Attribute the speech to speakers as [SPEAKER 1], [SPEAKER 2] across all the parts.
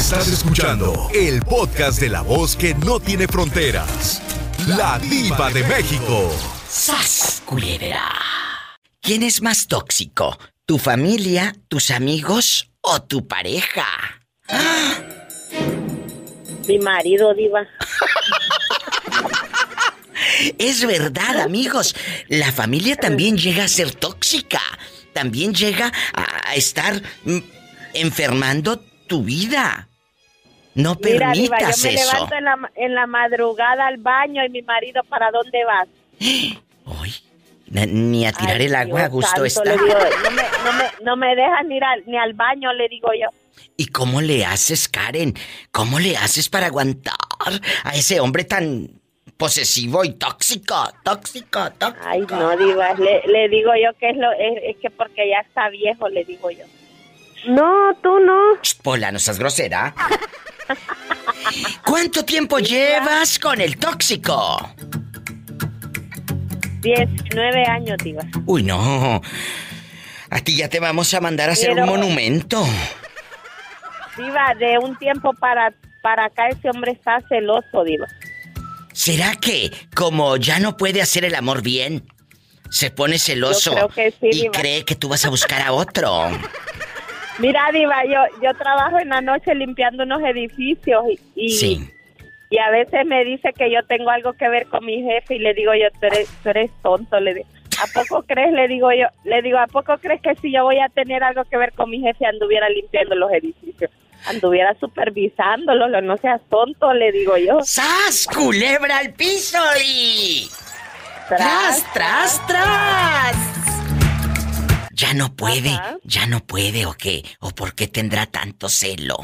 [SPEAKER 1] Estás escuchando el podcast de la voz que no tiene fronteras. La diva de México.
[SPEAKER 2] ¡Sas, culebra! ¿Quién es más tóxico? ¿Tu familia, tus amigos o tu pareja?
[SPEAKER 3] Mi marido, diva.
[SPEAKER 2] Es verdad, amigos. La familia también llega a ser tóxica. También llega a estar mm, enfermando tu vida. No
[SPEAKER 3] Mira, diva, yo
[SPEAKER 2] permitas
[SPEAKER 3] me
[SPEAKER 2] eso.
[SPEAKER 3] levanto en la, en la madrugada al baño y mi marido, ¿para dónde vas?
[SPEAKER 2] Ay, na- ni a tirar
[SPEAKER 3] Ay,
[SPEAKER 2] el agua a
[SPEAKER 3] Dios
[SPEAKER 2] gusto
[SPEAKER 3] santo,
[SPEAKER 2] está.
[SPEAKER 3] digo, no, me, no, me, no me dejas ni, ir al- ni al baño, le digo yo.
[SPEAKER 2] ¿Y cómo le haces, Karen? ¿Cómo le haces para aguantar a ese hombre tan posesivo y tóxico? Tóxico, tóxico.
[SPEAKER 3] Ay, no, diva, le, le digo yo que es, lo, es, es que porque ya está viejo, le digo yo.
[SPEAKER 4] No, tú no.
[SPEAKER 2] Pola, no seas grosera. ¿Cuánto tiempo llevas con el tóxico?
[SPEAKER 3] 19 años, diva.
[SPEAKER 2] Uy, no. A ti ya te vamos a mandar a hacer
[SPEAKER 3] Pero-
[SPEAKER 2] un monumento.
[SPEAKER 3] Diva, de un tiempo para, para acá ese hombre está celoso, diva.
[SPEAKER 2] ¿Será que, como ya no puede hacer el amor bien, se pone celoso
[SPEAKER 3] Yo creo que sí,
[SPEAKER 2] y
[SPEAKER 3] Diva.
[SPEAKER 2] cree que tú vas a buscar a otro?
[SPEAKER 3] Mira, Diva, yo, yo trabajo en la noche limpiando unos edificios y, y,
[SPEAKER 2] Sí.
[SPEAKER 3] y a veces me dice que yo tengo algo que ver con mi jefe y le digo yo, tú eres, tú eres tonto, le digo. ¿A poco crees? Le digo yo, le digo, ¿a poco crees que si yo voy a tener algo que ver con mi jefe anduviera limpiando los edificios? Anduviera supervisándolo, no seas tonto, le digo yo.
[SPEAKER 2] ¡Sas! ¡Culebra al piso y. ¡Tras, tras, tras! Ya no puede,
[SPEAKER 3] Ajá.
[SPEAKER 2] ya no puede o qué, o por qué tendrá tanto celo.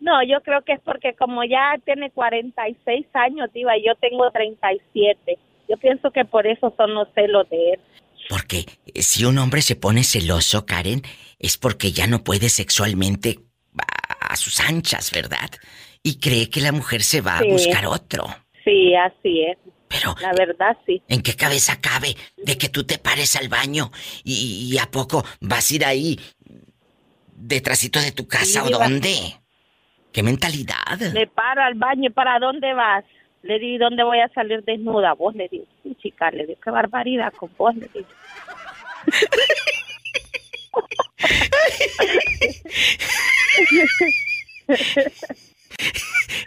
[SPEAKER 3] No, yo creo que es porque como ya tiene 46 años, Diva, y yo tengo 37. Yo pienso que por eso son los celos de él.
[SPEAKER 2] Porque eh, si un hombre se pone celoso, Karen, es porque ya no puede sexualmente a, a sus anchas, ¿verdad? Y cree que la mujer se va
[SPEAKER 3] Sí.
[SPEAKER 2] a buscar otro.
[SPEAKER 3] Sí, así es.
[SPEAKER 2] Pero
[SPEAKER 3] La verdad, sí.
[SPEAKER 2] ¿En qué cabeza cabe de que tú te pares al baño y, y a poco vas a ir ahí detrásito de tu casa o
[SPEAKER 3] Sí,
[SPEAKER 2] dónde? ¿Qué mentalidad?
[SPEAKER 3] Me paro al baño y ¿para dónde vas? Le digo, ¿dónde voy a salir desnuda? Vos le digo, sí, chica, le digo, qué barbaridad con vos, le digo.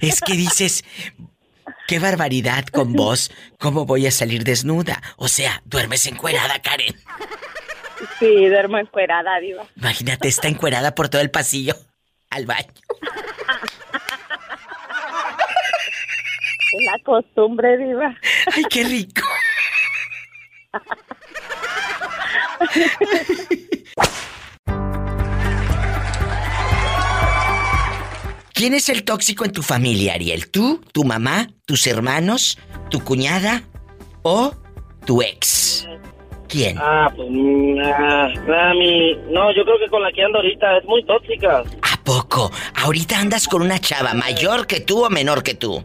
[SPEAKER 2] Es que dices, qué barbaridad con vos, ¿cómo voy a salir desnuda? O sea, duermes encuerada, Karen.
[SPEAKER 3] Sí, duermo encuerada, diva.
[SPEAKER 2] Imagínate, está encuerada por todo el pasillo al baño.
[SPEAKER 3] La costumbre, diva.
[SPEAKER 2] Ay, qué rico. ¿Quién es el tóxico en tu familia, Ariel? ¿Tú, tu mamá, tus hermanos, tu cuñada o tu ex? ¿Quién?
[SPEAKER 5] Ah, pues, mm, ah, ah, mi... No, yo creo que con la que ando ahorita es muy tóxica.
[SPEAKER 2] ¿A poco? ¿Ahorita andas con una chava mayor que tú o menor que tú?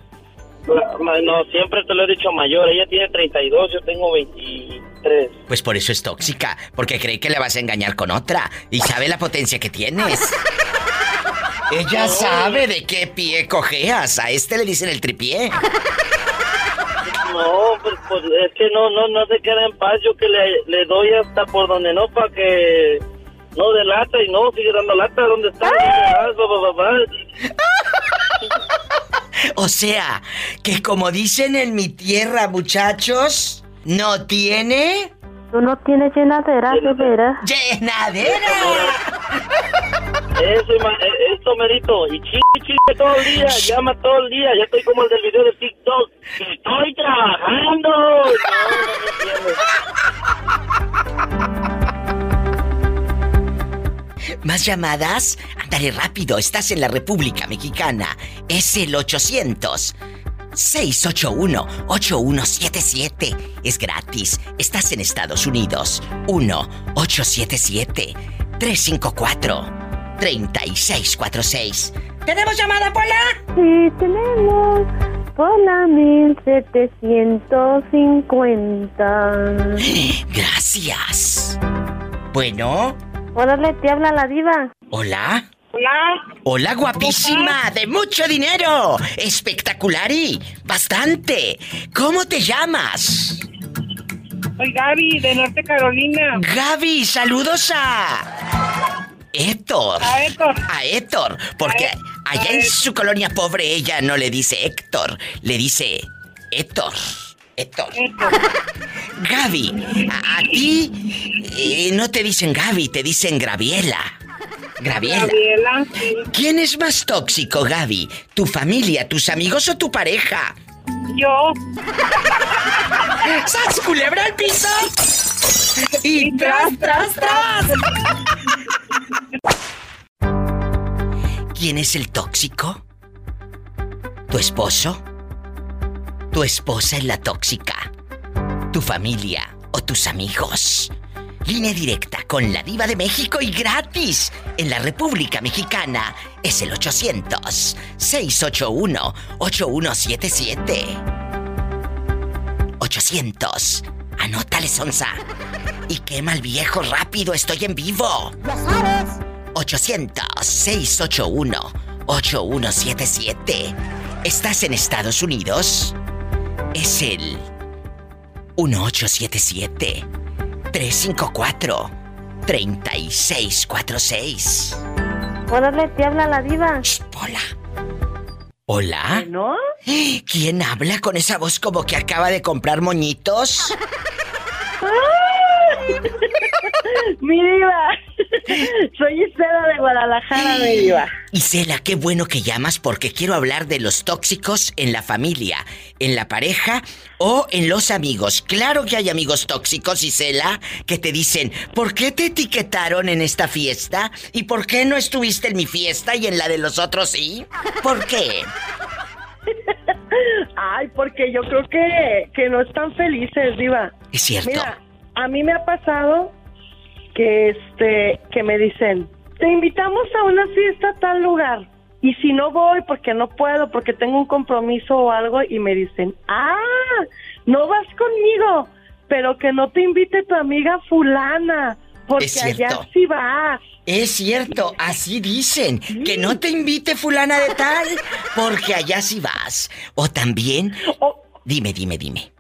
[SPEAKER 5] La- ma- No, siempre te lo he dicho mayor. Ella tiene 32, yo tengo 23.
[SPEAKER 2] Pues por eso es tóxica, porque cree que le vas a engañar con otra y sabe la potencia que tienes. Ella sabe de qué pie cojeas. A este le dicen el tripié.
[SPEAKER 5] No, pues, pues, es que no, no, no se queda en paz. Yo que le, le doy hasta por donde no para que no delata y no sigue dando lata. ¿Dónde está? Ah.
[SPEAKER 2] O sea, que como dicen en mi tierra, muchachos, no tiene
[SPEAKER 4] Tú no tienes llenadera, de veras.
[SPEAKER 2] llenadera.
[SPEAKER 5] Eso, eh, esto merito. Y chingue, chingue todo el día. Llama todo el día. Ya estoy como el del video de TikTok. Estoy trabajando.
[SPEAKER 2] ¿Más llamadas? Ándale rápido, estás en la República Mexicana. Es el 800. 681-8177. Es gratis. Estás en Estados Unidos. 1-877-354-3646. ¿Tenemos llamada, Pola?
[SPEAKER 4] Sí, tenemos por la 1750.
[SPEAKER 2] Gracias. Bueno,
[SPEAKER 4] Órale, te habla la diva.
[SPEAKER 2] hola.
[SPEAKER 3] Hola.
[SPEAKER 2] Hola, guapísima, de mucho dinero. Espectacular y bastante. ¿Cómo te llamas?
[SPEAKER 3] Soy Gaby, de Norte Carolina.
[SPEAKER 2] Gaby, saludos a... Héctor.
[SPEAKER 3] A Héctor.
[SPEAKER 2] A Héctor. Porque
[SPEAKER 3] A
[SPEAKER 2] allá en su colonia pobre ella no le dice Héctor, le dice Héctor. Héctor.
[SPEAKER 3] Héctor.
[SPEAKER 2] Gaby, a, a ti eh, no te dicen Gaby, te dicen Graviela.
[SPEAKER 3] Gabriela. sí.
[SPEAKER 2] ¿Quién es más tóxico, Gaby? ¿Tu familia, tus amigos o tu pareja?
[SPEAKER 3] Yo.
[SPEAKER 2] ¡Sas, culebra al piso! ¡Y tras, tras, tras! ¿Quién es el tóxico? ¿Tu esposo? ¿Tu esposa es la tóxica? ¿Tu familia o tus amigos? Línea directa con la diva de México y gratis en la República Mexicana es el 800-681-8177. 800. Anótale, Sonsa. Y quema al viejo rápido, estoy en vivo. 800-681-8177. ¿Estás en Estados Unidos? Es el 1877-354-3646.
[SPEAKER 4] Órale, te habla la diva.
[SPEAKER 2] Shh, Hola. ¿Hola?
[SPEAKER 4] ¿No?
[SPEAKER 2] ¿Quién habla con esa voz como que acaba de comprar moñitos?
[SPEAKER 4] Mi diva. Soy Isela de Guadalajara, mi diva.
[SPEAKER 2] Isela, qué bueno que llamas porque quiero hablar de los tóxicos en la familia, en la pareja o en los amigos. Claro que hay amigos tóxicos, Isela, que te dicen, ¿por qué te etiquetaron en esta fiesta? ¿Y por qué no estuviste en mi fiesta y en la de los otros sí? ¿Por qué?
[SPEAKER 4] Ay, porque yo creo que, que no están felices, diva.
[SPEAKER 2] Es cierto.
[SPEAKER 4] Mira, a mí me ha pasado que este que me dicen, "Te invitamos a una fiesta a tal lugar." Y si no voy porque no puedo, porque tengo un compromiso o algo y me dicen, "Ah, no vas conmigo, pero que no te invite tu amiga fulana, porque allá sí vas."
[SPEAKER 2] Es cierto, así dicen. Que no te invite fulana de tal, porque allá sí vas. O también...
[SPEAKER 4] O,
[SPEAKER 2] Dime, dime, dime.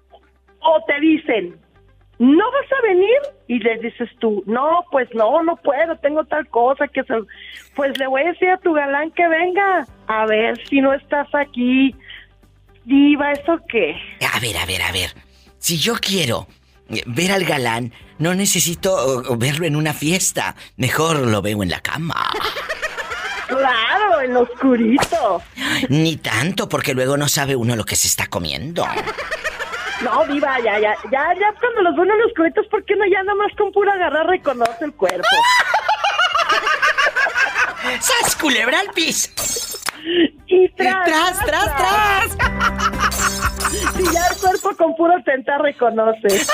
[SPEAKER 4] o te dicen, ¿no vas a venir? Y les dices tú, no, pues no, no puedo, tengo tal cosa que se... Pues le voy a decir a tu galán que venga, a ver si no estás aquí. Diva, ¿eso qué?
[SPEAKER 2] A ver, a ver, a ver. Si yo quiero eh, ver al galán, no necesito verlo en una fiesta. Mejor lo veo en la cama.
[SPEAKER 4] Claro, en lo oscurito.
[SPEAKER 2] Ni tanto, porque luego no sabe uno lo que se está comiendo.
[SPEAKER 4] No, Diva, ya, ya, ya, ya cuando los ven en los oscurito, ¿por qué no ya nada más con pura agarrar reconoce el cuerpo?
[SPEAKER 2] ¡Sas, culebra al piso!
[SPEAKER 4] Y tras,
[SPEAKER 2] ¡Tras, tras, tras!
[SPEAKER 4] Y ya el cuerpo con puro tentar reconoce.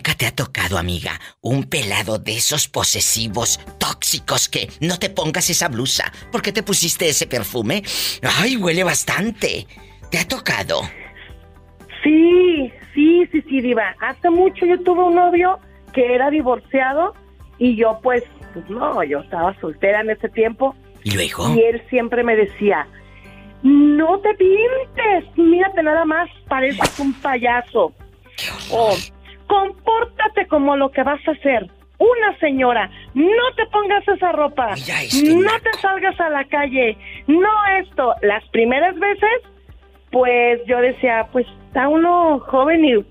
[SPEAKER 2] ¿Nunca te ha tocado, amiga, un pelado de esos posesivos, tóxicos que no te pongas esa blusa porque te pusiste ese perfume? ¡Ay, huele bastante! ¿Te ha tocado?
[SPEAKER 4] Sí, sí, sí, sí, Diva. Hace mucho yo tuve un novio que era divorciado y yo pues, pues no, yo estaba soltera en ese tiempo
[SPEAKER 2] ¿Y luego?
[SPEAKER 4] y él siempre me decía, no te pintes, mírate nada más, pareces un payaso. O compórtate como lo que vas a hacer. Una señora, no te pongas esa ropa,
[SPEAKER 2] Mira este
[SPEAKER 4] no te salgas a la calle, no esto. Las primeras veces, pues yo decía, pues está uno joven y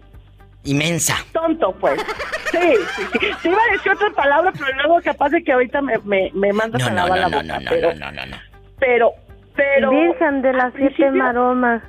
[SPEAKER 2] Inmensa.
[SPEAKER 4] tonto, pues. Sí, sí, sí. Te iba a decir otra palabra, pero luego capaz de que ahorita me, me, me mandas
[SPEAKER 2] No,
[SPEAKER 4] a
[SPEAKER 2] no,
[SPEAKER 4] lavar
[SPEAKER 2] no,
[SPEAKER 4] la
[SPEAKER 2] no,
[SPEAKER 4] boca.
[SPEAKER 2] no, no,
[SPEAKER 4] pero,
[SPEAKER 2] no, no, no, no.
[SPEAKER 4] pero, pero...
[SPEAKER 6] Virgen de las siete maromas.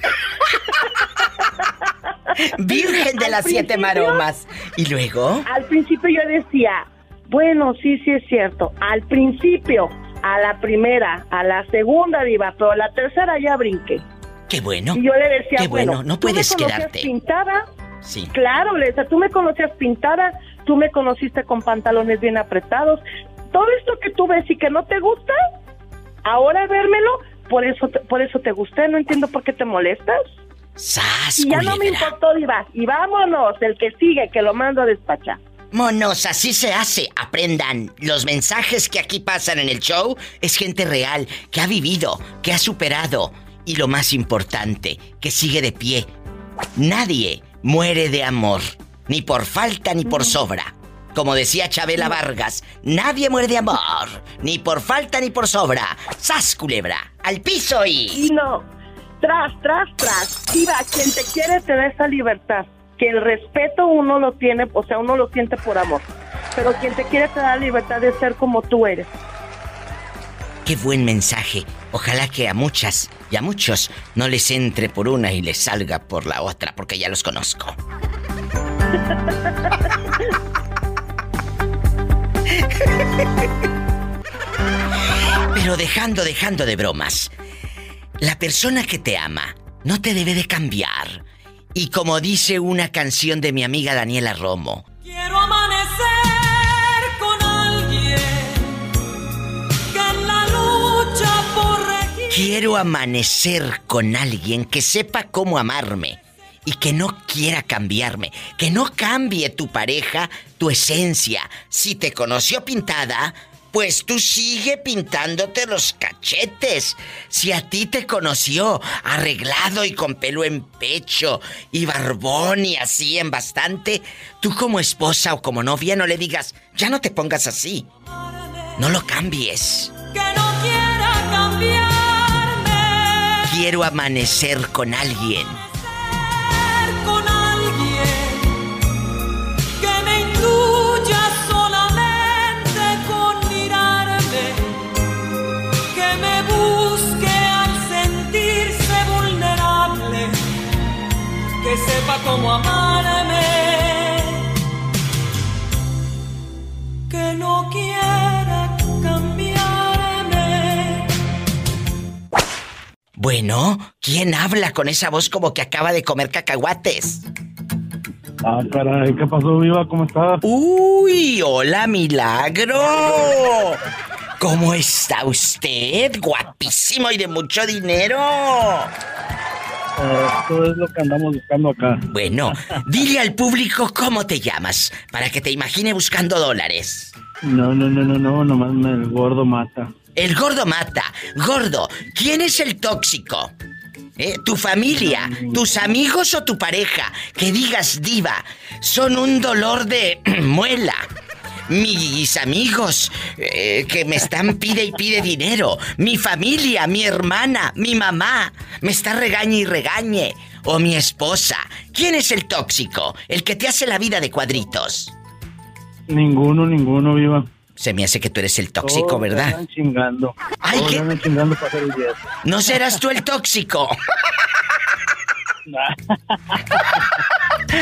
[SPEAKER 2] Virgen de
[SPEAKER 4] Al
[SPEAKER 2] las siete maromas. ¿Y luego?
[SPEAKER 4] Al principio yo decía, bueno, sí, sí es cierto. Al principio, a la primera, a la segunda diva, pero a la tercera ya brinqué.
[SPEAKER 2] Qué bueno.
[SPEAKER 4] Y yo le decía,
[SPEAKER 2] Qué bueno, no
[SPEAKER 4] tú me
[SPEAKER 2] puedes
[SPEAKER 4] conocías
[SPEAKER 2] quedarte.
[SPEAKER 4] pintada,
[SPEAKER 2] Sí.
[SPEAKER 4] claro, le decía, tú me conocías pintada, tú me conociste con pantalones bien apretados. Todo esto que tú ves y que no te gusta, ahora vérmelo, por eso te, por eso te gusté, no entiendo por qué te molestas.
[SPEAKER 2] ¡Sas,
[SPEAKER 4] Y ya no me importó, Diva. Y vámonos, el que sigue, que lo mando a despachar.
[SPEAKER 2] Monos, así se hace. Aprendan. Los mensajes que aquí pasan en el show es gente real, que ha vivido, que ha superado. Y lo más importante, que sigue de pie. Nadie muere de amor. Ni por falta ni por sobra. Como decía Chabela Vargas, nadie muere de amor. Ni por falta ni por sobra. ¡Sas, culebra! ¡Al piso y...
[SPEAKER 4] Y no, tras, tras, tras. Diva, quien te quiere te da esa libertad. Que el respeto uno lo tiene, o sea, uno lo siente por amor. Pero quien te quiere te da la libertad de ser como tú eres.
[SPEAKER 2] Qué buen mensaje. Ojalá que a muchas y a muchos no les entre por una y les salga por la otra, porque ya los conozco. Pero dejando, dejando de bromas, la persona que te ama no te debe de cambiar. Y como dice una canción de mi amiga Daniela Romo,
[SPEAKER 6] Quiero amanecer con alguien que en la lucha por regir
[SPEAKER 2] Quiero amanecer con alguien que sepa cómo amarme y que no quiera cambiarme, que no cambie tu pareja tu esencia. Si te conoció pintada, pues tú sigue pintándote los cachetes. Si a ti te conoció arreglado y con pelo en pecho y barbón y así en bastante, tú como esposa o como novia no le digas, ya no te pongas así. No lo cambies.
[SPEAKER 6] que no quiera cambiarme.
[SPEAKER 2] Quiero amanecer con alguien.
[SPEAKER 6] Cómo amarme, que no quiera cambiarme.
[SPEAKER 2] Bueno, ¿quién habla con esa voz como que acaba de comer cacahuates?
[SPEAKER 7] Ah, caray, ¿qué pasó, Viva? ¿Cómo estás?
[SPEAKER 2] Uy, hola, milagro. ¿Cómo está usted? Guapísimo y de mucho dinero.
[SPEAKER 7] Eh, esto es lo que andamos buscando acá.
[SPEAKER 2] Bueno, dile al público cómo te llamas, para que te imagine buscando dólares.
[SPEAKER 7] No, no, no, no, no, nomás el gordo mata.
[SPEAKER 2] El gordo mata. Gordo, ¿quién es el tóxico? ¿Eh? ¿Tu familia? ¿Tus amigos o tu pareja? Que digas diva, son un dolor de muela. Mis amigos eh, que me están pide y pide dinero. Mi familia, mi hermana, mi mamá me está regañe y regañe. O mi esposa. ¿Quién es el tóxico? El que te hace la vida de cuadritos.
[SPEAKER 7] Ninguno, ninguno, Viva.
[SPEAKER 2] Se me hace que tú eres el tóxico,
[SPEAKER 7] Todos
[SPEAKER 2] ¿verdad?
[SPEAKER 7] Andan chingando.
[SPEAKER 2] Ay,
[SPEAKER 7] Todos
[SPEAKER 2] ¿qué?
[SPEAKER 7] andan chingando para hacer el 10.
[SPEAKER 2] No serás tú el tóxico.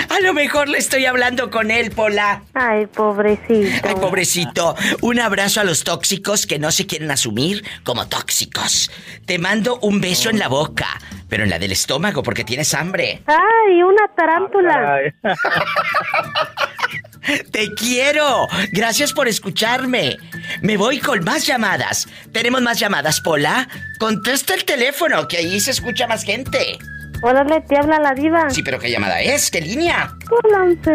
[SPEAKER 2] A lo mejor le estoy hablando con él, Pola.
[SPEAKER 3] Ay, pobrecito.
[SPEAKER 2] Ay, pobrecito. Un abrazo a los tóxicos que no se quieren asumir como tóxicos. Te mando un beso en la boca, pero en la del estómago porque tienes hambre.
[SPEAKER 3] Ay, una tarántula.
[SPEAKER 2] Te quiero. Gracias por escucharme. Me voy con más llamadas. Tenemos más llamadas, Pola. Contesta el teléfono, que ahí se escucha más gente.
[SPEAKER 3] Órale, te habla la diva.
[SPEAKER 2] Sí, pero ¿qué llamada es? ¿Qué línea?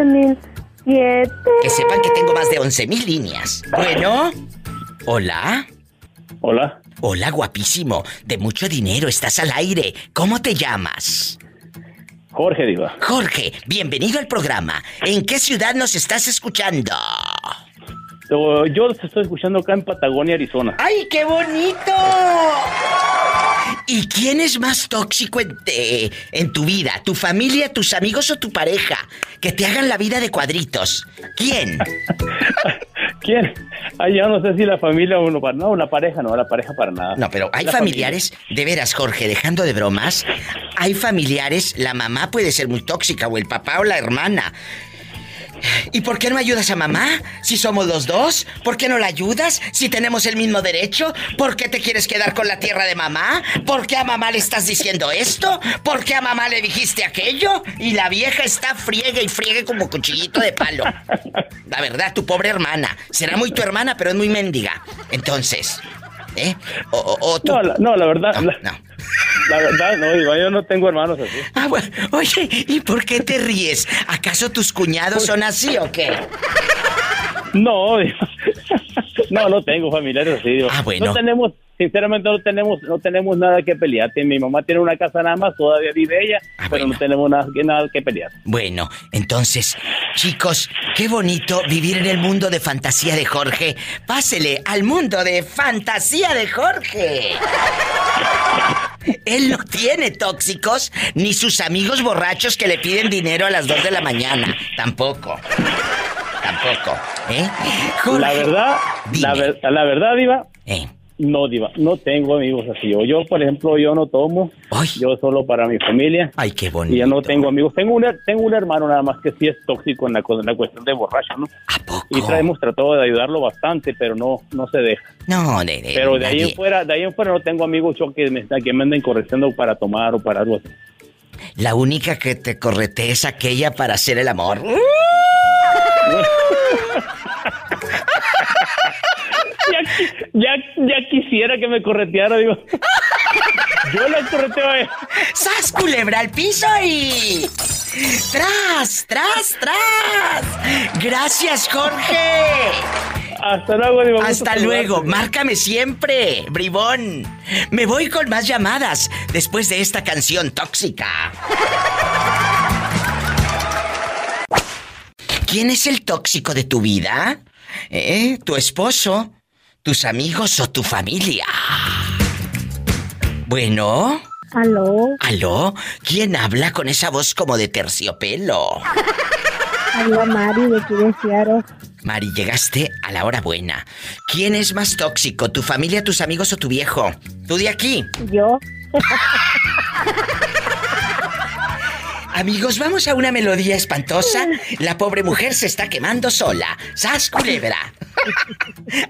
[SPEAKER 3] Mil siete.
[SPEAKER 2] Que sepan que tengo más de 11.000 líneas. Bueno. Hola.
[SPEAKER 7] Hola,
[SPEAKER 2] Hola, guapísimo. De mucho dinero, estás al aire. ¿Cómo te llamas?
[SPEAKER 7] Jorge Diva.
[SPEAKER 2] Jorge, bienvenido al programa. ¿En qué ciudad nos estás escuchando?
[SPEAKER 7] Yo te estoy escuchando acá en Patagonia, Arizona.
[SPEAKER 2] ¡Ay, qué bonito! ¿Y quién es más tóxico en, eh, en tu vida? ¿Tu familia, tus amigos o tu pareja? Que te hagan la vida de cuadritos. ¿Quién?
[SPEAKER 7] ¿Quién? Ay, ya no sé si la familia o no, no, la pareja no, la pareja para nada.
[SPEAKER 2] No, pero hay
[SPEAKER 7] La
[SPEAKER 2] familiares, de veras, Jorge, dejando de bromas, hay familiares, la mamá puede ser muy tóxica, o el papá o la hermana. ¿Y por qué no ayudas a mamá? Si somos los dos, ¿por qué no la ayudas? Si tenemos el mismo derecho, ¿por qué te quieres quedar con la tierra de mamá? ¿Por qué a mamá le estás diciendo esto? ¿Por qué a mamá le dijiste aquello? Y la vieja está friegue y friegue como cuchillito de palo. La verdad, tu pobre hermana. Será muy tu hermana, pero es muy mendiga. Entonces, ¿Eh? O, o- o tú-
[SPEAKER 7] No, la, no, la verdad,
[SPEAKER 2] No,
[SPEAKER 7] la,
[SPEAKER 2] no.
[SPEAKER 7] la verdad, no, yo no tengo hermanos así.
[SPEAKER 2] Ah, bueno, oye, ¿y por qué te ríes? ¿Acaso tus cuñados son así o qué?
[SPEAKER 7] No, no, no tengo familiares así.
[SPEAKER 2] Ah, bueno.
[SPEAKER 7] No tenemos, sinceramente no tenemos, no tenemos nada que pelear. Mi mamá tiene una casa nada más, todavía vive ella,
[SPEAKER 2] Ah,
[SPEAKER 7] pero
[SPEAKER 2] bueno.
[SPEAKER 7] no tenemos nada, que- nada que pelear.
[SPEAKER 2] Bueno, entonces, chicos, qué bonito vivir en el mundo de fantasía de Jorge. Pásele al mundo de fantasía de Jorge. Él no tiene tóxicos ni sus amigos borrachos que le piden dinero a las 2 de la mañana. Tampoco. Tampoco. ¿Eh? Jorge.
[SPEAKER 7] La verdad, la, ver- la verdad, Diva,
[SPEAKER 2] Eh,
[SPEAKER 7] no, Diva, no tengo amigos así. O yo, por ejemplo, yo no tomo,
[SPEAKER 2] Ay.
[SPEAKER 7] yo solo para mi familia.
[SPEAKER 2] Ay, qué bonito.
[SPEAKER 7] Y ya no tengo amigos. Tengo un, her- tengo un hermano nada más que sí es tóxico en la, co- en la cuestión de borracho, ¿no?
[SPEAKER 2] ¿A poco?
[SPEAKER 7] Y tra- hemos tratado de ayudarlo bastante, pero no, no se deja.
[SPEAKER 2] No, de, de-
[SPEAKER 7] Pero de ahí en fuera, de ahí en fuera no tengo amigos yo que me, que me anden corrigiendo para tomar o para algo así.
[SPEAKER 2] La única que te correte es aquella para hacer el amor.
[SPEAKER 7] Ya, qui- ya, quisiera que me correteara, digo. Yo la correteo a él.
[SPEAKER 2] ¡Sas, culebra al piso y... ¡Tras, tras, tras! ¡Gracias, Jorge!
[SPEAKER 7] Hasta luego, digo.
[SPEAKER 2] Hasta luego, márcame siempre, bribón. Me voy con más llamadas después de esta canción tóxica. ¿Quién es el tóxico de tu vida? ¿Eh? ¿Tu esposo? ¿Tus amigos o tu familia? Bueno,
[SPEAKER 8] Aló,
[SPEAKER 2] ¿aló? ¿Quién habla con esa voz como de terciopelo?
[SPEAKER 8] habla Mari de aquí de Seattle.
[SPEAKER 2] Mari, llegaste a la hora buena. ¿Quién es más tóxico, tu familia, tus amigos o tu viejo? Tú de aquí.
[SPEAKER 8] Yo,
[SPEAKER 2] Amigos, vamos a una melodía espantosa. La pobre mujer se está quemando sola. ¡Sas, culebra!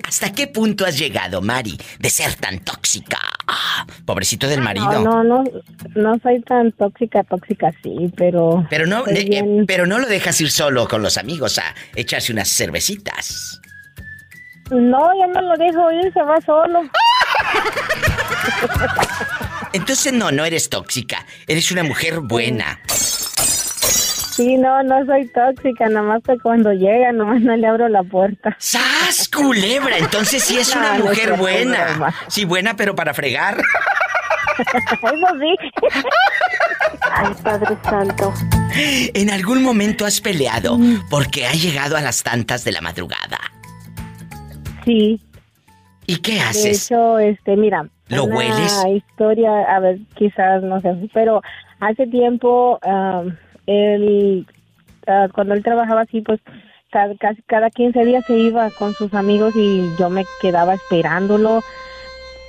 [SPEAKER 2] ¿Hasta qué punto has llegado, Mari, de ser tan tóxica? Ah, pobrecito del marido.
[SPEAKER 8] no, no, no, no soy tan tóxica, tóxica sí, pero...
[SPEAKER 2] Pero no, eh,
[SPEAKER 8] bien-
[SPEAKER 2] pero no lo dejas ir solo con los amigos a echarse unas cervecitas.
[SPEAKER 8] No, yo no lo dejo ir, se va solo.
[SPEAKER 2] Entonces no, no eres tóxica. Eres una mujer buena.
[SPEAKER 8] Sí, no, no soy tóxica, nada más que cuando llega, nomás no le abro la puerta.
[SPEAKER 2] ¡Sas, culebra! Entonces sí es una
[SPEAKER 8] No,
[SPEAKER 2] mujer buena.
[SPEAKER 8] broma.
[SPEAKER 2] Sí, buena, pero para fregar.
[SPEAKER 8] Eso sí. Ay, Padre Santo.
[SPEAKER 2] ¿En algún momento has peleado porque ha llegado a las tantas de la madrugada?
[SPEAKER 8] Sí,
[SPEAKER 2] ¿Y qué
[SPEAKER 8] de
[SPEAKER 2] haces?
[SPEAKER 8] hecho, este, mira.
[SPEAKER 2] ¿Lo
[SPEAKER 8] una
[SPEAKER 2] hueles?
[SPEAKER 8] historia, a ver, quizás, no sé, pero hace tiempo, él, ah, cuando él trabajaba así, pues cada, casi cada 15 días se iba con sus amigos y yo me quedaba esperándolo.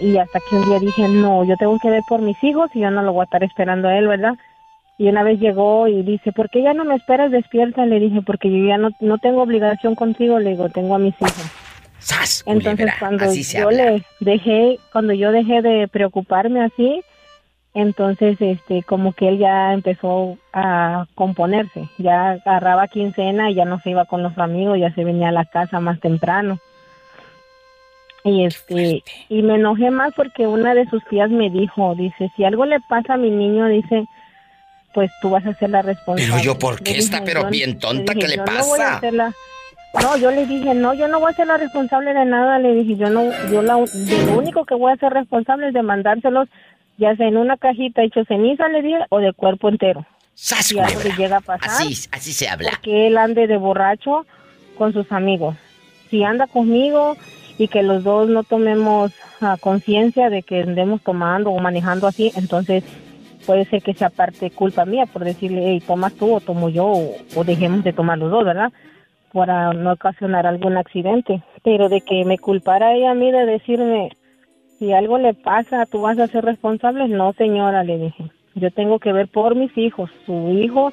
[SPEAKER 8] Y hasta que un día dije, no, yo tengo que ver por mis hijos y yo no lo voy a estar esperando a él, ¿verdad? Y una vez llegó y dice, ¿por qué ya no me esperas despierta? Le dije, porque yo ya no, no tengo obligación contigo, le digo, tengo a mis hijos.
[SPEAKER 2] ¡Sas,
[SPEAKER 8] Entonces cuando yo
[SPEAKER 2] habla.
[SPEAKER 8] le dejé, cuando yo dejé de preocuparme así, entonces este como que él ya empezó a componerse, ya agarraba quincena y ya no se iba con los amigos, ya se venía a la casa más temprano. Y este y me enojé más porque una de sus tías me dijo, dice, si algo le pasa a mi niño, dice, pues tú vas a ser la responsable.
[SPEAKER 2] Pero yo, ¿por
[SPEAKER 8] Le
[SPEAKER 2] qué está
[SPEAKER 8] dije,
[SPEAKER 2] pero
[SPEAKER 8] yo-
[SPEAKER 2] bien tonta?
[SPEAKER 8] le
[SPEAKER 2] ¿Qué
[SPEAKER 8] dije,
[SPEAKER 2] le
[SPEAKER 8] yo no voy a
[SPEAKER 2] pasa?
[SPEAKER 8] la- no, yo le dije, no, yo no voy a ser la responsable de nada, le dije, yo no, yo la, lo único que voy a ser responsable es de mandárselos, ya sea en una cajita hecho ceniza, le dije, o de cuerpo entero.
[SPEAKER 2] ¡Sas,
[SPEAKER 8] Si algo le llega a pasar,
[SPEAKER 2] Así, así se habla.
[SPEAKER 8] porque él ande de borracho con sus amigos. Si anda conmigo y que los dos no tomemos ah, conciencia de que andemos tomando o manejando así, entonces puede ser que sea parte culpa mía por decirle, hey, tomas tú o tomo yo, o, o dejemos de tomar los dos, ¿verdad? Para no ocasionar algún accidente. Pero de que me culpara ella a mí de decirme, si algo le pasa, tú vas a ser responsable. No, señora, le dije. Yo tengo que ver por mis hijos. Su hijo,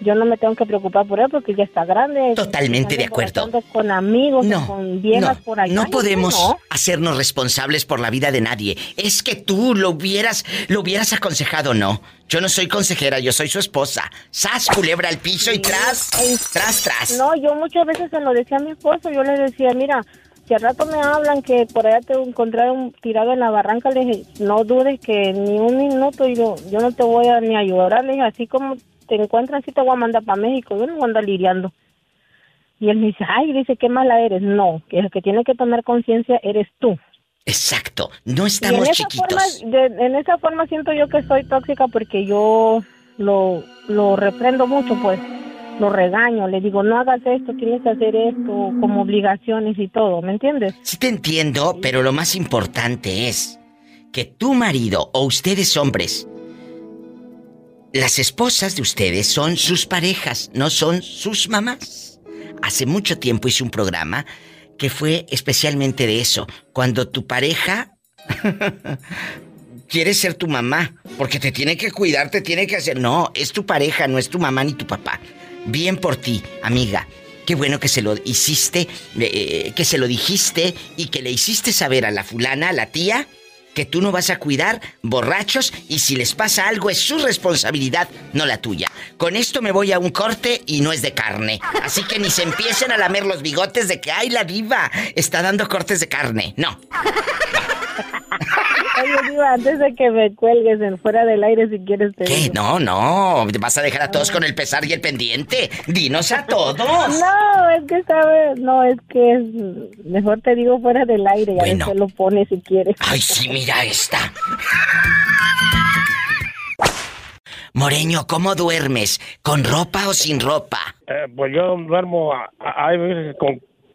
[SPEAKER 8] yo no me tengo que preocupar por él porque ya está grande.
[SPEAKER 2] Totalmente de acuerdo.
[SPEAKER 8] Con amigos,
[SPEAKER 2] No,
[SPEAKER 8] con viejas
[SPEAKER 2] no,
[SPEAKER 8] por allá.
[SPEAKER 2] no podemos
[SPEAKER 8] no.
[SPEAKER 2] hacernos responsables por la vida de nadie. Es que tú lo hubieras, lo hubieras aconsejado, no. Yo no soy consejera, yo soy su esposa. Sas, culebra al piso y tras, tras, tras.
[SPEAKER 8] No, yo muchas veces se lo decía a mi esposo. Yo le decía, mira,
[SPEAKER 9] Si al rato me hablan que por allá te encontraron tirado en la barranca, le dije, no dudes que ni un minuto yo, yo no te voy a ni ayudar. Le dije, así como te encuentran, sí te voy a mandar para México. Yo no voy a andar lidiando. Y él me dice, ay, dice, qué mala eres. No, que el que tiene que tomar conciencia eres tú.
[SPEAKER 2] Exacto, no
[SPEAKER 9] Y
[SPEAKER 2] estamos
[SPEAKER 9] en esa
[SPEAKER 2] chiquitos.
[SPEAKER 9] Forma, de- en esa forma siento yo que soy tóxica porque yo lo, lo reprendo mucho, pues. Lo regaño, le digo, no hagas esto, tienes que hacer esto, como obligaciones y todo, ¿me entiendes?
[SPEAKER 2] Sí te entiendo, pero lo más importante es que tu marido o ustedes hombres, las esposas de ustedes son sus parejas, no son sus mamás. Hace mucho tiempo hice un programa que fue especialmente de eso, cuando tu pareja quiere ser tu mamá, porque te tiene que cuidar, te tiene que hacer... No, es tu pareja, no es tu mamá ni tu papá. Bien por ti, amiga. Qué bueno que se lo hiciste, eh, que se lo dijiste y que le hiciste saber a la fulana, a la tía, que tú no vas a cuidar borrachos y si les pasa algo es su responsabilidad, no la tuya. Con esto me voy a un corte y no es de carne. Así que ni se empiecen a lamer los bigotes de que, ay, la diva está dando cortes de carne. No.
[SPEAKER 9] Oye, Diva, antes de que me cuelgues en fuera del aire, si quieres te
[SPEAKER 2] ¿Qué?
[SPEAKER 9] digo.
[SPEAKER 2] No, no. Vas a dejar a todos con el pesar y el pendiente. Dinos a todos.
[SPEAKER 9] No, es que sabes, no, es que es, mejor te digo fuera del aire, ya
[SPEAKER 2] Bueno.
[SPEAKER 9] se lo pones si quieres.
[SPEAKER 2] Ay, sí, mira esta. Moreño, ¿cómo duermes? ¿Con ropa o sin ropa?
[SPEAKER 10] Eh, pues yo duermo, a- a- hay veces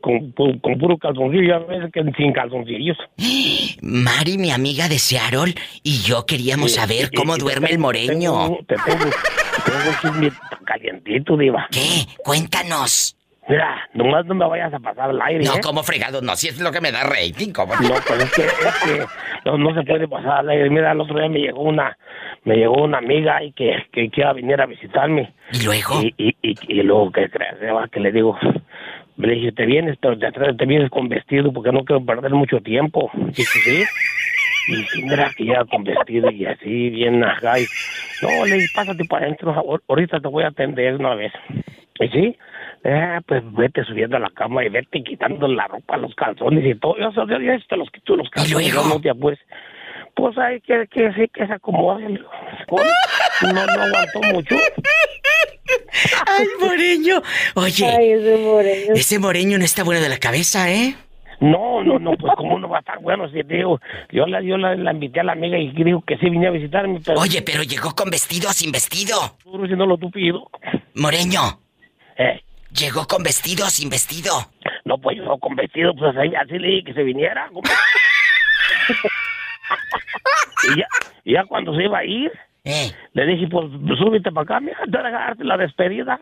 [SPEAKER 10] con, con, con puro calzoncillo a veces que sin calzoncillos.
[SPEAKER 2] Mari, mi amiga de Seattle, y yo queríamos
[SPEAKER 10] Sí,
[SPEAKER 2] saber cómo
[SPEAKER 10] y te
[SPEAKER 2] duerme el moreño.
[SPEAKER 10] Te tengo, te tengo calientito, diva.
[SPEAKER 2] ¿Qué? Cuéntanos.
[SPEAKER 10] Mira, nomás no me vayas a pasar al aire,
[SPEAKER 2] No,
[SPEAKER 10] ¿eh?
[SPEAKER 2] como fregado, no, si es lo que me da rating, ¿cómo?
[SPEAKER 10] No, pues es que, es que no, no se puede pasar al aire. Mira, el otro día me llegó una, me llegó una amiga y que, que, que iba a venir a visitarme.
[SPEAKER 2] ¿Y luego?
[SPEAKER 10] Y, y, y, y luego, ¿qué crees? Que le digo, le dije, te vienes, te, te vienes con vestido porque no quiero perder mucho tiempo. Dice, sí. Y sí, mira que llega con vestido y así, bien ajá. Y, no, le dije, pásate para adentro, ahor- ahorita te voy a atender una vez. Y sí, eh, pues vete subiendo a la cama y vete quitando la ropa, los calzones y todo. Yo, yo, yo te los quito los calzones, yo no te apures. Pues hay que, que que se acomode. No, no aguantó mucho.
[SPEAKER 2] Ay, Moreño. Oye,
[SPEAKER 9] Ay, ese moreño.
[SPEAKER 2] ese Moreño no está bueno de la cabeza, ¿eh?
[SPEAKER 10] No, no, no, pues cómo no va a estar bueno si te digo, yo la, yo la, la invité a la amiga y dijo que sí venía a visitarme, pero
[SPEAKER 2] Oye, pero llegó con vestido o sin vestido.
[SPEAKER 10] duro si no lo tupido.
[SPEAKER 2] Moreño,
[SPEAKER 10] Eh,
[SPEAKER 2] llegó con vestido o sin vestido.
[SPEAKER 10] no, pues yo con vestido, pues así, así le dije que se viniera. y, ya, y ya cuando se iba a ir,
[SPEAKER 2] Eh,
[SPEAKER 10] le dije, pues súbete para acá, mira, te voy a darte la despedida.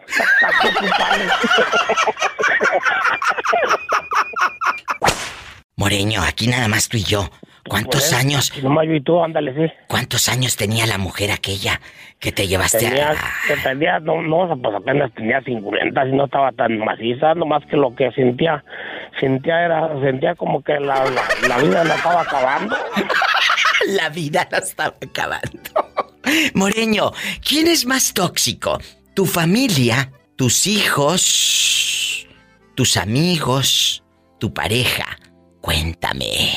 [SPEAKER 2] Moreño, aquí nada más tú y yo. ¿Cuántos
[SPEAKER 10] Pues,
[SPEAKER 2] años,
[SPEAKER 10] Nomás yo y tú, ándale, sí.
[SPEAKER 2] cuántos años tenía la mujer aquella que te llevaste
[SPEAKER 10] Tenía,
[SPEAKER 2] a...
[SPEAKER 10] tenía, no, no, pues apenas tenía 50 y no estaba tan maciza, nomás que lo que sentía, sentía era, sentía como que la, la, la vida la estaba acabando.
[SPEAKER 2] La vida la estaba acabando. Moreño, ¿quién es más tóxico? ¿Tu familia? ¿Tus hijos? ¿Tus amigos? ¿Tu pareja? Cuéntame.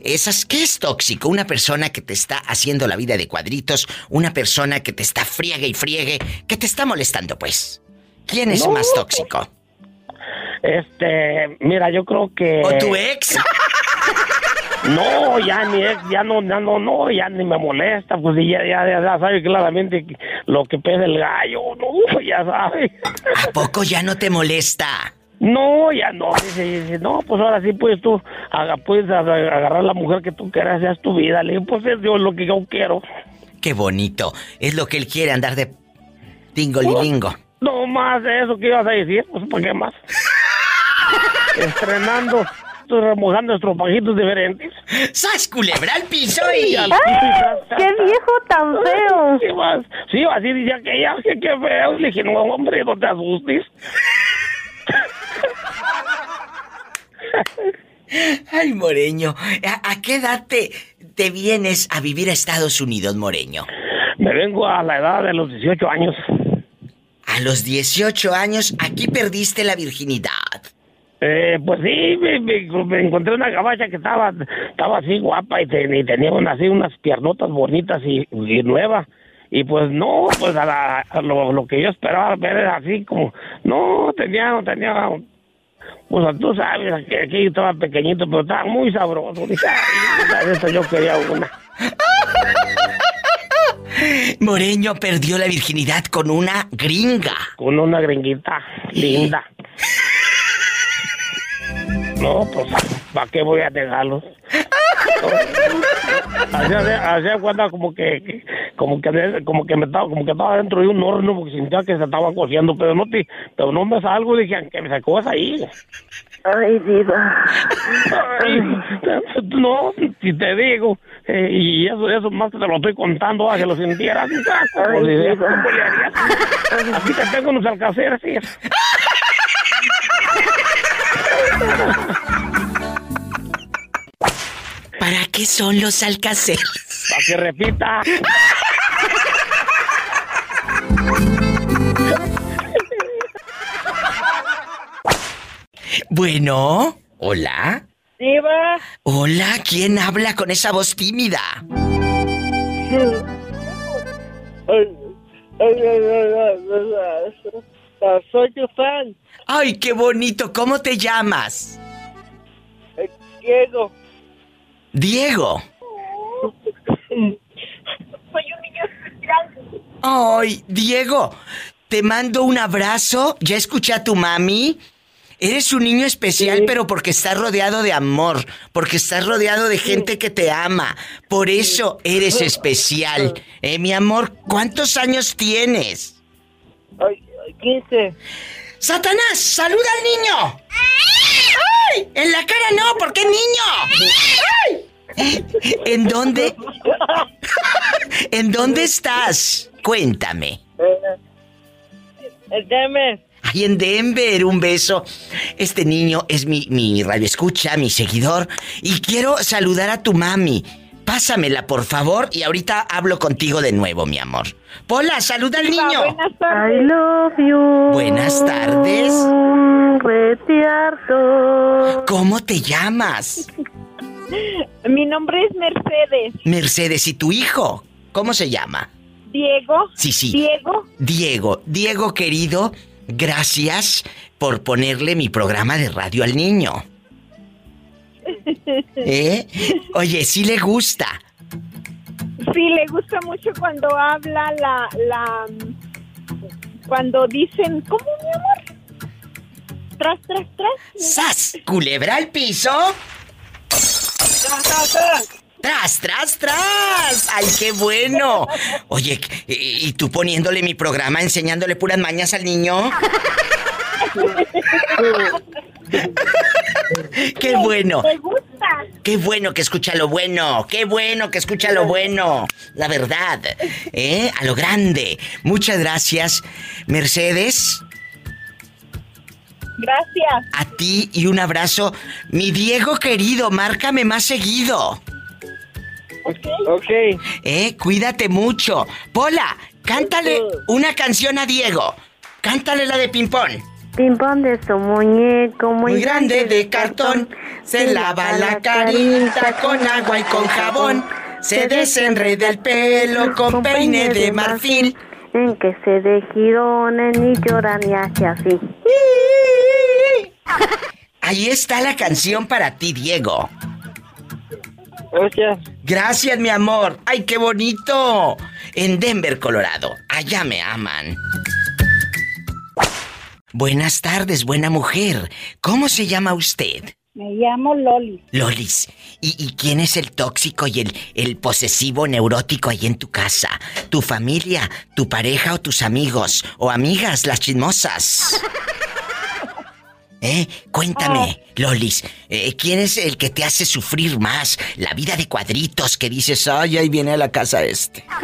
[SPEAKER 2] Esas, ¿qué es tóxico? Una persona que te está haciendo la vida de cuadritos, una persona que te está friegue y friegue, que te está molestando, pues. ¿Quién es
[SPEAKER 10] No.
[SPEAKER 2] más tóxico?
[SPEAKER 10] Este, mira, yo creo que...
[SPEAKER 2] ¿O tu ex?
[SPEAKER 10] No, ya ni es, ya no, ya no, no, ya ni me molesta, pues y ya, ya, ya, ya sabe claramente lo que pesa el gallo, no, ya sabe.
[SPEAKER 2] ¿A poco ya no te molesta?
[SPEAKER 10] No, ya no, dice, dice, no, pues ahora sí puedes tú, haga- puedes a- agarrar la mujer que tú quieras, ya es tu vida, le digo, pues es yo lo que yo quiero.
[SPEAKER 2] Qué bonito. Es lo que él quiere, andar de tingolilingo.
[SPEAKER 10] No más de eso que ibas a decir, pues ¿para qué más? Estrenando, remojando estropajitos diferentes.
[SPEAKER 2] ¡Sas, culebra al piso y...
[SPEAKER 9] ¡Qué viejo tan feo!
[SPEAKER 10] Sí, vas, sí, así decía que ella, que qué feo. Le dije, no, hombre, no te asustes.
[SPEAKER 2] Ay, Moreño, ¿a, a qué edad te, te vienes a vivir a Estados Unidos, Moreño?
[SPEAKER 10] Me vengo a la edad de los 18 años.
[SPEAKER 2] A los 18 años, aquí perdiste la virginidad.
[SPEAKER 10] Eh, pues sí, me, me- me encontré una gabacha que estaba, estaba así guapa y, te- y tenía una- así unas piernotas bonitas y, y nuevas. Y pues no, pues a, la- a lo, lo que yo esperaba ver era así como, no, tenía, tenía, pues tú sabes, que aquí estaba pequeñito, pero estaba muy sabroso. "Ay, eso yo quería una.
[SPEAKER 2] Moreño perdió la virginidad con una gringa.
[SPEAKER 10] Con una gringuita linda. No, pues, ¿para qué voy a dejarlos? Hacía, hacía cuenta como que, como que como que me estaba como que estaba dentro de un horno porque sentía que se estaba cociendo pero no te, pero no me salgo dije que me sacó ahí
[SPEAKER 11] Ay, diva.
[SPEAKER 10] Ay, no si te digo eh, y eso eso más que te lo estoy contando a que lo sintieras ¿cómo
[SPEAKER 11] Ay,
[SPEAKER 10] le-
[SPEAKER 11] diva.
[SPEAKER 10] aquí te tengo unos alcaceres sí.
[SPEAKER 2] ¿Para qué son los alcaceres?
[SPEAKER 10] para que repita
[SPEAKER 2] Bueno, hola.
[SPEAKER 3] Diva.
[SPEAKER 2] Hola, ¿quién habla con esa voz tímida?
[SPEAKER 3] Soy tu fan,
[SPEAKER 2] Ay, qué bonito, ¿cómo te llamas?
[SPEAKER 3] Diego.
[SPEAKER 2] Diego. Ay, Diego, te mando un abrazo. Ya escuché a tu mami. Eres un niño especial, pero porque estás rodeado de amor, porque estás rodeado de gente que te ama. Por eso eres especial. Eh, mi amor, ¿cuántos años tienes?
[SPEAKER 3] Ay, 15.
[SPEAKER 2] ¡Satanás! ¡Saluda al niño! ¡Ay! En la cara no, porque es niño. ¡Ay! ¿En dónde? ¿En dónde estás? Cuéntame.
[SPEAKER 3] Deme.
[SPEAKER 2] Ay, en Denver, un beso. Este niño es mi, mi radioescucha, mi seguidor. Y quiero saludar a tu mami. Pásamela, por favor, y ahorita hablo contigo de nuevo, mi amor. Pola, saluda al niño.
[SPEAKER 3] Buenas
[SPEAKER 11] I
[SPEAKER 3] tardes.
[SPEAKER 11] love you.
[SPEAKER 2] Buenas tardes.
[SPEAKER 11] Retiarto.
[SPEAKER 2] ¿Cómo te llamas?
[SPEAKER 3] Mi nombre es Mercedes.
[SPEAKER 2] Mercedes, ¿y tu hijo? ¿Cómo se llama?
[SPEAKER 3] Diego.
[SPEAKER 2] Sí, sí.
[SPEAKER 3] Diego.
[SPEAKER 2] Diego, Diego querido, gracias por ponerle mi programa de radio al niño. ¿Eh? Oye, sí le gusta.
[SPEAKER 3] Sí, le gusta mucho cuando habla la, la, cuando dicen, ¿cómo mi amor? Tras, tras, tras.
[SPEAKER 2] ¡Sas! ¿Culebra al piso?
[SPEAKER 3] Tras, tras, tras.
[SPEAKER 2] ¡Tras, tras, tras! ¡Ay, qué bueno! Oye, ¿y y tú poniéndole mi programa, enseñándole puras mañas al niño? ¡Qué bueno! Qué bueno que escucha lo bueno, qué bueno que escucha lo bueno, la verdad, ¿eh? A lo grande. Muchas gracias, Mercedes,
[SPEAKER 3] Gracias.
[SPEAKER 2] a ti y un abrazo. Mi Diego querido, márcame más seguido,
[SPEAKER 3] Ok.
[SPEAKER 2] ¿eh? Cuídate mucho. Pola, cántale una canción a Diego. Cántale la de ping-pong.
[SPEAKER 11] Pimpón de su muñeco muy,
[SPEAKER 2] Muy grande de cartón, se lava la carita con agua y con jabón, se desenreda el pelo con peine de marfil.
[SPEAKER 11] En que se de girones ni llora ni hace así.
[SPEAKER 2] Ahí está la canción para ti, Diego.
[SPEAKER 3] Gracias.
[SPEAKER 2] Gracias, mi amor. ¡Ay, qué bonito! En Denver, Colorado. Allá me aman. Buenas tardes, buena mujer. ¿Cómo se llama usted?
[SPEAKER 3] Me llamo Loli.
[SPEAKER 2] Lolis. ¿Y, y quién es el tóxico y el, el posesivo neurótico ahí en tu casa? ¿Tu familia, tu pareja o tus amigos? ¿O amigas, las chismosas? ¿Eh? Cuéntame, Lolis, eh, ¿quién es el que te hace sufrir más? La vida de cuadritos que dices, ay, ahí viene a la casa este.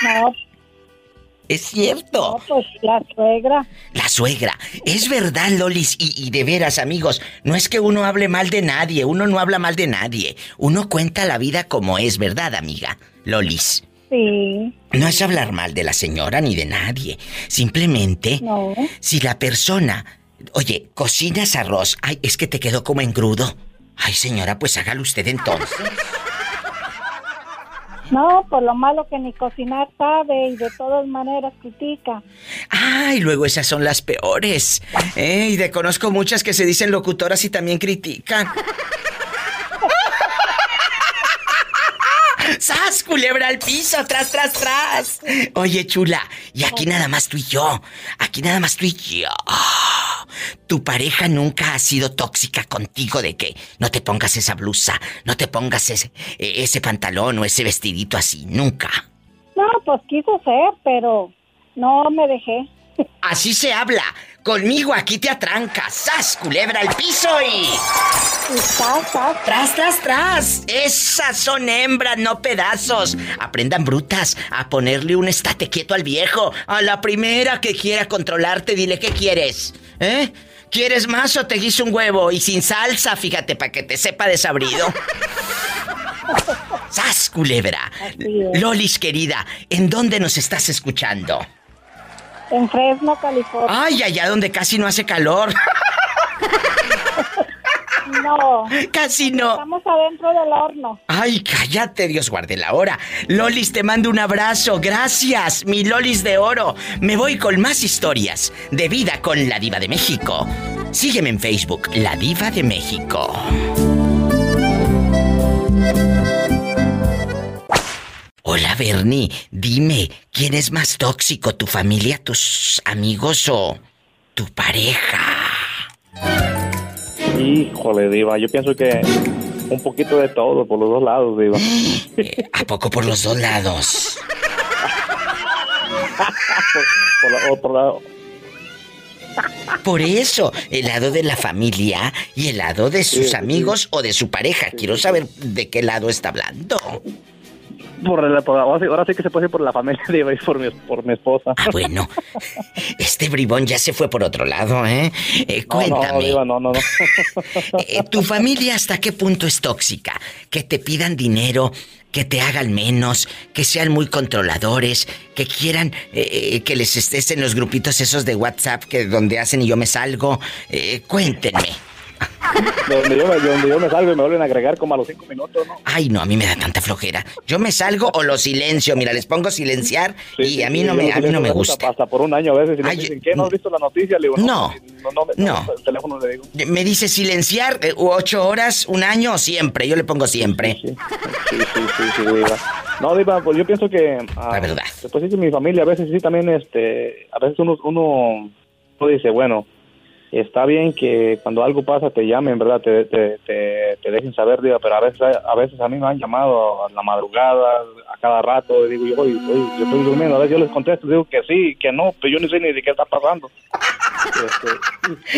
[SPEAKER 3] No,
[SPEAKER 2] Es cierto.
[SPEAKER 3] pues la suegra.
[SPEAKER 2] La suegra. Es verdad, Lolis. Y, y de veras, amigos, no es que uno hable mal de nadie. Uno no habla mal de nadie. Uno cuenta la vida como es, ¿verdad, amiga? Lolis.
[SPEAKER 12] Sí.
[SPEAKER 2] No es hablar mal de la señora ni de nadie. Simplemente,
[SPEAKER 12] No.
[SPEAKER 2] si la persona, oye, cocinas arroz, ay, es que te quedó como engrudo. Ay, señora, pues hágalo usted entonces.
[SPEAKER 12] No, por lo malo que ni cocinar sabe y de todas maneras critica.
[SPEAKER 2] Ay, luego esas son las peores. Eh, y de conozco muchas que se dicen locutoras y también critican. ¡Sas, culebra al piso! ¡Tras, tras, tras! Oye, chula, y aquí nada más tú y yo. Aquí nada más tú y yo. Tu pareja nunca ha sido tóxica contigo de que no te pongas esa blusa, no te pongas ese, ese pantalón o ese vestidito así. Nunca.
[SPEAKER 12] No, pues quiso ser, pero no me dejé.
[SPEAKER 2] Así se habla. Conmigo aquí te atrancas. ¡Sas, culebra al piso y... Tras, tras, tras. Esas son hembras, no pedazos. Aprendan brutas a ponerle un estate quieto al viejo. A la primera que quiera controlarte, dile qué quieres. ¿Eh? ¿Quieres más o te guiso un huevo? Y sin salsa, fíjate, para que te sepa desabrido. ¡Sas, culebra! Lolis, querida, ¿en dónde nos estás escuchando?
[SPEAKER 12] En Fresno, California.
[SPEAKER 2] Ay, allá donde casi no hace calor.
[SPEAKER 12] No.
[SPEAKER 2] Casi no.
[SPEAKER 12] Estamos adentro del horno.
[SPEAKER 2] Ay, cállate, Dios guarde la hora. Lolis, te mando un abrazo. Gracias, mi Lolis de oro. Me voy con más historias de vida con la Diva de México. Sígueme en Facebook, La Diva de México. Hola, Bernie. Dime, ¿quién es más tóxico, tu familia, tus amigos o tu pareja?
[SPEAKER 13] Híjole, Diva, yo pienso que un poquito de todo, por los dos lados, Diva.
[SPEAKER 2] ¿A poco por los dos lados?
[SPEAKER 13] por, la- otro lado.
[SPEAKER 2] Por eso, el lado de la familia y el lado de sus
[SPEAKER 13] Sí, sí.
[SPEAKER 2] amigos o de su pareja. Quiero saber de qué lado está hablando.
[SPEAKER 13] Por la- por- ahora, sí, ahora sí que se puede por la familia, Diva, y por mi, por mi esposa.
[SPEAKER 2] Ah, bueno. Este bribón ya se fue por otro lado, ¿eh? Eh,
[SPEAKER 13] No, no,
[SPEAKER 2] cuéntame.
[SPEAKER 13] Diva, no, no, no.
[SPEAKER 2] Eh, ¿Tu familia hasta qué punto es tóxica? Que te pidan dinero, que te hagan menos, que sean muy controladores, que quieran eh, que les estés en los grupitos esos de WhatsApp que donde hacen y yo me salgo. Cuéntenme.
[SPEAKER 13] donde, yo, me- donde yo me salgo y me vuelven a agregar como a los cinco minutos, ¿no?
[SPEAKER 2] Ay, no, a mí me da tanta flojera. Yo me salgo o lo silencio. Mira, les pongo silenciar y a mí no me, a mí no me gusta.
[SPEAKER 13] Hasta por un año a veces. Y me dicen, ¿qué? ¿No has visto la noticia? Le digo,
[SPEAKER 2] No.
[SPEAKER 13] No, no, me-
[SPEAKER 2] No.
[SPEAKER 13] El teléfono le digo.
[SPEAKER 2] Me dice silenciar eh, ocho horas, un año o siempre. Yo le pongo siempre.
[SPEAKER 13] Sí, sí, sí, sí, Diva. No, Diva, pues yo pienso que... ah,
[SPEAKER 2] La verdad.
[SPEAKER 13] Después sí que mi familia a veces sí también, este... A veces uno, uno, uno dice, bueno, está bien que cuando algo pasa te llamen, ¿verdad? Te, te, te, te dejen saber, Diva, pero a veces, a veces a mí me han llamado a la madrugada, a cada rato, y digo yo, oye, oye, yo estoy durmiendo, a veces yo les contesto, digo que sí, que no, pero yo ni sé ni de qué está pasando.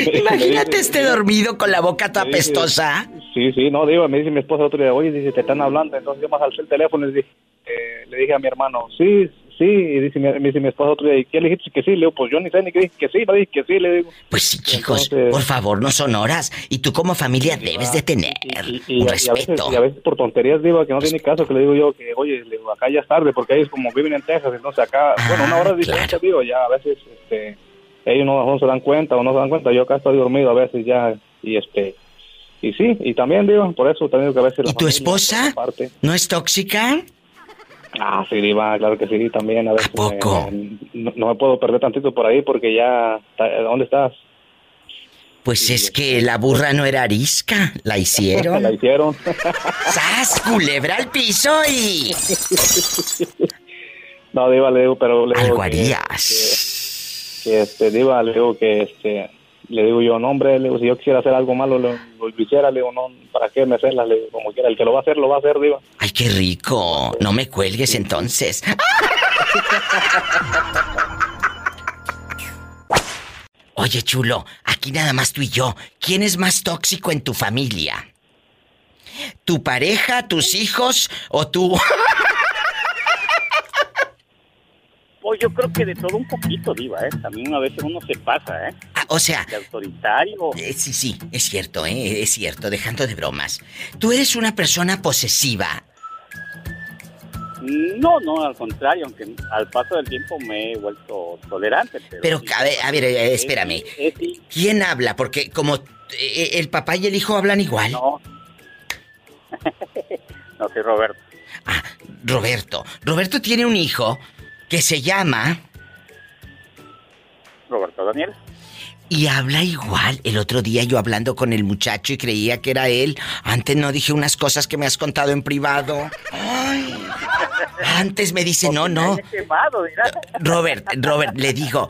[SPEAKER 13] Este,
[SPEAKER 2] Imagínate este dormido con la boca toda
[SPEAKER 13] Me dice-
[SPEAKER 2] pestosa.
[SPEAKER 13] Sí, sí, no, digo, me dice mi esposa otro día, oye, dice, te están hablando, entonces yo más alcé el teléfono y le dije, eh, le dije a mi hermano, sí, sí, y dice, mi- me dice mi esposa otro día, ¿y qué le dijiste que sí? Le digo, pues yo ni sé ni qué dije que sí, le dije que sí, le digo.
[SPEAKER 2] Pues sí, chicos,
[SPEAKER 13] Entonces-
[SPEAKER 2] por favor, no son horas. Y tú como familia debes de tener
[SPEAKER 13] Y,
[SPEAKER 2] un
[SPEAKER 13] a- veces,
[SPEAKER 2] respeto.
[SPEAKER 13] y a veces por tonterías, digo, que no tiene caso, que le digo yo que, oye, le digo, acá ya es tarde, porque ellos como viven en Texas, entonces acá, bueno, una hora de diferencia, digo, ya a veces, este, ellos no, no se dan cuenta o no se dan cuenta, yo acá estoy dormido a veces ya, y este, y sí, y también digo, por eso también digo que a veces
[SPEAKER 2] ¿Y tu
[SPEAKER 13] familia,
[SPEAKER 2] esposa no es tóxica?
[SPEAKER 13] Ah, sí, Diva, claro que sí, también a veces.
[SPEAKER 2] poco?
[SPEAKER 13] eh, no, no me puedo perder tantito por ahí porque ya, ¿dónde estás?
[SPEAKER 2] Pues es que la burra no era arisca, la hicieron.
[SPEAKER 13] La hicieron.
[SPEAKER 2] ¡Sas! Culebra al piso y.
[SPEAKER 13] No, Diva, le digo, pero le digo
[SPEAKER 2] Algo
[SPEAKER 13] que-
[SPEAKER 2] harías.
[SPEAKER 13] que, que, este, Diva, le digo que, este, le digo yo, no, hombre, digo, si yo quisiera hacer algo malo, lo, lo hiciera, le digo, no, ¿para qué me hacerla? Le digo, como quiera, el que lo va a hacer, lo va a hacer, Diva.
[SPEAKER 2] ¡Ay, qué rico! No me cuelgues entonces. Oye, chulo, aquí nada más tú y yo. ¿Quién es más tóxico en tu familia? ¿Tu pareja, tus hijos o tú?
[SPEAKER 14] Pues yo creo que de todo un poquito, Diva, ¿eh? También a veces uno se pasa, ¿eh?
[SPEAKER 2] Ah, o sea,
[SPEAKER 14] De autoritario.
[SPEAKER 2] Eh, sí, sí, es cierto, ¿eh? Es cierto, dejando de bromas. Tú eres una persona posesiva.
[SPEAKER 14] No, no, al contrario, aunque al paso del tiempo me he vuelto tolerante. Pero,
[SPEAKER 2] Pero,
[SPEAKER 14] sí,
[SPEAKER 2] a ver, a ver, eh,
[SPEAKER 14] es-
[SPEAKER 2] espérame.
[SPEAKER 14] es-
[SPEAKER 2] ¿Quién habla? Porque como eh, el papá y el hijo hablan igual.
[SPEAKER 14] no. no soy Roberto.
[SPEAKER 2] Roberto. Roberto tiene un hijo que se llama
[SPEAKER 14] Roberto Daniel.
[SPEAKER 2] y habla igual. El otro día yo hablando con el muchacho y creía que era él. Antes no dije unas cosas que me has contado en privado. Ay. Antes me dice, no, no. Robert, Robert, le digo,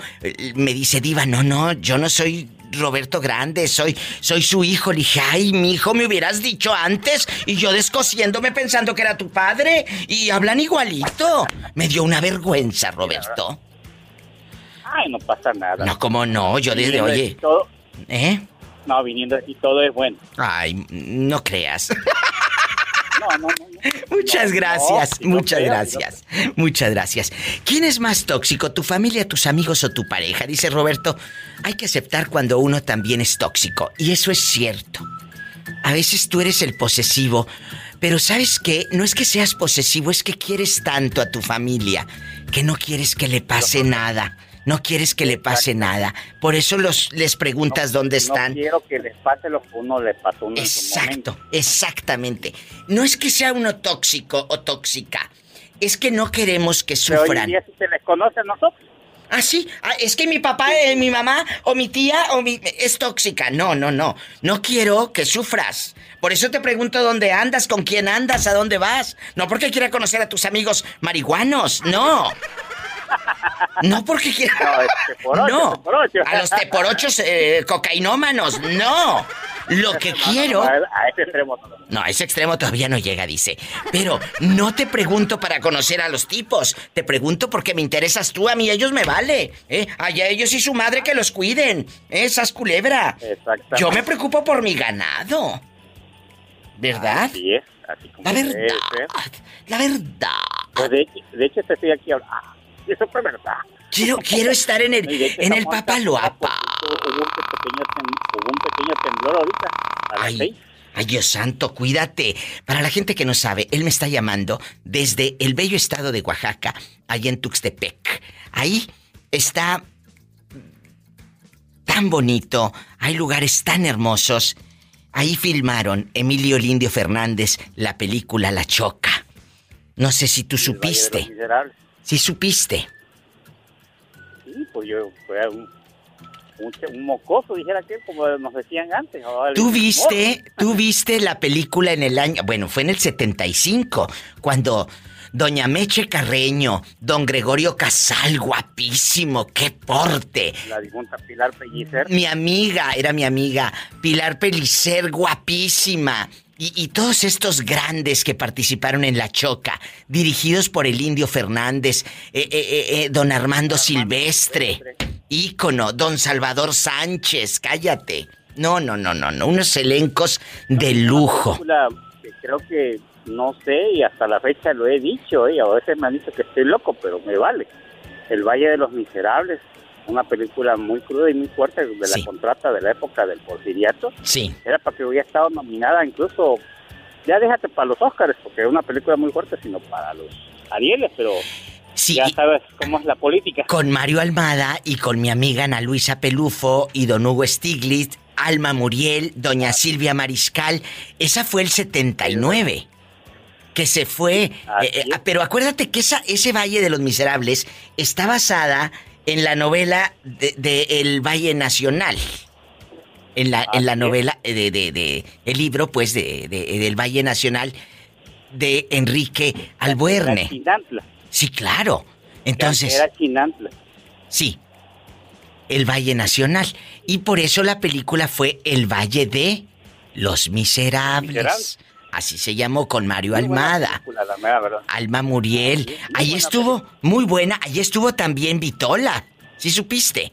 [SPEAKER 2] me dice Diva, no, no, yo no soy Roberto Grande, soy, soy su hijo. Le dije, ay, mi hijo, me hubieras dicho antes. Y yo descosiéndome pensando que era tu padre. Y hablan igualito. Me dio una vergüenza, Roberto.
[SPEAKER 14] Ay, no pasa nada.
[SPEAKER 2] No, como no, yo desde, oye,
[SPEAKER 14] todo-
[SPEAKER 2] ¿eh?
[SPEAKER 14] no, viniendo aquí todo es bueno.
[SPEAKER 2] Ay, no creas.
[SPEAKER 14] No, no, no.
[SPEAKER 2] Muchas gracias, muchas gracias. Muchas gracias. ¿Quién es más tóxico, tu familia, tus amigos o tu pareja? Dice Roberto, hay que aceptar cuando uno también es tóxico. Y eso es cierto. A veces tú eres el posesivo, pero ¿sabes qué? No es que seas posesivo, es que quieres tanto a tu familia que no quieres que le pase nada. No quieres que le pase nada. Por eso los, les preguntas dónde están.
[SPEAKER 14] No quiero que les pase lo que uno le pasó a uno en su
[SPEAKER 2] Exacto, exactamente. No es que sea uno tóxico o tóxica. Es que no queremos que
[SPEAKER 14] Pero hoy
[SPEAKER 2] sufran.
[SPEAKER 14] día si se les conoce a nosotros.
[SPEAKER 2] Ah, sí. Ah, es que mi papá, eh, mi mamá o mi tía o mi es tóxica. No, no, no. No quiero que sufras. Por eso te pregunto dónde andas, con quién andas, a dónde vas. No porque quiera conocer a tus amigos marihuanos. No. No porque quiera.
[SPEAKER 14] No, es teporocho,
[SPEAKER 2] No.
[SPEAKER 14] teporocho.
[SPEAKER 2] A los teporochos eh, cocainómanos. No. Lo que quiero.
[SPEAKER 14] A, a ese extremo no.
[SPEAKER 2] No, a ese extremo todavía no llega, dice. Pero no te pregunto para conocer a los tipos. Te pregunto porque me interesas tú. A mí ellos me vale. ¿eh? Allá ellos y su madre que los cuiden. Esas culebra.
[SPEAKER 14] Exactamente.
[SPEAKER 2] Yo me preocupo por mi ganado. ¿Verdad?
[SPEAKER 14] Así es, así como
[SPEAKER 2] La verdad. La verdad.
[SPEAKER 14] Pues de, hecho- de hecho, te estoy aquí hablando. Eso fue verdad.
[SPEAKER 2] Quiero, quiero estar en el, en el papaloapa.
[SPEAKER 14] Hubo un pequeño, temblor ahorita. A las
[SPEAKER 2] Ay,
[SPEAKER 14] seis.
[SPEAKER 2] ay, Dios santo, cuídate. Para la gente que no sabe, él me está llamando desde el bello estado de Oaxaca, allá en Tuxtepec. Ahí está tan bonito, hay lugares tan hermosos. Ahí filmaron Emilio Lindio Fernández la película La Choca. No sé si tú
[SPEAKER 14] El Valle de los
[SPEAKER 2] Si supiste.
[SPEAKER 14] Sí, pues yo fue un, un, un mocoso, dijera que, como nos decían antes.
[SPEAKER 2] ¿Tú viste, tú viste la película en el año, bueno, fue en el 75, cuando Doña Meche Carreño, Don Gregorio Casal, guapísimo, qué porte.
[SPEAKER 14] La difunta Pilar Pellicer.
[SPEAKER 2] Mi amiga, era mi amiga, Pilar Pelicer, guapísima. Y, y todos estos grandes que participaron en La Choca, dirigidos por el Indio Fernández, eh, eh, eh, Don Armando Silvestre, ícono, Don Salvador Sánchez, cállate. No, no, no, no, no, unos elencos de lujo.
[SPEAKER 14] creo que no sé y hasta la fecha lo he dicho y a veces me han dicho que estoy loco pero me vale El Valle de los Miserables una película muy cruda y muy fuerte de
[SPEAKER 2] Sí.
[SPEAKER 14] la contrata de la época del porfiriato
[SPEAKER 2] Sí.
[SPEAKER 14] era para que hubiera estado nominada incluso ya déjate para los Óscares porque es una película muy fuerte sino para los Arieles pero
[SPEAKER 2] Sí,
[SPEAKER 14] ya sabes cómo es la política
[SPEAKER 2] con Mario Almada y con mi amiga Ana Luisa Pelufo y don Hugo Stiglitz, Alma Muriel, doña Silvia Mariscal. Esa fue el 79. Que se fue. Eh, eh, pero acuérdate que esa, ese Valle de los Miserables está basada en la novela de, de El Valle Nacional. En la, en la novela de, de, de- el libro, pues, de, de- del Valle Nacional de Enrique
[SPEAKER 14] era
[SPEAKER 2] Albuerne.
[SPEAKER 14] Chinantla
[SPEAKER 2] Sí, claro. Entonces.
[SPEAKER 14] era Chinantla
[SPEAKER 2] Sí. El Valle Nacional. Y por eso la película fue El Valle de los Miserables.
[SPEAKER 14] Miserables.
[SPEAKER 2] Así se llamó con Mario
[SPEAKER 14] Muy
[SPEAKER 2] Almada.
[SPEAKER 14] película, la mera verdad.
[SPEAKER 2] Alma Muriel.
[SPEAKER 14] muy
[SPEAKER 2] Ahí
[SPEAKER 14] buena
[SPEAKER 2] estuvo, muy buena. Ahí estuvo también Vitola. ¿Sí supiste?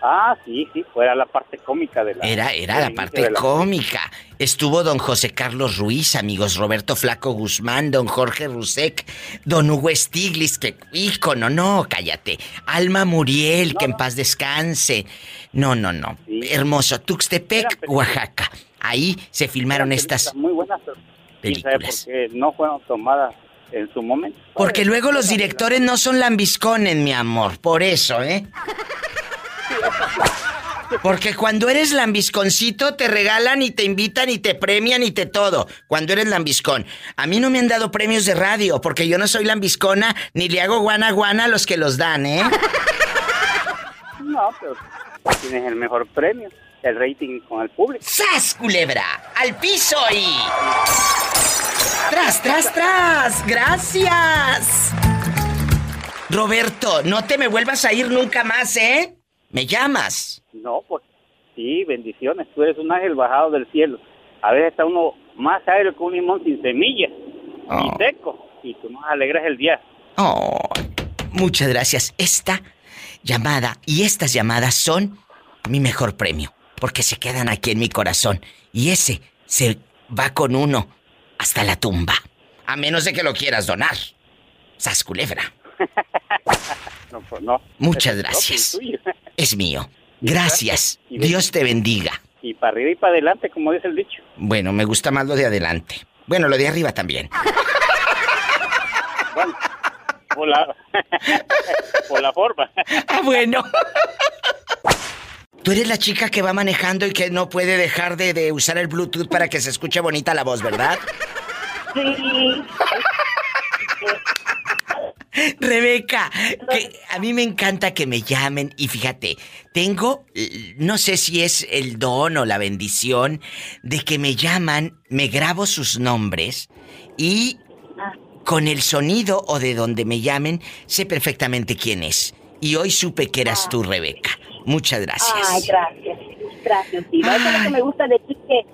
[SPEAKER 14] Ah, sí, sí, fuera la parte cómica de la...
[SPEAKER 2] Era, era la parte
[SPEAKER 14] la-
[SPEAKER 2] cómica. Estuvo don José Carlos Ruiz, amigos, Roberto Flaco Guzmán, don Jorge Rusek, don Hugo Stiglitz, que ícono, no, cállate. Alma Muriel, que en paz descanse. No, no, no.
[SPEAKER 14] Sí.
[SPEAKER 2] Hermoso. Tuxtepec. Oaxaca. Ahí se filmaron estas
[SPEAKER 14] películas Muy buenas,
[SPEAKER 2] películas.
[SPEAKER 14] no fueron tomadas en su momento.
[SPEAKER 2] Porque luego los directores no son lambiscones, mi amor. Por eso, ¿eh? Porque cuando eres lambisconcito te regalan y te invitan y te premian y te todo. Cuando eres lambiscón. A mí no me han dado premios de radio porque yo no soy lambiscona ni le hago guana guana a los que los dan, ¿eh?
[SPEAKER 14] No, pero tienes el mejor premio, el rating con el público.
[SPEAKER 2] ¡Sas, culebra! ¡Al piso y... ¡Tras, tras, tras! ¡Gracias! Roberto, no te me vuelvas a ir nunca más, ¿eh? Me llamas.
[SPEAKER 14] No, pues sí, bendiciones. Tú eres un ángel bajado del cielo. A veces está uno más aéreo que un limón sin semillas y seco. Y tú nos alegras el día.
[SPEAKER 2] Oh, muchas gracias. Esta llamada y estas llamadas son mi mejor premio, porque se quedan aquí en mi corazón. Y ese se va con uno hasta la tumba. A menos de que lo quieras donar. Sas culebra.
[SPEAKER 14] No, pues no.
[SPEAKER 2] Muchas
[SPEAKER 14] Es
[SPEAKER 2] gracias. Es mío. Gracias. Dios te bendiga.
[SPEAKER 14] Y para arriba y para adelante, como dice el dicho.
[SPEAKER 2] Bueno, me gusta más lo de adelante. Bueno, lo de arriba también.
[SPEAKER 14] Por la, por la forma.
[SPEAKER 2] Ah, bueno. Tú eres la chica que va manejando y que no puede dejar de, de usar el Bluetooth para que se escuche bonita la voz, ¿verdad?
[SPEAKER 12] Sí.
[SPEAKER 2] Rebeca, que a mí me encanta que me llamen y fíjate, tengo, no sé si es el don o la bendición de que me llaman, me grabo sus nombres y con el sonido o de donde me llamen sé perfectamente quién es. Y hoy supe que eras tú, Rebeca. Muchas gracias.
[SPEAKER 12] Ay, gracias. Gracias, Diva. Eso es lo que me gusta de ti, que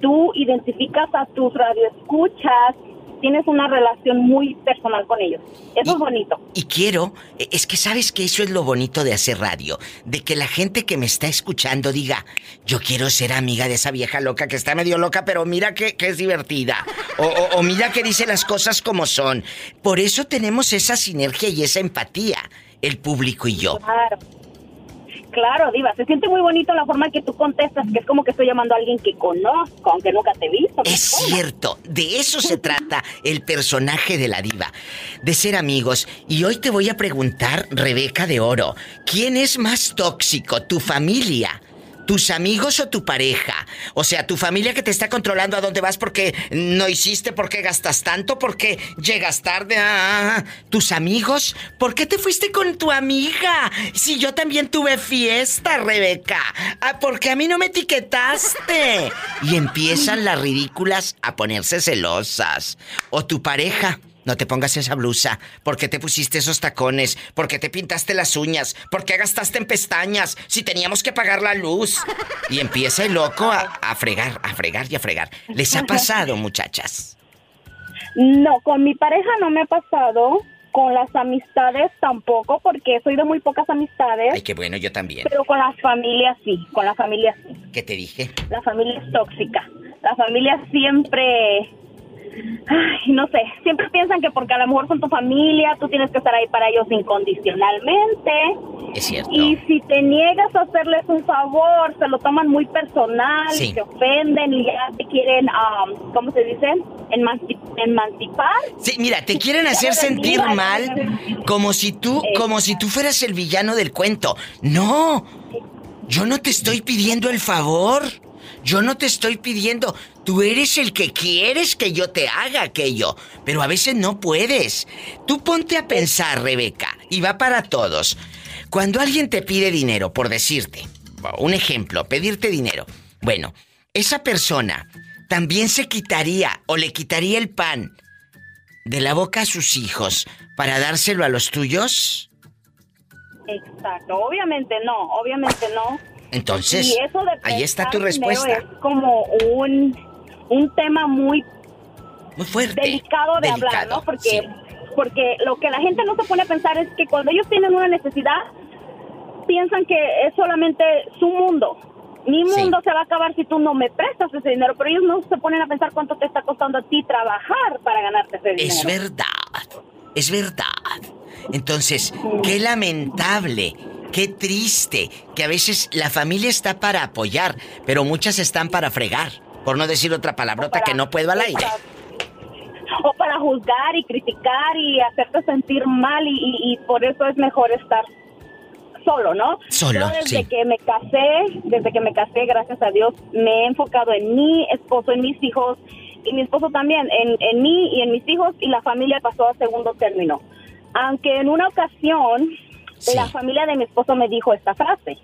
[SPEAKER 12] tú identificas a tus radioescuchas, tienes una relación muy personal con ellos. Eso es bonito.
[SPEAKER 2] Y quiero, eh, es que sabes que eso es lo bonito de hacer radio, de que la gente que me está escuchando diga, yo quiero ser amiga de esa vieja loca que está medio loca, pero mira que, que es divertida. O, o- o mira que dice las cosas como son. Por eso tenemos esa sinergia y esa empatía, el público y yo.
[SPEAKER 12] Claro. Claro, Diva, se siente muy bonito la forma que tú contestas, que es como que estoy llamando a alguien que conozco, aunque nunca te he visto.
[SPEAKER 2] Es cierto, de eso se trata el personaje de la diva, de ser amigos. Y hoy te voy a preguntar, Rebeca de Oro, ¿quién es más tóxico, tu familia? ¿Tus amigos o tu pareja? O sea, tu familia que te está controlando a dónde vas porque no hiciste, por qué gastas tanto, por qué llegas tarde. Ah, ¿Tus amigos? ¿Por qué te fuiste con tu amiga? Si yo también tuve fiesta, Rebeca. Ah, porque a mí no me etiquetaste. Y empiezan las ridículas a ponerse celosas. O tu pareja. No te pongas esa blusa. ¿Por qué te pusiste esos tacones? ¿Por qué te pintaste las uñas? ¿Por qué gastaste en pestañas? Si teníamos que pagar la luz. Y empieza el loco a, a fregar, a fregar y a fregar. ¿Les ha pasado, muchachas?
[SPEAKER 12] No, con mi pareja no me ha pasado, con las amistades tampoco, porque soy de muy pocas amistades,
[SPEAKER 2] Ay, qué bueno, yo también.
[SPEAKER 12] pero con las familias sí, con la familia sí.
[SPEAKER 2] ¿Qué te dije?
[SPEAKER 12] La familia es tóxica. La familia siempre, ay, no sé, siempre piensan que porque a lo mejor son tu familia, tú tienes que estar ahí para ellos incondicionalmente.
[SPEAKER 2] Es cierto.
[SPEAKER 12] Y si te niegas a hacerles un favor, se lo toman muy personal,
[SPEAKER 2] Sí.
[SPEAKER 12] y te ofenden y ya te quieren, um, ¿cómo se dice? Emanci- emancipar.
[SPEAKER 2] Sí, mira, te quieren hacer sentir mal como si tú, como si tú fueras el villano del cuento. No, yo no te estoy pidiendo el favor. Yo no te estoy pidiendo. Tú eres el que quieres que yo te haga aquello. Pero a veces no puedes. Tú ponte a pensar, Rebeca, y va para todos. Cuando alguien te pide dinero, por decirte, un ejemplo, pedirte dinero. Bueno, esa persona también se quitaría o le quitaría el pan de la boca a sus hijos para dárselo a los tuyos?
[SPEAKER 12] Exacto, obviamente no, obviamente no.
[SPEAKER 2] Entonces, ahí está tu respuesta.
[SPEAKER 12] Es como un, un tema muy,
[SPEAKER 2] muy fuerte,
[SPEAKER 12] delicado de hablar, ¿no? Porque, porque lo que la gente no se pone a pensar es que cuando ellos tienen una necesidad, piensan que es solamente su mundo. Mi mundo se va a acabar si tú no me prestas ese dinero, pero ellos no se ponen a pensar cuánto te está costando a ti trabajar para ganarte ese dinero.
[SPEAKER 2] Es verdad, es verdad. Entonces, qué lamentable, qué triste, que a veces la familia está para apoyar, pero muchas están para fregar, por no decir otra palabrota que no puedo al aire.
[SPEAKER 12] O para juzgar y criticar y hacerte sentir mal y, y- y por eso es mejor estar solo, ¿no?
[SPEAKER 2] Solo,
[SPEAKER 12] Yo desde
[SPEAKER 2] sí.
[SPEAKER 12] que me casé, desde que me casé, gracias a Dios, me he enfocado en mi esposo, en mis hijos y mi esposo también, en, en mí y en mis hijos y la familia pasó a segundo término. Aunque en una ocasión la familia de mi esposo me dijo esta frase.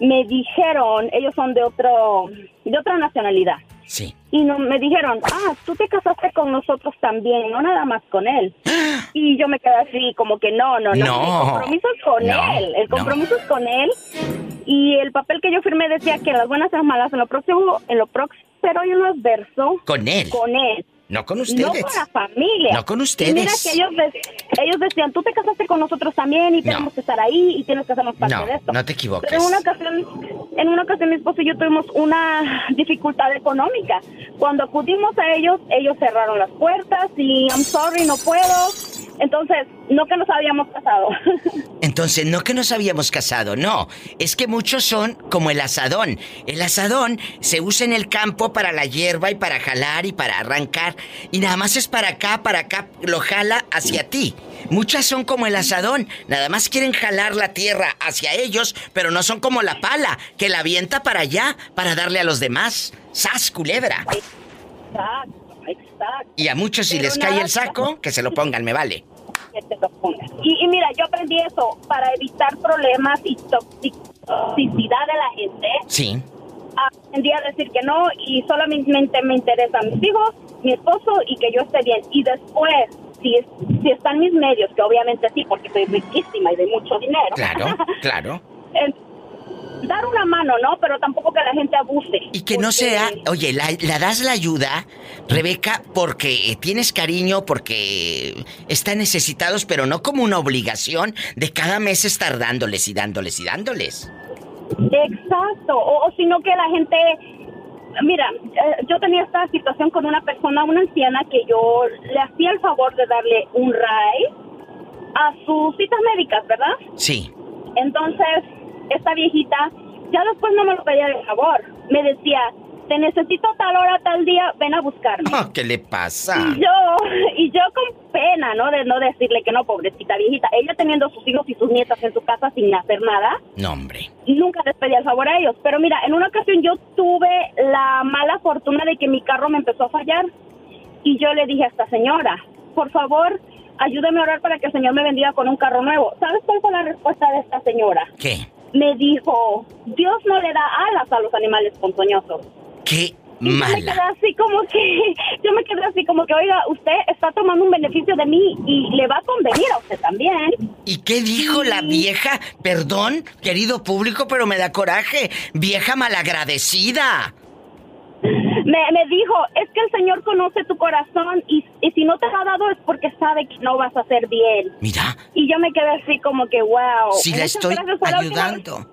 [SPEAKER 12] Me dijeron, ellos son de otro de otra nacionalidad.
[SPEAKER 2] Sí.
[SPEAKER 12] Y no, me dijeron, ah, tú te casaste con nosotros también, no nada más con él. Y yo me quedé así, como que no, no, no.
[SPEAKER 2] No.
[SPEAKER 12] El compromiso es con
[SPEAKER 2] No,
[SPEAKER 12] él. El
[SPEAKER 2] no.
[SPEAKER 12] compromiso es con él. Y el papel que yo firmé decía que las buenas y las malas en lo próximo, en lo próspero y en lo adverso.
[SPEAKER 2] Con él.
[SPEAKER 12] Con él.
[SPEAKER 2] No con
[SPEAKER 12] No
[SPEAKER 2] ustedes.
[SPEAKER 12] con la familia.
[SPEAKER 2] No con
[SPEAKER 12] Y
[SPEAKER 2] ustedes.
[SPEAKER 12] mira que ellos, ellos decían, tú te casaste con nosotros también y tenemos que estar ahí y tienes que hacernos parte
[SPEAKER 2] No,
[SPEAKER 12] de esto.
[SPEAKER 2] no te equivoques.
[SPEAKER 12] Pero en una ocasión, en una ocasión mi esposo y yo tuvimos una dificultad económica. Cuando acudimos a ellos, ellos cerraron las puertas y I'm sorry, no puedo. Entonces, no que nos habíamos casado.
[SPEAKER 2] Entonces, no que nos habíamos casado, no. Es que muchos son como el asadón. El asadón se usa en el campo para la hierba y para jalar y para arrancar. Y nada más es para acá, para acá, lo jala hacia ti. Muchas son como el asadón. Nada más quieren jalar la tierra hacia ellos, pero no son como la pala, que la avienta para allá, para darle a los demás. ¡Sas, culebra!
[SPEAKER 12] Exacto.
[SPEAKER 2] Y a muchos si
[SPEAKER 12] Pero
[SPEAKER 2] les cae el saco, que se lo pongan, me vale.
[SPEAKER 12] que te lo pongas. Y, y mira, yo aprendí eso para evitar problemas y toxic- toxicidad de la gente.
[SPEAKER 2] Sí.
[SPEAKER 12] Aprendí a decir que no y solamente me interesan mis hijos, mi esposo y que yo esté bien. Y después, si, es- si están mis medios, que obviamente sí, porque soy riquísima y de mucho dinero.
[SPEAKER 2] Claro, claro.
[SPEAKER 12] eh, dar una mano, ¿no? Pero tampoco que la gente abuse.
[SPEAKER 2] Y que no sea, oye, la, la das la ayuda, Rebeca, porque tienes cariño, porque están necesitados, pero no como una obligación de cada mes estar dándoles y dándoles y dándoles.
[SPEAKER 12] Exacto, o, o sino que la gente, mira, eh, yo tenía esta situación con una persona, una anciana, que yo le hacía el favor de darle un ride a sus citas médicas, ¿verdad?
[SPEAKER 2] Sí.
[SPEAKER 12] Entonces, esta viejita ya después no me lo pedía de favor, me decía, te necesito tal hora, tal día, ven a buscarme.
[SPEAKER 2] Oh, ¿Qué le pasa?
[SPEAKER 12] Y yo, y yo con pena, ¿no? De no decirle que no, pobrecita viejita. Ella teniendo sus hijos y sus nietas en su casa sin hacer nada,
[SPEAKER 2] No, hombre.
[SPEAKER 12] nunca les pedía el favor a ellos. Pero mira, en una ocasión yo tuve la mala fortuna de que mi carro me empezó a fallar. Y yo le dije a esta señora, por favor, ayúdeme a orar para que el Señor me bendiga con un carro nuevo. ¿Sabes cuál fue la respuesta de esta señora?
[SPEAKER 2] ¿Qué?
[SPEAKER 12] Me dijo, Dios no le da alas a los animales ponzoñosos.
[SPEAKER 2] ¿Qué
[SPEAKER 12] Y yo me quedé
[SPEAKER 2] mala?
[SPEAKER 12] así como que, yo me quedé así como que, oiga, usted está tomando un beneficio de mí y le va a convenir a usted también.
[SPEAKER 2] ¿Y qué dijo la vieja? Perdón, querido público, pero me da coraje. Vieja malagradecida.
[SPEAKER 12] Me, me dijo, es que el Señor conoce tu corazón y, y si no te lo ha dado es porque sabe que no vas a hacer bien.
[SPEAKER 2] Mira,
[SPEAKER 12] Y yo me quedé así como que, wow.
[SPEAKER 2] si la estoy
[SPEAKER 12] la
[SPEAKER 2] ayudando.
[SPEAKER 12] vez-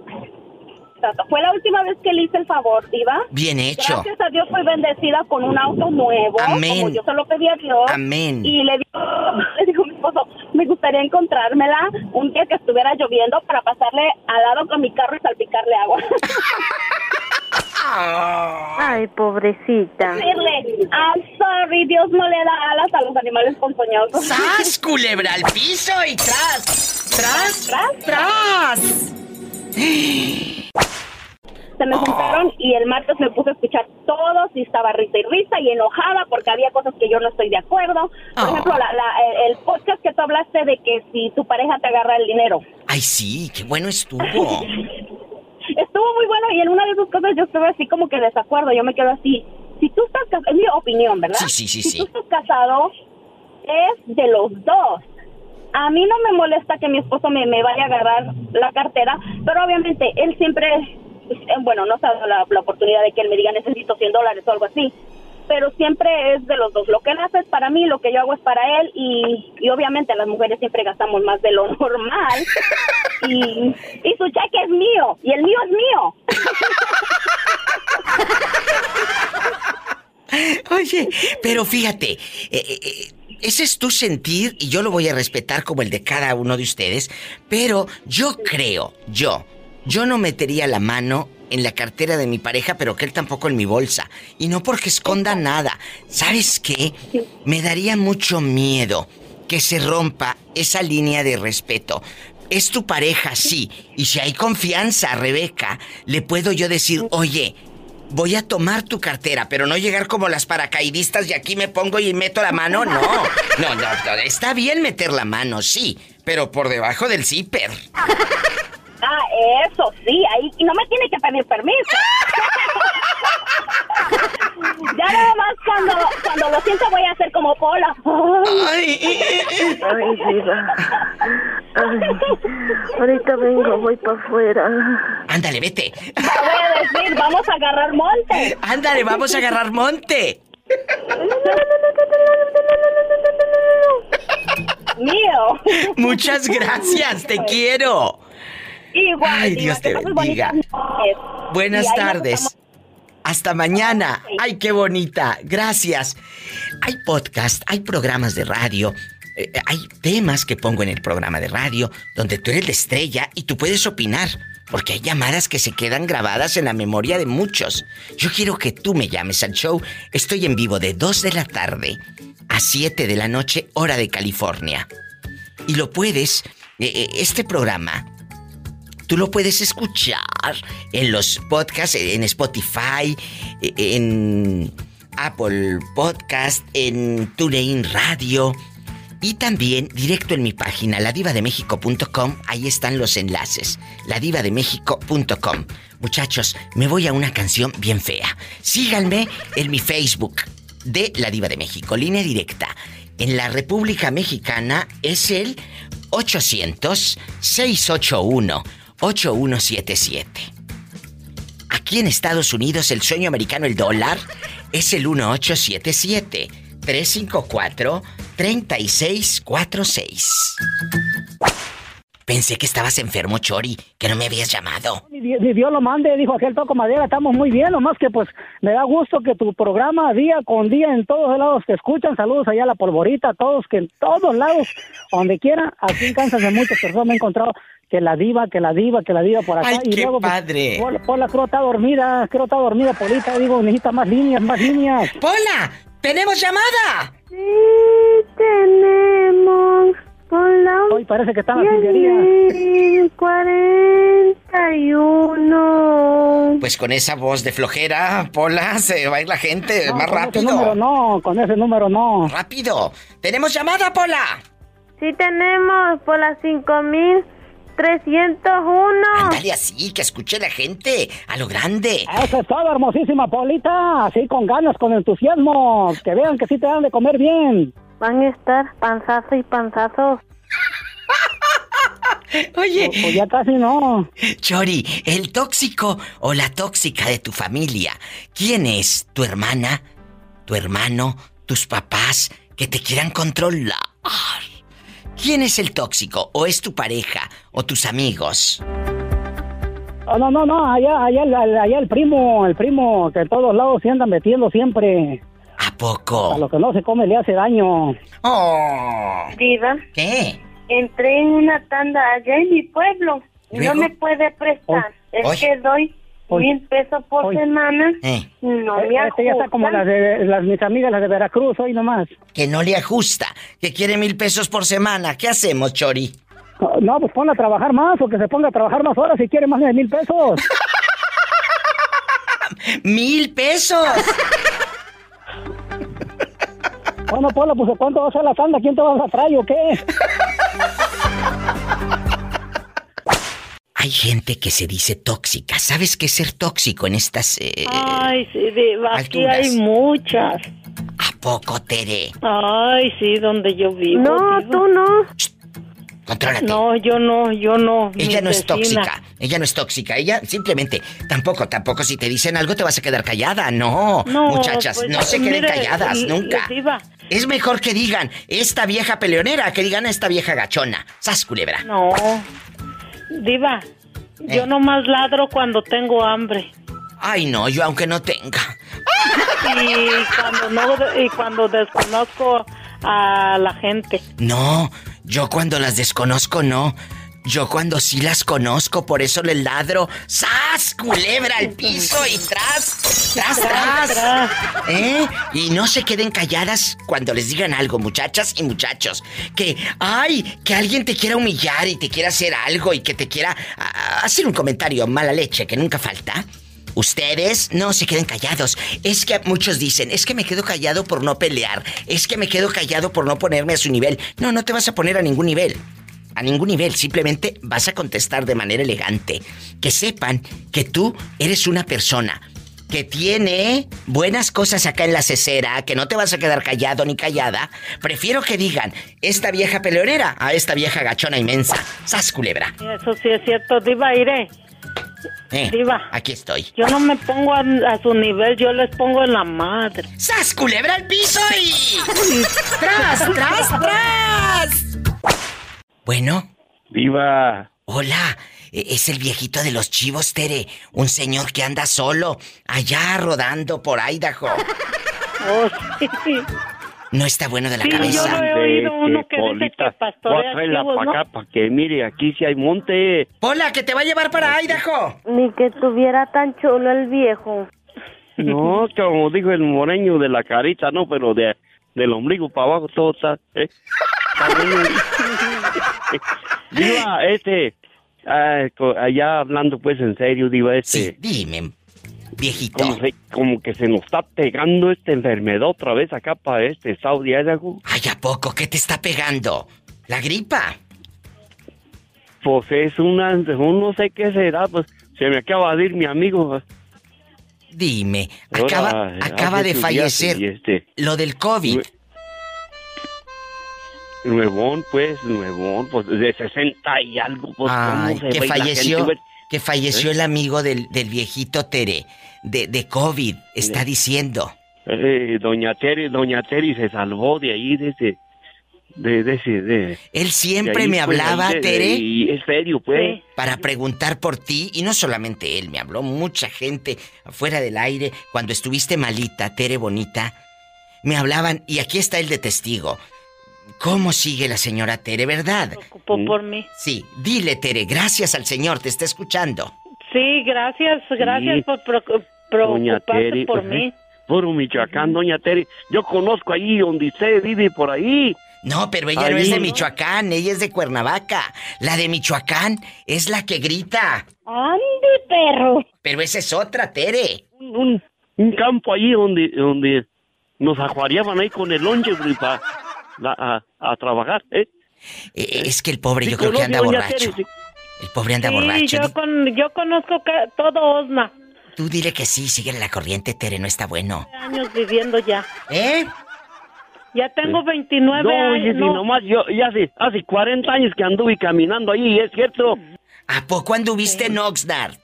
[SPEAKER 12] Fue la última vez que le hice el favor, Diva.
[SPEAKER 2] Bien hecho.
[SPEAKER 12] Gracias a Dios fui bendecida con un auto nuevo.
[SPEAKER 2] Amén.
[SPEAKER 12] Como yo se lo pedí a Dios.
[SPEAKER 2] Amén.
[SPEAKER 12] Y le digo, le digo a mi esposo, me gustaría encontrármela un día que estuviera lloviendo para pasarle al lado con mi carro y salpicarle agua.
[SPEAKER 11] Ay, pobrecita.
[SPEAKER 12] Decirle, I'm sorry, Dios no le da alas a los animales ponzoñosos.
[SPEAKER 2] ¡Sas, culebra al piso y tras! ¡Tras!
[SPEAKER 12] ¡Tras!
[SPEAKER 2] ¡Tras!
[SPEAKER 12] Se me juntaron y el martes me puse a escuchar todos y estaba risa y risa y enojada porque había cosas que yo no estoy de acuerdo. Por
[SPEAKER 2] Oh.
[SPEAKER 12] ejemplo, la- la- el, el podcast que tú hablaste de que si tu pareja te agarra el dinero.
[SPEAKER 2] ¡Ay, sí! ¡Qué bueno estuvo!
[SPEAKER 12] Estuvo muy bueno y en una de esas cosas yo estuve así como que desacuerdo. Yo me quedo así. Si tú estás casado, es mi opinión, ¿verdad?
[SPEAKER 2] Sí, sí, sí,
[SPEAKER 12] si
[SPEAKER 2] sí.
[SPEAKER 12] tú estás casado, es de los dos. A mí no me molesta que mi esposo me, me vaya a agarrar la cartera, pero obviamente él siempre, eh, bueno, no se ha dado la, la oportunidad de que él me diga necesito 100 dólares o algo así, pero siempre es de los dos. Lo que él hace es para mí, lo que yo hago es para él y, y obviamente las mujeres siempre gastamos más de lo normal y, y su cheque es mío y el mío es mío.
[SPEAKER 2] Oye, pero fíjate, eh, eh, eh, ese es tu sentir y yo lo voy a respetar como el de cada uno de ustedes, pero yo creo, yo, yo no metería la mano en la cartera de mi pareja, pero que él tampoco en mi bolsa. Y no porque esconda nada. ¿Sabes qué? Me daría mucho miedo que se rompa esa línea de respeto. Es tu pareja, sí. Y si hay confianza, Rebeca, le puedo yo decir, oye, voy a tomar tu cartera, pero no llegar como las paracaidistas y aquí me pongo y meto la mano. No, no, no, no. Está bien meter la mano, sí, pero por debajo del zipper.
[SPEAKER 12] Ah, eso sí, ahí y no me tiene que pedir permiso. ya nada más cuando, cuando lo siento voy a hacer como Pola.
[SPEAKER 11] Ay, diva. Ay, ahorita vengo, voy para afuera.
[SPEAKER 2] Ándale, vete.
[SPEAKER 12] Te voy a decir, vamos a agarrar monte.
[SPEAKER 2] Ándale, vamos a agarrar monte.
[SPEAKER 12] Mío.
[SPEAKER 2] Muchas gracias, te quiero.
[SPEAKER 12] Igual.
[SPEAKER 2] Ay, Dios te bendiga. Buenas tardes. Hasta mañana. Ay, qué bonita. Gracias. Hay podcast, hay programas de radio, eh, hay temas que pongo en el programa de radio donde tú eres la estrella y tú puedes opinar. Porque hay llamadas que se quedan grabadas en la memoria de muchos. Yo quiero que tú me llames al show. Estoy en vivo de 2 de la tarde a 7 de la noche, hora de California. Y lo puedes, eh, eh, este programa, Tú lo puedes escuchar en los podcasts, en Spotify, en Apple Podcast, en TuneIn Radio y también directo en mi página ladivademexico.com. Ahí están los enlaces. ladivademexico.com. Muchachos, me voy a una canción bien fea. Síganme en mi Facebook de La Diva de México, línea directa. En la República Mexicana es el 800-681-8177. Aquí en Estados Unidos el sueño americano, el dólar, es el 1877-354-3646. Pensé que estabas enfermo, Chori, que no me habías llamado.
[SPEAKER 15] Ni Dios lo mande, dijo aquel toco madera, estamos muy bien, nomás que pues me da gusto que tu programa día con día en todos lados te escuchan, saludos allá a la polvorita, a todos, que en todos lados, donde quiera, aquí en Kansas de muchas personas me he encontrado que la diva, que la diva, que la diva por acá.
[SPEAKER 2] Ay,
[SPEAKER 15] y
[SPEAKER 2] qué
[SPEAKER 15] luego, pues,
[SPEAKER 2] padre.
[SPEAKER 15] Pues, Pola, creo está dormida, creo está dormida, Polita. Digo, necesita más líneas, más líneas.
[SPEAKER 2] ¡Pola! ¡Tenemos llamada!
[SPEAKER 11] Sí, tenemos. Pola.
[SPEAKER 15] Hoy parece que está en la cindería.
[SPEAKER 11] 41.
[SPEAKER 2] Pues con esa voz de flojera, Pola, se va a ir la gente
[SPEAKER 15] no,
[SPEAKER 2] más
[SPEAKER 15] con
[SPEAKER 2] rápido.
[SPEAKER 15] Ese número no, con ese número no.
[SPEAKER 2] Rápido. ¡Tenemos llamada, Pola!
[SPEAKER 11] Sí, tenemos, Pola 5000. 301.
[SPEAKER 2] Ándale así, que escuche la gente, a lo grande.
[SPEAKER 15] Eso es todo, hermosísima Paulita. Así con ganas, con entusiasmo. Que vean que sí te dan de comer bien.
[SPEAKER 11] Van a estar panzazo y panzazo.
[SPEAKER 2] Oye.
[SPEAKER 15] O, ya casi no.
[SPEAKER 2] Chori, el tóxico o la tóxica de tu familia. ¿Quién es? ¿Tu hermana? ¿Tu hermano? ¿Tus papás? Que te quieran controlar. ¿Quién es el tóxico? ¿O es tu pareja? ¿O tus amigos?
[SPEAKER 15] Oh, no, no, no, allá, allá, allá, allá el primo, el primo que en todos lados se anda metiendo siempre.
[SPEAKER 2] ¿A poco?
[SPEAKER 15] A lo que no se come le hace daño.
[SPEAKER 2] Oh.
[SPEAKER 11] Diva,
[SPEAKER 2] ¿Qué?
[SPEAKER 11] entré en una tanda allá en mi pueblo. y
[SPEAKER 2] ¿Luego?
[SPEAKER 11] No me puede prestar. es
[SPEAKER 2] Oye.
[SPEAKER 11] que doy. Mil pesos por semana.
[SPEAKER 2] Eh,
[SPEAKER 11] No me
[SPEAKER 15] Este ya está como las de las, mis amigas, las de Veracruz, hoy nomás.
[SPEAKER 2] que no le ajusta, que quiere mil pesos por semana. ¿Qué hacemos, Chori?
[SPEAKER 15] No, pues ponla a trabajar más, o que se ponga a trabajar más horas si quiere más de mil pesos.
[SPEAKER 2] ¡Mil pesos!
[SPEAKER 15] Bueno, Pola, pues ¿cuánto va a la tanda? ¿Quién te vas a traer o qué?
[SPEAKER 2] Hay gente que se dice tóxica. ¿Sabes qué es ser tóxico en estas... eh,
[SPEAKER 16] Ay, sí, aquí
[SPEAKER 2] alturas.
[SPEAKER 16] hay muchas.
[SPEAKER 2] ¿A poco, Tere?
[SPEAKER 16] Ay, sí, donde yo vivo.
[SPEAKER 11] No, tú no.
[SPEAKER 2] Contrólate.
[SPEAKER 16] No, yo no, yo no.
[SPEAKER 2] Ella no es tóxica. Ella no es tóxica. Ella simplemente, tampoco, tampoco si te dicen algo te vas a quedar callada. No,
[SPEAKER 16] No,
[SPEAKER 2] muchachas,
[SPEAKER 16] pues,
[SPEAKER 2] no se queden
[SPEAKER 16] mire,
[SPEAKER 2] calladas nunca.
[SPEAKER 16] Diva,
[SPEAKER 2] Es mejor que digan esta vieja peleonera que digan esta vieja gachona. Sas culebra.
[SPEAKER 16] no. Diva,
[SPEAKER 2] Eh.
[SPEAKER 16] yo nomás ladro cuando tengo hambre.
[SPEAKER 2] Ay, no, yo aunque no tenga.
[SPEAKER 16] Y cuando no, y cuando desconozco a la gente.
[SPEAKER 2] No, yo cuando las desconozco no. Yo cuando sí las conozco, por eso les ladro. ¡Sas! Culebra al piso y tras, tras, tras. ¿Eh? Y no se queden calladas cuando les digan algo, muchachas y muchachos. Que, ay, que alguien te quiera humillar y te quiera hacer algo y que te quiera ah, hacer un comentario mala leche que nunca falta. Ustedes no se queden callados. Es que muchos dicen, es que me quedo callado por no pelear. Es que me quedo callado por no ponerme a su nivel. No, no te vas a poner a ningún nivel. A ningún nivel. Simplemente vas a contestar de manera elegante. Que sepan que tú eres una persona que tiene buenas cosas acá en la cesera, que no te vas a quedar callado ni callada. Prefiero que digan, esta vieja peleonera a esta vieja gachona inmensa. ¡Sas, culebra!
[SPEAKER 16] Eso sí es cierto, Diva, iré.
[SPEAKER 2] Eh,
[SPEAKER 16] Diva.
[SPEAKER 2] Aquí estoy.
[SPEAKER 16] Yo no me pongo a, a su nivel, yo les pongo en la madre.
[SPEAKER 2] ¡Sas, culebra al piso y... ¡Tras, tras, tras! Bueno.
[SPEAKER 17] Viva.
[SPEAKER 2] Hola, e- es el viejito de los chivos, Tere. Un señor que anda solo, allá rodando por Idaho.
[SPEAKER 16] Oh, sí.
[SPEAKER 2] No está bueno de la
[SPEAKER 16] Sí, yo
[SPEAKER 2] cabeza.
[SPEAKER 16] lo he oído uno que dice
[SPEAKER 17] Polita,
[SPEAKER 16] que
[SPEAKER 17] traerla
[SPEAKER 16] chivos,
[SPEAKER 17] para
[SPEAKER 16] ¿no?
[SPEAKER 17] acá para que mire, aquí sí hay monte.
[SPEAKER 2] Hola, que te va a llevar para Idaho.
[SPEAKER 11] Ni que tuviera tan chulo el viejo.
[SPEAKER 17] No, como dijo el moreño de la carita, no, pero de del ombligo para abajo todo está. ¿eh? Bueno. Diva, este, ah, allá hablando pues en serio, Diva, este.
[SPEAKER 2] dime, viejito.
[SPEAKER 17] Como, se- como que se nos está pegando esta enfermedad otra vez acá para este de Idaho.
[SPEAKER 2] Ay, ¿a poco? ¿Qué te está pegando? ¿La gripa?
[SPEAKER 17] Pues es una, no sé qué será, pues se me acaba de ir mi amigo.
[SPEAKER 2] Dime, acaba, acaba de fallecer
[SPEAKER 17] este,
[SPEAKER 2] lo del COVID.
[SPEAKER 17] Nuevón, pues, nuevón, pues de 60 y algo, pues
[SPEAKER 2] Ay,
[SPEAKER 17] cómo se
[SPEAKER 2] que falleció,
[SPEAKER 17] gente, pues?
[SPEAKER 2] que falleció
[SPEAKER 17] ¿Eh?
[SPEAKER 2] el amigo del, del viejito Tere, de, de COVID, está diciendo.
[SPEAKER 17] Eh, doña Terry, doña Terry se salvó de ahí, de ese, de, de ese, de...
[SPEAKER 2] Él siempre
[SPEAKER 17] de ahí,
[SPEAKER 2] me
[SPEAKER 17] pues,
[SPEAKER 2] hablaba, Tere.
[SPEAKER 17] Y es serio, pues.
[SPEAKER 2] Para preguntar por ti, y no solamente él, me habló mucha gente afuera del aire. Cuando estuviste malita, Tere bonita, me hablaban, y aquí está el de testigo. ¿Cómo sigue la señora Tere, verdad?
[SPEAKER 16] Ocupó por mí.
[SPEAKER 2] Sí, dile, Tere, gracias al Señor, te está escuchando.
[SPEAKER 16] Sí, gracias, gracias
[SPEAKER 17] Sí.
[SPEAKER 16] por
[SPEAKER 17] Terry,
[SPEAKER 16] por mí.
[SPEAKER 17] Puro Michoacán, doña Terry. Yo conozco ahí donde usted vive por ahí.
[SPEAKER 2] No, pero ella no es de Michoacán, ella es de Cuernavaca. La de Michoacán es la que grita.
[SPEAKER 11] ¡Ande, perro!
[SPEAKER 2] Pero esa es otra, Tere.
[SPEAKER 17] Un, un campo ahí donde, donde nos ajuareaban ahí con el lonche a, a trabajar, ¿eh?
[SPEAKER 2] Eh, es que el pobre
[SPEAKER 17] Sí,
[SPEAKER 2] yo creo que anda borracho. El pobre anda
[SPEAKER 16] Sí,
[SPEAKER 2] borracho.
[SPEAKER 16] yo, con, yo conozco todo Osna.
[SPEAKER 2] Tú dile que sí, síguele la corriente, Tere, no está bueno.
[SPEAKER 16] años viviendo ya.
[SPEAKER 2] ¿Eh?
[SPEAKER 16] Ya tengo 29
[SPEAKER 17] No, oye,
[SPEAKER 16] años.
[SPEAKER 17] si
[SPEAKER 16] no.
[SPEAKER 17] nomás yo, ya hace, hace 40 años que anduve caminando ahí, es cierto.
[SPEAKER 2] ¿A poco anduviste en Oxnard?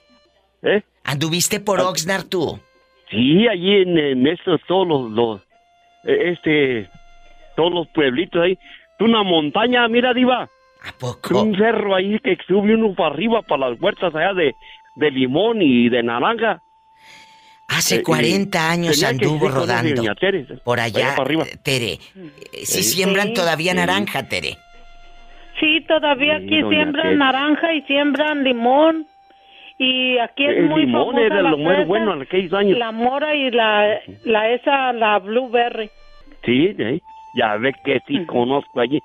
[SPEAKER 17] ¿Eh?
[SPEAKER 2] ¿Anduviste por Oxnard tú?
[SPEAKER 17] Sí, allí en, en estos, todos los, los, eh, este, todos los pueblitos ahí. Una montaña, mira, Diva.
[SPEAKER 2] ¿A poco?
[SPEAKER 17] Un cerro ahí que sube uno para arriba, para las huertas allá de, de limón y de naranja.
[SPEAKER 2] Hace
[SPEAKER 17] Eh,
[SPEAKER 2] 40
[SPEAKER 17] y
[SPEAKER 2] años anduvo rodando.
[SPEAKER 17] Tere,
[SPEAKER 2] Por
[SPEAKER 17] allá
[SPEAKER 2] allá,
[SPEAKER 17] para arriba.
[SPEAKER 2] eh, Tere. eh, Sí,
[SPEAKER 17] Sí.
[SPEAKER 2] siembran todavía
[SPEAKER 17] Sí.
[SPEAKER 2] naranja, Tere.
[SPEAKER 16] Sí, todavía
[SPEAKER 17] Sí,
[SPEAKER 16] aquí siembran
[SPEAKER 17] Tere.
[SPEAKER 16] naranja y siembran limón. Y aquí es
[SPEAKER 17] El
[SPEAKER 16] muy
[SPEAKER 17] limón
[SPEAKER 16] famosa
[SPEAKER 17] era
[SPEAKER 16] la
[SPEAKER 17] lo más
[SPEAKER 16] fresa,
[SPEAKER 17] bueno en aquellos años.
[SPEAKER 16] La mora y la, la esa, la blueberry.
[SPEAKER 17] Sí, sí, ya ves que sí conozco allí.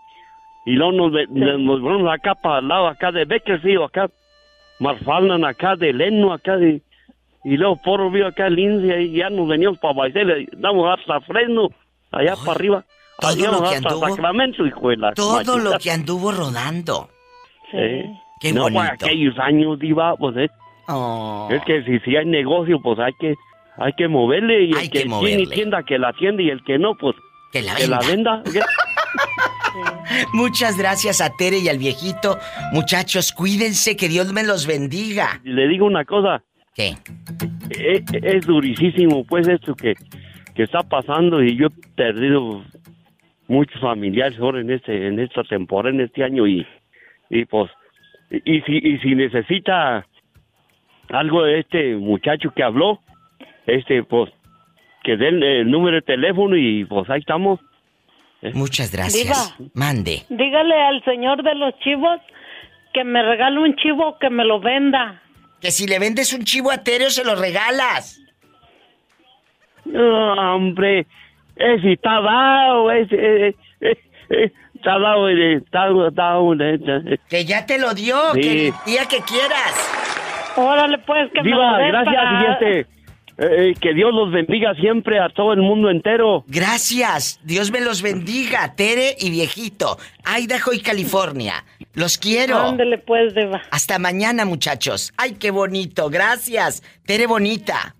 [SPEAKER 17] Y luego nos, ve- nos vamos acá para el lado, acá de Bakersfield, acá, Marfalnan, acá de Leno, acá de... Y luego por Río, acá Lindsay, y ya nos veníamos para Baisel, damos hasta Fresno, allá para arriba.
[SPEAKER 2] todo
[SPEAKER 17] Allá
[SPEAKER 2] lo que
[SPEAKER 17] hasta
[SPEAKER 2] anduvo-
[SPEAKER 17] Sacramento, hijo de la
[SPEAKER 2] Todo lo
[SPEAKER 17] machita.
[SPEAKER 2] que anduvo rodando.
[SPEAKER 17] Eh,
[SPEAKER 2] Qué
[SPEAKER 17] no,
[SPEAKER 2] bonito.
[SPEAKER 17] para aquellos años, diva, pues eh,
[SPEAKER 2] Oh.
[SPEAKER 17] es que si, si hay negocio, pues hay que hay que moverle y
[SPEAKER 2] Hay
[SPEAKER 17] el
[SPEAKER 2] que
[SPEAKER 17] que, tiene
[SPEAKER 2] moverle.
[SPEAKER 17] tienda que la atiende y el que no, pues
[SPEAKER 2] Que la
[SPEAKER 17] que la
[SPEAKER 2] venda. Muchas gracias a Tere y al viejito. Muchachos, cuídense, que Dios me los bendiga.
[SPEAKER 17] Le digo una cosa.
[SPEAKER 2] ¿Qué?
[SPEAKER 17] Es, es durísimo, pues, esto que, que está pasando y yo he perdido muchos familiares ahora en este en esta temporada, en este año y, y pues, y, y si, y si necesita algo de este muchacho que habló, este, pues, que den el número de teléfono y pues ahí estamos. ¿eh?
[SPEAKER 2] Muchas gracias.
[SPEAKER 16] Diva.
[SPEAKER 2] Mande.
[SPEAKER 16] Dígale al señor de los chivos que me regale un chivo que me lo venda.
[SPEAKER 2] Que si le vendes un chivo a Tere o se lo regalas.
[SPEAKER 17] No, hombre, ese está dado, ese, eh, eh, eh, está dado, eh, está dado. eh,
[SPEAKER 2] Que ya te lo dio,
[SPEAKER 17] Sí.
[SPEAKER 2] que el día que quieras.
[SPEAKER 16] Órale, pues, que me
[SPEAKER 17] Diva,
[SPEAKER 16] lo
[SPEAKER 17] gracias,
[SPEAKER 16] para-
[SPEAKER 17] eh, que Dios los bendiga siempre a todo el mundo entero.
[SPEAKER 2] Gracias. Dios me los bendiga, Tere y viejito. Idaho y California. Los quiero.
[SPEAKER 16] Ándele, pues, Diva.
[SPEAKER 2] Hasta mañana, muchachos. Ay, qué bonito. Gracias. Tere bonita.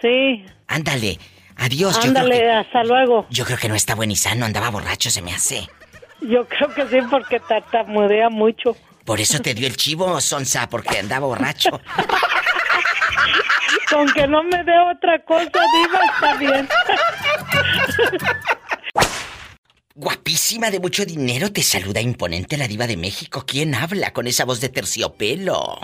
[SPEAKER 16] Sí.
[SPEAKER 2] Ándale. Adiós. Yo creo,
[SPEAKER 16] Ándale,
[SPEAKER 2] que,
[SPEAKER 16] hasta luego.
[SPEAKER 2] yo creo que no está buen y sano. Andaba borracho, se me hace.
[SPEAKER 16] Yo creo que sí, porque tartamudea mucho.
[SPEAKER 2] Por eso te dio el chivo, Sonsa, porque andaba borracho.
[SPEAKER 16] Con que no me dé otra cosa, Diva, está bien.
[SPEAKER 2] Guapísima de mucho dinero, te saluda imponente la diva de México. ¿Quién habla con esa voz de terciopelo?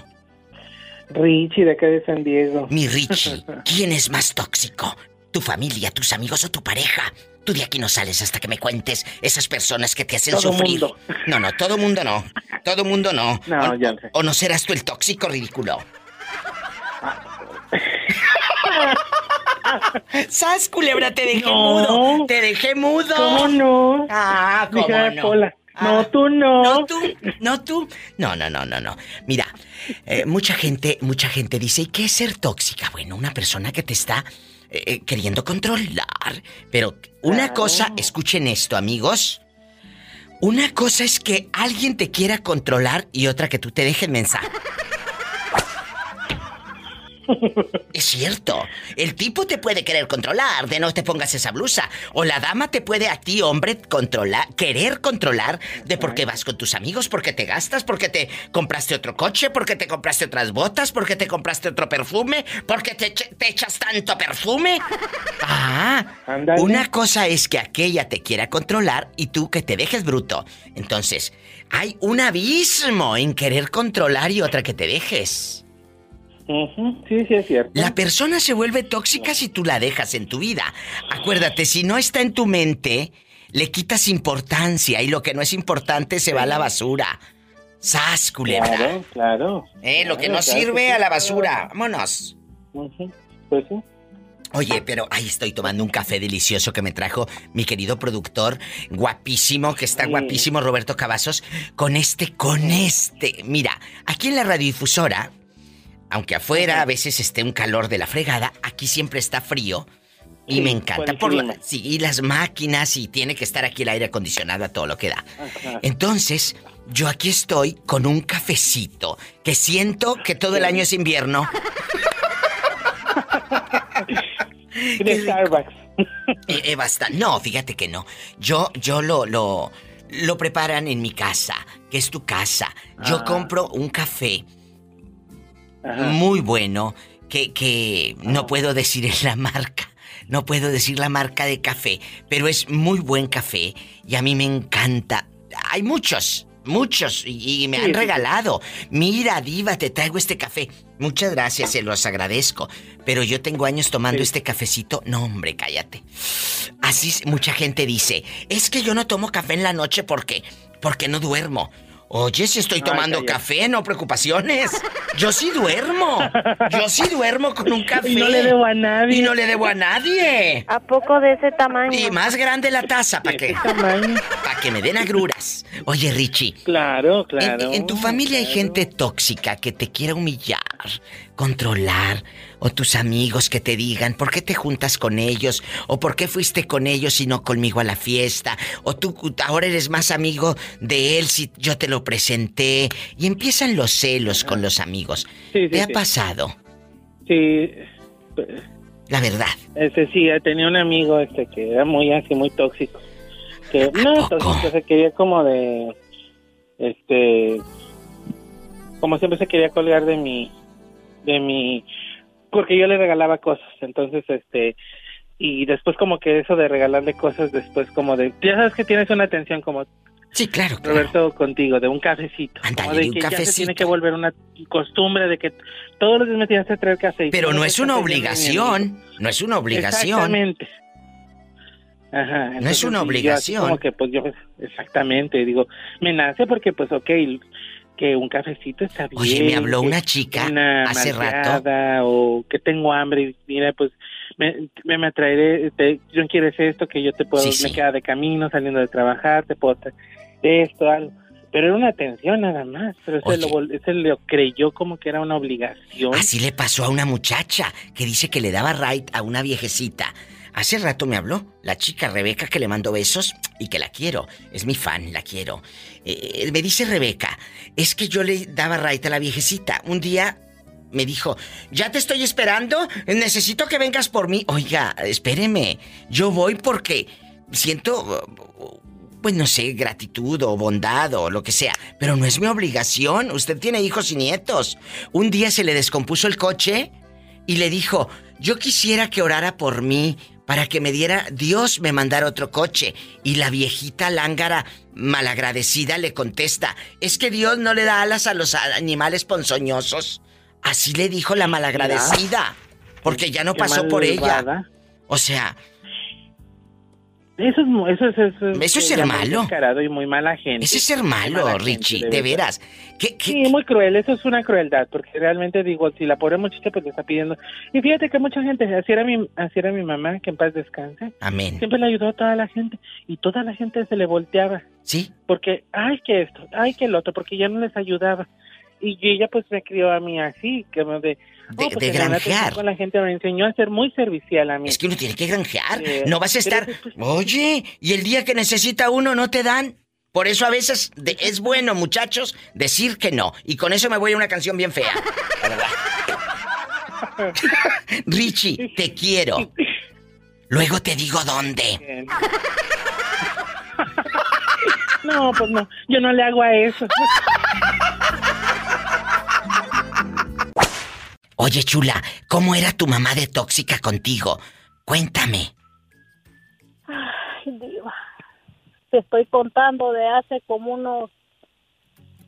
[SPEAKER 18] Richie de acá de San Diego.
[SPEAKER 2] Mi Richie, ¿quién es más tóxico? ¿Tu familia, tus amigos o tu pareja? Tú de aquí no sales hasta que me cuentes esas personas que te hacen
[SPEAKER 18] Todo
[SPEAKER 2] sufrir.
[SPEAKER 18] mundo.
[SPEAKER 2] No, no, todo mundo no. Todo mundo no.
[SPEAKER 18] No,
[SPEAKER 2] o,
[SPEAKER 18] ya sé.
[SPEAKER 2] o no serás tú el tóxico ridículo. ¡Sas, culebra! Te dejé
[SPEAKER 18] No.
[SPEAKER 2] mudo. Te dejé mudo.
[SPEAKER 18] ¿Cómo no?
[SPEAKER 2] Ah, ¿cómo
[SPEAKER 18] Dijera
[SPEAKER 2] no?
[SPEAKER 18] Pola. No,
[SPEAKER 2] Ah,
[SPEAKER 18] tú no.
[SPEAKER 2] No tú, no tú. No, no, no, no, no. Mira, eh, mucha gente, mucha gente dice, ¿y qué es ser tóxica? Bueno, una persona que te está eh, eh, queriendo controlar. Pero una
[SPEAKER 18] Claro.
[SPEAKER 2] cosa, escuchen esto, amigos. Una cosa es que alguien te quiera controlar y otra que tú te dejes mensaje. Es cierto. El tipo te puede querer controlar, de no te pongas esa blusa. O la dama te puede a ti, hombre, controlar, querer controlar de por qué vas con tus amigos, porque te gastas, porque te compraste otro coche, porque te compraste otras botas, porque te compraste otro perfume, porque te, te echas tanto perfume. Ah, una cosa es que aquella te quiera controlar y tú que te dejes bruto. Entonces, hay un abismo en querer controlar y otra que te dejes.
[SPEAKER 18] Sí, sí, es cierto.
[SPEAKER 2] La persona se vuelve tóxica si tú la dejas en tu vida. Acuérdate, si no está en tu mente, le quitas importancia y lo que no es importante se va a la basura. ¡Sas, culebra!
[SPEAKER 18] Claro, claro.
[SPEAKER 2] Eh, lo que no
[SPEAKER 18] claro
[SPEAKER 2] sirve
[SPEAKER 18] sí.
[SPEAKER 2] a la basura. Vámonos.
[SPEAKER 18] Pues sí.
[SPEAKER 2] Oye, pero ahí estoy tomando un café delicioso que me trajo mi querido productor, guapísimo, que está
[SPEAKER 18] Sí.
[SPEAKER 2] guapísimo, Roberto Cavazos, con este, con este. Mira, aquí en la radiodifusora, aunque afuera a veces esté un calor de la fregada, aquí siempre está frío. Y
[SPEAKER 18] Sí,
[SPEAKER 2] me encanta
[SPEAKER 18] por
[SPEAKER 2] la- sí, y las máquinas y tiene que estar aquí el aire acondicionado a todo lo que da.
[SPEAKER 18] Ajá.
[SPEAKER 2] Entonces, yo aquí estoy con un cafecito que siento que todo el año es invierno.
[SPEAKER 18] De Starbucks.
[SPEAKER 2] Eh, eh, basta. No, fíjate que no. Yo, yo lo, lo, lo preparan en mi casa, que es tu casa. Yo
[SPEAKER 18] Ah.
[SPEAKER 2] compro un café
[SPEAKER 18] Ajá.
[SPEAKER 2] muy bueno, que, que no puedo decir la marca. No puedo decir la marca de café, pero es muy buen café y a mí me encanta. Hay muchos, muchos y, me han
[SPEAKER 18] sí,
[SPEAKER 2] regalado. Mira, diva, te traigo este café. Muchas gracias, se los agradezco. Pero yo tengo años tomando
[SPEAKER 18] Sí.
[SPEAKER 2] este cafecito. No, hombre, cállate. Así es, mucha gente dice, es que yo no tomo café en la noche porque porque no duermo. Oye, si estoy tomando café, no preocupaciones. Yo sí duermo. Yo sí duermo con un café.
[SPEAKER 18] Y no le debo a nadie.
[SPEAKER 2] Y no le debo a nadie.
[SPEAKER 11] ¿A poco de ese tamaño?
[SPEAKER 2] Y más grande la taza para que
[SPEAKER 18] Tamaño.
[SPEAKER 2] para que me den agruras. Oye, Richie,
[SPEAKER 18] Claro, claro.
[SPEAKER 2] en tu familia hay gente tóxica que te quiera humillar, controlar, o tus amigos que te digan por qué te juntas con ellos, o por qué fuiste con ellos y no conmigo a la fiesta, o tú ahora eres más amigo de él si yo te lo presenté, y empiezan los celos con los amigos.
[SPEAKER 18] Sí, sí,
[SPEAKER 2] ¿Te ha
[SPEAKER 18] sí.
[SPEAKER 2] pasado?
[SPEAKER 18] Sí,
[SPEAKER 2] La verdad.
[SPEAKER 18] este sí, tenía un amigo este que era muy así, muy tóxico. Que no,
[SPEAKER 2] poco?
[SPEAKER 18] tóxico, se quería como de, este, como siempre se quería colgar de mi, de mi, porque yo le regalaba cosas, entonces este, y después como que eso de regalarle cosas después como de, ya sabes que tienes una atención como
[SPEAKER 2] Sí, claro, claro.
[SPEAKER 18] Roberto contigo, de un cafecito.
[SPEAKER 2] Ándale,
[SPEAKER 18] como de
[SPEAKER 2] de un
[SPEAKER 18] que ya se
[SPEAKER 2] cafecito.
[SPEAKER 18] tiene que volver una costumbre de que todos los días me tienes que traer café.
[SPEAKER 2] Pero no es una obligación. No es una obligación.
[SPEAKER 18] Exactamente. Ajá.
[SPEAKER 2] No es una
[SPEAKER 18] yo
[SPEAKER 2] obligación.
[SPEAKER 18] Como que, pues yo, exactamente, digo, me nace porque, pues, ok, que un cafecito está bien.
[SPEAKER 2] Oye, me habló una chica
[SPEAKER 18] una
[SPEAKER 2] hace rato.
[SPEAKER 18] O que tengo hambre y mira, pues me, me, me traeré, te, no quieres esto, que yo te puedo,
[SPEAKER 2] Sí,
[SPEAKER 18] me
[SPEAKER 2] sí.
[SPEAKER 18] queda de camino saliendo de trabajar, te puedo traer esto, algo. Pero era una atención nada más, pero se lo, se lo creyó como que era una obligación.
[SPEAKER 2] Así le pasó a una muchacha que dice que le daba right a una viejecita. Hace rato me habló la chica Rebeca que le mando besos y que la quiero. Es mi fan, la quiero. Eh, me dice Rebeca, es que yo le daba right a la viejecita. Un día me dijo, ya te estoy esperando, necesito que vengas por mí. Oiga, espéreme, yo voy porque siento, pues no sé, gratitud o bondad o lo que sea, pero no es mi obligación. Usted tiene hijos y nietos. Un día se le descompuso el coche y le dijo, yo quisiera que orara por mí para que me diera, Dios me mandara otro coche. Y la viejita lángara, malagradecida, le contesta, es que Dios no le da alas a los animales ponzoñosos. Así le dijo la malagradecida, porque ya no pasó por ella. O sea,
[SPEAKER 18] Eso es, eso es, eso es,
[SPEAKER 2] Eso es
[SPEAKER 18] eh,
[SPEAKER 2] ser malo.
[SPEAKER 18] y muy mala gente.
[SPEAKER 2] ese es ser malo,
[SPEAKER 18] gente,
[SPEAKER 2] Richie, de veras. ¿Qué,
[SPEAKER 18] Sí, muy cruel, eso es una crueldad, porque realmente digo, si la pobre muchacha pues le está pidiendo, y fíjate que mucha gente, así era mi, así era mi mamá, que en paz descanse,
[SPEAKER 2] Amén.
[SPEAKER 18] siempre le ayudó a toda la gente, y toda la gente se le volteaba.
[SPEAKER 2] Sí.
[SPEAKER 18] Porque, ay, que esto, ay, que el otro, porque ya no les ayudaba. Y ella pues me crió a mí así, que me de...
[SPEAKER 2] De-
[SPEAKER 18] oh, pues,
[SPEAKER 2] de
[SPEAKER 18] la
[SPEAKER 2] granjear.
[SPEAKER 18] Con la gente me enseñó a ser muy servicial a mí.
[SPEAKER 2] Es que uno tiene que granjear.
[SPEAKER 18] Eh,
[SPEAKER 2] No vas a estar. Oye, y el día que necesita uno no te dan. Por eso a veces de- es bueno, muchachos, decir que no. Y con eso me voy a una canción bien fea. la. Richie, te quiero. Luego te digo dónde.
[SPEAKER 18] No, pues no, yo no le hago a eso.
[SPEAKER 2] Oye, chula, ¿cómo era tu mamá de tóxica contigo? Cuéntame.
[SPEAKER 9] Ay, diva. Te estoy contando de hace como unos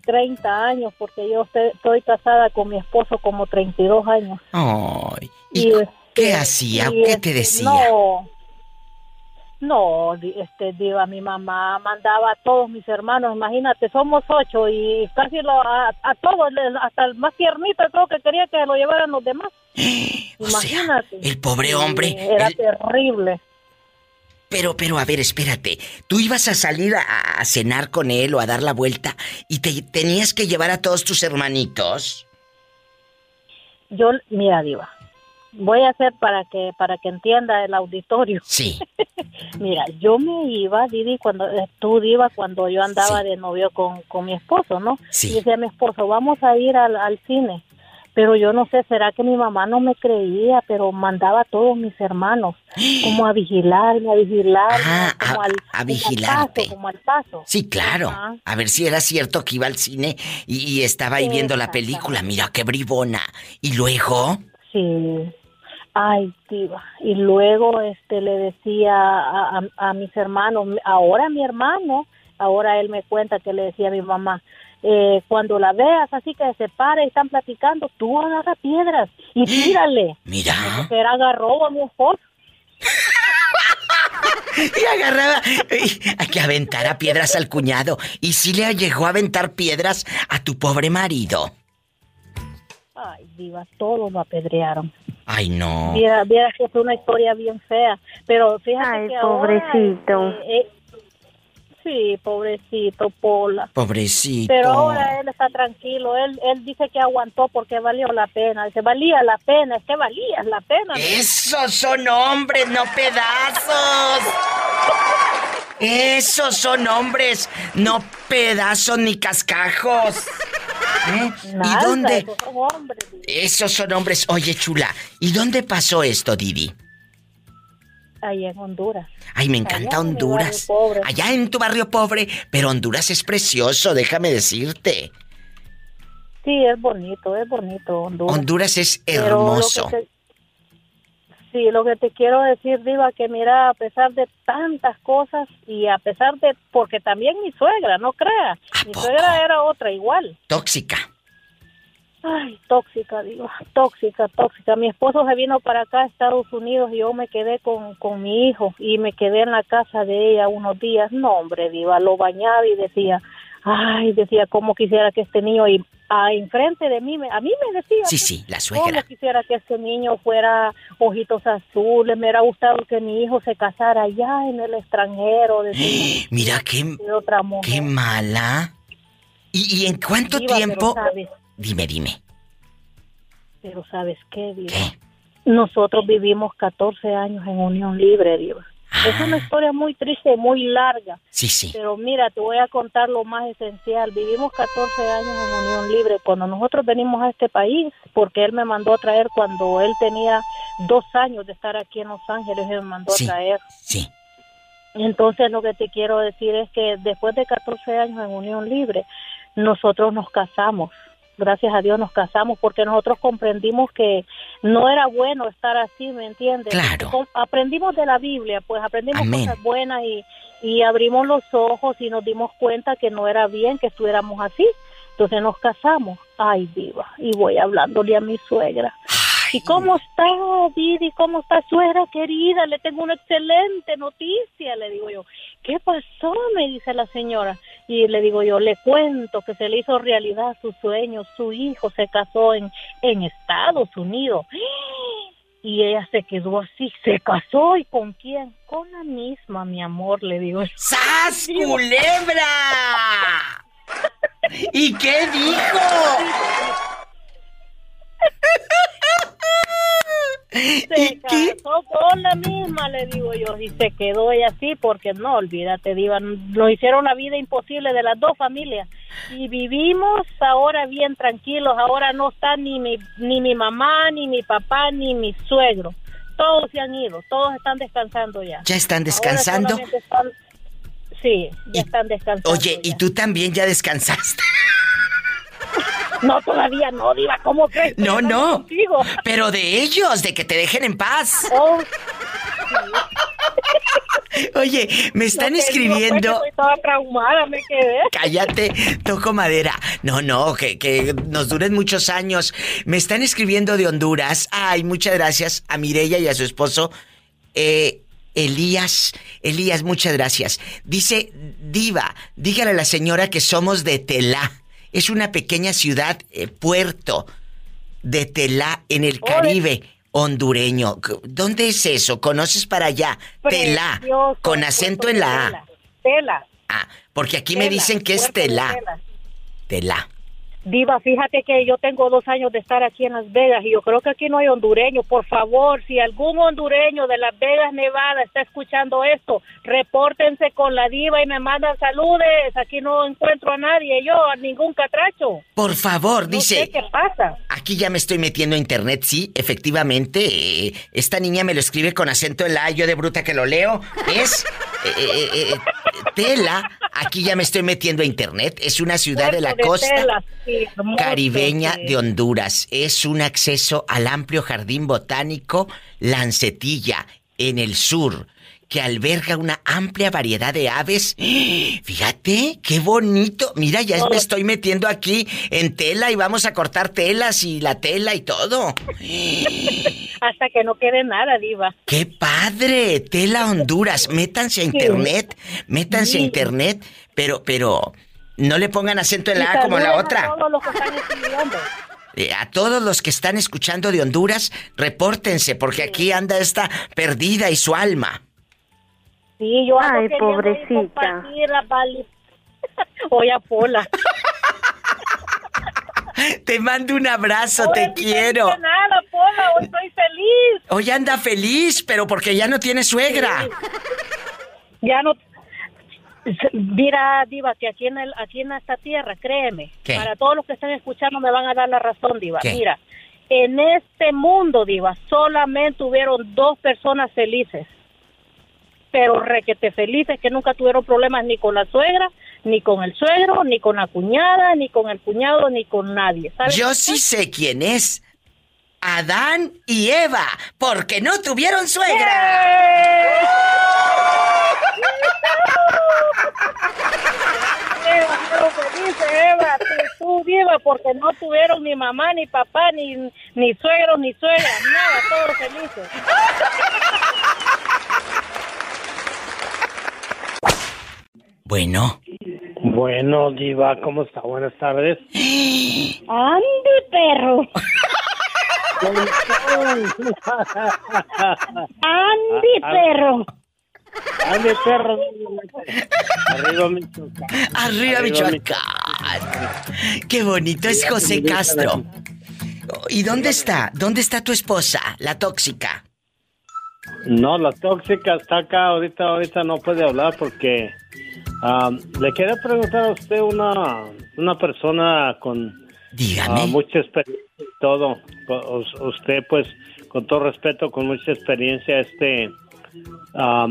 [SPEAKER 9] 30 años, porque yo este- estoy casada con mi esposo como 32 años.
[SPEAKER 2] Ay,
[SPEAKER 9] Y, este,
[SPEAKER 2] ¿qué hacía?
[SPEAKER 9] y,
[SPEAKER 2] ¿Qué
[SPEAKER 9] este,
[SPEAKER 2] te decía?
[SPEAKER 9] No, no, este, diva, mi mamá mandaba a todos mis hermanos, imagínate, somos ocho y casi lo, a, a todos, hasta el más tiernito creo que quería que lo llevaran los demás. Imagínate.
[SPEAKER 2] el pobre hombre,
[SPEAKER 9] Era
[SPEAKER 2] el-
[SPEAKER 9] terrible.
[SPEAKER 2] Pero, pero, a ver, espérate. Tú ibas a salir a, a cenar con él o a dar la vuelta y te tenías que llevar a todos tus hermanitos.
[SPEAKER 9] Yo, mira, diva, voy a hacer para que para que entienda el auditorio.
[SPEAKER 2] Sí.
[SPEAKER 9] Mira, yo me iba, Didi, cuando eh, tú diva cuando yo andaba de novio con, con mi esposo, ¿no?
[SPEAKER 2] Sí.
[SPEAKER 9] Y decía a mi esposo, vamos a ir al, al cine. Pero yo no sé, será que mi mamá no me creía, pero mandaba a todos mis hermanos como a vigilarme, a vigilarme, como al,
[SPEAKER 2] Ah, a
[SPEAKER 9] como al
[SPEAKER 2] vigilarte.
[SPEAKER 9] paso, como al paso.
[SPEAKER 2] Sí, claro. A ver si era cierto que iba al cine y, y estaba ahí viendo la película. Mira qué bribona. Y luego.
[SPEAKER 9] Sí. Ay, diva. Y luego este le decía a, a- a mis hermanos, ahora mi hermano, ahora él me cuenta que le decía a mi mamá, eh, cuando la veas así que se para y están platicando, tú agarra piedras y tírale.
[SPEAKER 2] Mira.
[SPEAKER 9] Que era agarró a mi esposo.
[SPEAKER 2] Y agarraba. que aventara piedras al cuñado. Y sí le llegó a aventar piedras a tu pobre marido.
[SPEAKER 9] Ay, diva, todos lo apedrearon.
[SPEAKER 2] Ay, no.
[SPEAKER 9] Viera, viera que fue una historia bien fea, pero fíjate
[SPEAKER 11] Ay,
[SPEAKER 9] que ahora,
[SPEAKER 11] pobrecito.
[SPEAKER 9] este, eh, sí, pobrecito, Pola.
[SPEAKER 2] Pobrecito.
[SPEAKER 9] Pero ahora él está tranquilo, él, él dice que aguantó porque valió la pena, dice, valía la pena, es que valía la pena.
[SPEAKER 2] Esos son hombres, no pedazos. Esos son hombres, no pedazos ni cascajos. ¿Eh?
[SPEAKER 9] Nada,
[SPEAKER 2] ¿Y dónde?
[SPEAKER 9] esos son hombres.
[SPEAKER 2] Esos son hombres. Oye, chula, ¿y dónde pasó esto, Didi?
[SPEAKER 9] Ahí en Honduras.
[SPEAKER 2] Ay, me encanta
[SPEAKER 9] Allá en
[SPEAKER 2] Honduras.
[SPEAKER 9] pobre.
[SPEAKER 2] Allá en tu barrio pobre, pero Honduras es precioso, déjame decirte.
[SPEAKER 9] Sí, es bonito, es bonito Honduras.
[SPEAKER 2] Honduras es
[SPEAKER 9] Pero lo que
[SPEAKER 2] hermoso.
[SPEAKER 9] Sí, lo que te quiero decir, Diva, que mira, a pesar de tantas cosas y a pesar de, porque también mi suegra, no crea, mi suegra era otra igual.
[SPEAKER 2] Tóxica.
[SPEAKER 9] Ay, tóxica, Diva, tóxica, tóxica. Mi esposo se vino para acá a Estados Unidos y yo me quedé con, con mi hijo y me quedé en la casa de ella unos días. No, hombre, Diva, lo bañaba y decía, ay, decía, cómo quisiera que este niño, y a enfrente de mí, me- a mí me decía,
[SPEAKER 2] Sí, sí, la
[SPEAKER 9] cómo
[SPEAKER 2] suegra.
[SPEAKER 9] quisiera que este niño fuera ojitos azules, me hubiera gustado que mi hijo se casara allá en el extranjero, decía,
[SPEAKER 2] Mira qué,
[SPEAKER 9] de otra mujer.
[SPEAKER 2] qué mala. ¿Y, y en cuánto
[SPEAKER 9] Diva, pero
[SPEAKER 2] tiempo?
[SPEAKER 9] sabes-
[SPEAKER 2] Dime, dime.
[SPEAKER 9] Pero ¿sabes qué, Diva? Nosotros vivimos 14 años en unión libre, Diva. Es una historia muy triste, muy larga.
[SPEAKER 2] Ah. Sí, sí.
[SPEAKER 9] Pero mira, te voy a contar lo más esencial. Vivimos 14 años en unión libre. Cuando nosotros venimos a este país, porque él me mandó a traer cuando él tenía dos años de estar aquí en Los Ángeles, él me mandó
[SPEAKER 2] Sí,
[SPEAKER 9] a traer.
[SPEAKER 2] Sí.
[SPEAKER 9] Entonces lo que te quiero decir es que después de 14 años en unión libre, nosotros nos casamos. Gracias a Dios nos casamos porque nosotros comprendimos que no era bueno estar así, ¿me entiendes?
[SPEAKER 2] Claro.
[SPEAKER 9] Aprendimos de la Biblia, pues aprendimos
[SPEAKER 2] Amén.
[SPEAKER 9] cosas buenas y, y abrimos los ojos y nos dimos cuenta que no era bien que estuviéramos así. Entonces nos casamos. Ay, diva. Y voy hablándole a mi suegra. ¿Y cómo está, Didi? ¿Cómo está, suegra querida? Le tengo una excelente noticia, le digo yo. ¿Qué pasó? Me dice la señora. Y le digo yo, le cuento que se le hizo realidad su sueño. Su hijo se casó en, en Estados Unidos. Y ella se quedó así, se casó y con quién? Con la misma, mi amor, le digo.
[SPEAKER 2] ¡Sas, culebra! ¿Y qué dijo?
[SPEAKER 9] Se casó con la misma, le digo yo, y se quedó ella así, porque no, olvídate, Diva, nos hicieron la vida imposible de las dos familias. Y vivimos ahora bien tranquilos, ahora no está ni mi, ni mi mamá, ni mi papá, ni mi suegro. Todos se han ido, todos están descansando ya.
[SPEAKER 2] ¿Ya están descansando?
[SPEAKER 9] están- Sí, ya están descansando.
[SPEAKER 2] Oye, ¿y tú también ya descansaste?
[SPEAKER 9] No, todavía no, Diva, ¿cómo crees?
[SPEAKER 2] No, no.
[SPEAKER 9] Contigo.
[SPEAKER 2] Pero de ellos, de que te dejen en paz.
[SPEAKER 9] Oh,
[SPEAKER 2] Oye, me están
[SPEAKER 9] no pues,
[SPEAKER 2] escribiendo.
[SPEAKER 9] estoy toda traumada, me quedé.
[SPEAKER 2] Cállate, toco madera. No, no, que, que nos duren muchos años. Me están escribiendo de Honduras. Ay, muchas gracias a Mirella y a su esposo. Eh, Elías, Elías, muchas gracias. Dice, Diva, dígale a la señora que somos de Telá. Es una pequeña ciudad, eh, puerto de Telá, en el Caribe hondureño. ¿Dónde es eso? ¿Conoces para allá? Telá,
[SPEAKER 9] Precioso,
[SPEAKER 2] con acento en la A.
[SPEAKER 9] Tela.
[SPEAKER 2] Ah, porque aquí me dicen que es Telá.
[SPEAKER 9] Tela.
[SPEAKER 2] Telá.
[SPEAKER 9] Diva, fíjate que yo tengo dos años de estar aquí en Las Vegas y yo creo que aquí no hay hondureño. Por favor, si algún hondureño de Las Vegas, Nevada, está escuchando esto, repórtense con la diva y me mandan saludes. Aquí no encuentro a nadie, yo, a ningún catracho.
[SPEAKER 2] Por favor,
[SPEAKER 9] No
[SPEAKER 2] dice.
[SPEAKER 9] sé qué pasa.
[SPEAKER 2] Aquí ya me estoy metiendo a internet, sí, efectivamente. eh, esta niña me lo escribe con acento en la yo de bruta que lo leo. Es eh, eh, Tela. Aquí ya me estoy metiendo a internet. Es una ciudad de la costa caribeña de Honduras. Es un acceso al amplio jardín botánico Lancetilla, en el sur, que alberga una amplia variedad de aves. Fíjate, qué bonito. Mira, ya me estoy metiendo aquí en tela y vamos a cortar telas y la tela y todo.
[SPEAKER 9] Hasta que no quede nada, Diva.
[SPEAKER 2] ¡Qué padre! Tela Honduras. Métanse a internet. Métanse a internet. Pero, pero, no le pongan acento en la A como la otra.
[SPEAKER 9] A todos los que están escribiendo.
[SPEAKER 2] Eh, a todos los que están escuchando de Honduras, repórtense, porque aquí anda esta perdida y su alma.
[SPEAKER 9] Sí, yo ando
[SPEAKER 11] Ay, pobrecita.
[SPEAKER 9] la pali- Oye, Pola.
[SPEAKER 2] Te mando un abrazo, te
[SPEAKER 9] sí no
[SPEAKER 2] quiero.
[SPEAKER 9] nada, Pola, hoy estoy feliz.
[SPEAKER 2] Hoy anda feliz, pero porque ya no tiene suegra.
[SPEAKER 9] Ya no. Mira, Diva, que aquí en, el, aquí en esta tierra, créeme,
[SPEAKER 2] ¿Qué?
[SPEAKER 9] para todos los que están escuchando me van a dar la razón, Diva.
[SPEAKER 2] ¿Qué?
[SPEAKER 9] Mira, en este mundo, Diva, solamente hubieron dos personas felices. Pero requete felices que nunca tuvieron problemas ni con la suegra, ni con el suegro, ni con la cuñada, ni con el cuñado, ni con nadie. ¿sabes?
[SPEAKER 2] Yo sí sé quién es. Adán y Eva, porque no tuvieron suegra.
[SPEAKER 9] Eva, pero felices, Eva, tú, viva porque no tuvieron ni mamá, ni papá, ni, ni suegros, ni suegras, nada, todos felices.
[SPEAKER 2] Bueno.
[SPEAKER 19] Bueno, Diva, ¿cómo está? Buenas tardes.
[SPEAKER 12] ¡Ande, perro! ¡Ande,
[SPEAKER 19] Ah, ah.
[SPEAKER 12] perro!
[SPEAKER 19] ¡Ande, perro! Arriba, Michoacán.
[SPEAKER 2] Arriba, Michoacán. Qué bonito es José Castro. ¿Y dónde está? ¿Dónde está tu esposa, la tóxica?
[SPEAKER 19] No, la tóxica está acá. Ahorita, ahorita no puede hablar porque ah, le quería preguntar a usted una, una persona con
[SPEAKER 2] Dígame.
[SPEAKER 19] ah, mucha experiencia y todo. U- Usted, pues, con todo respeto, con mucha experiencia, este, ah,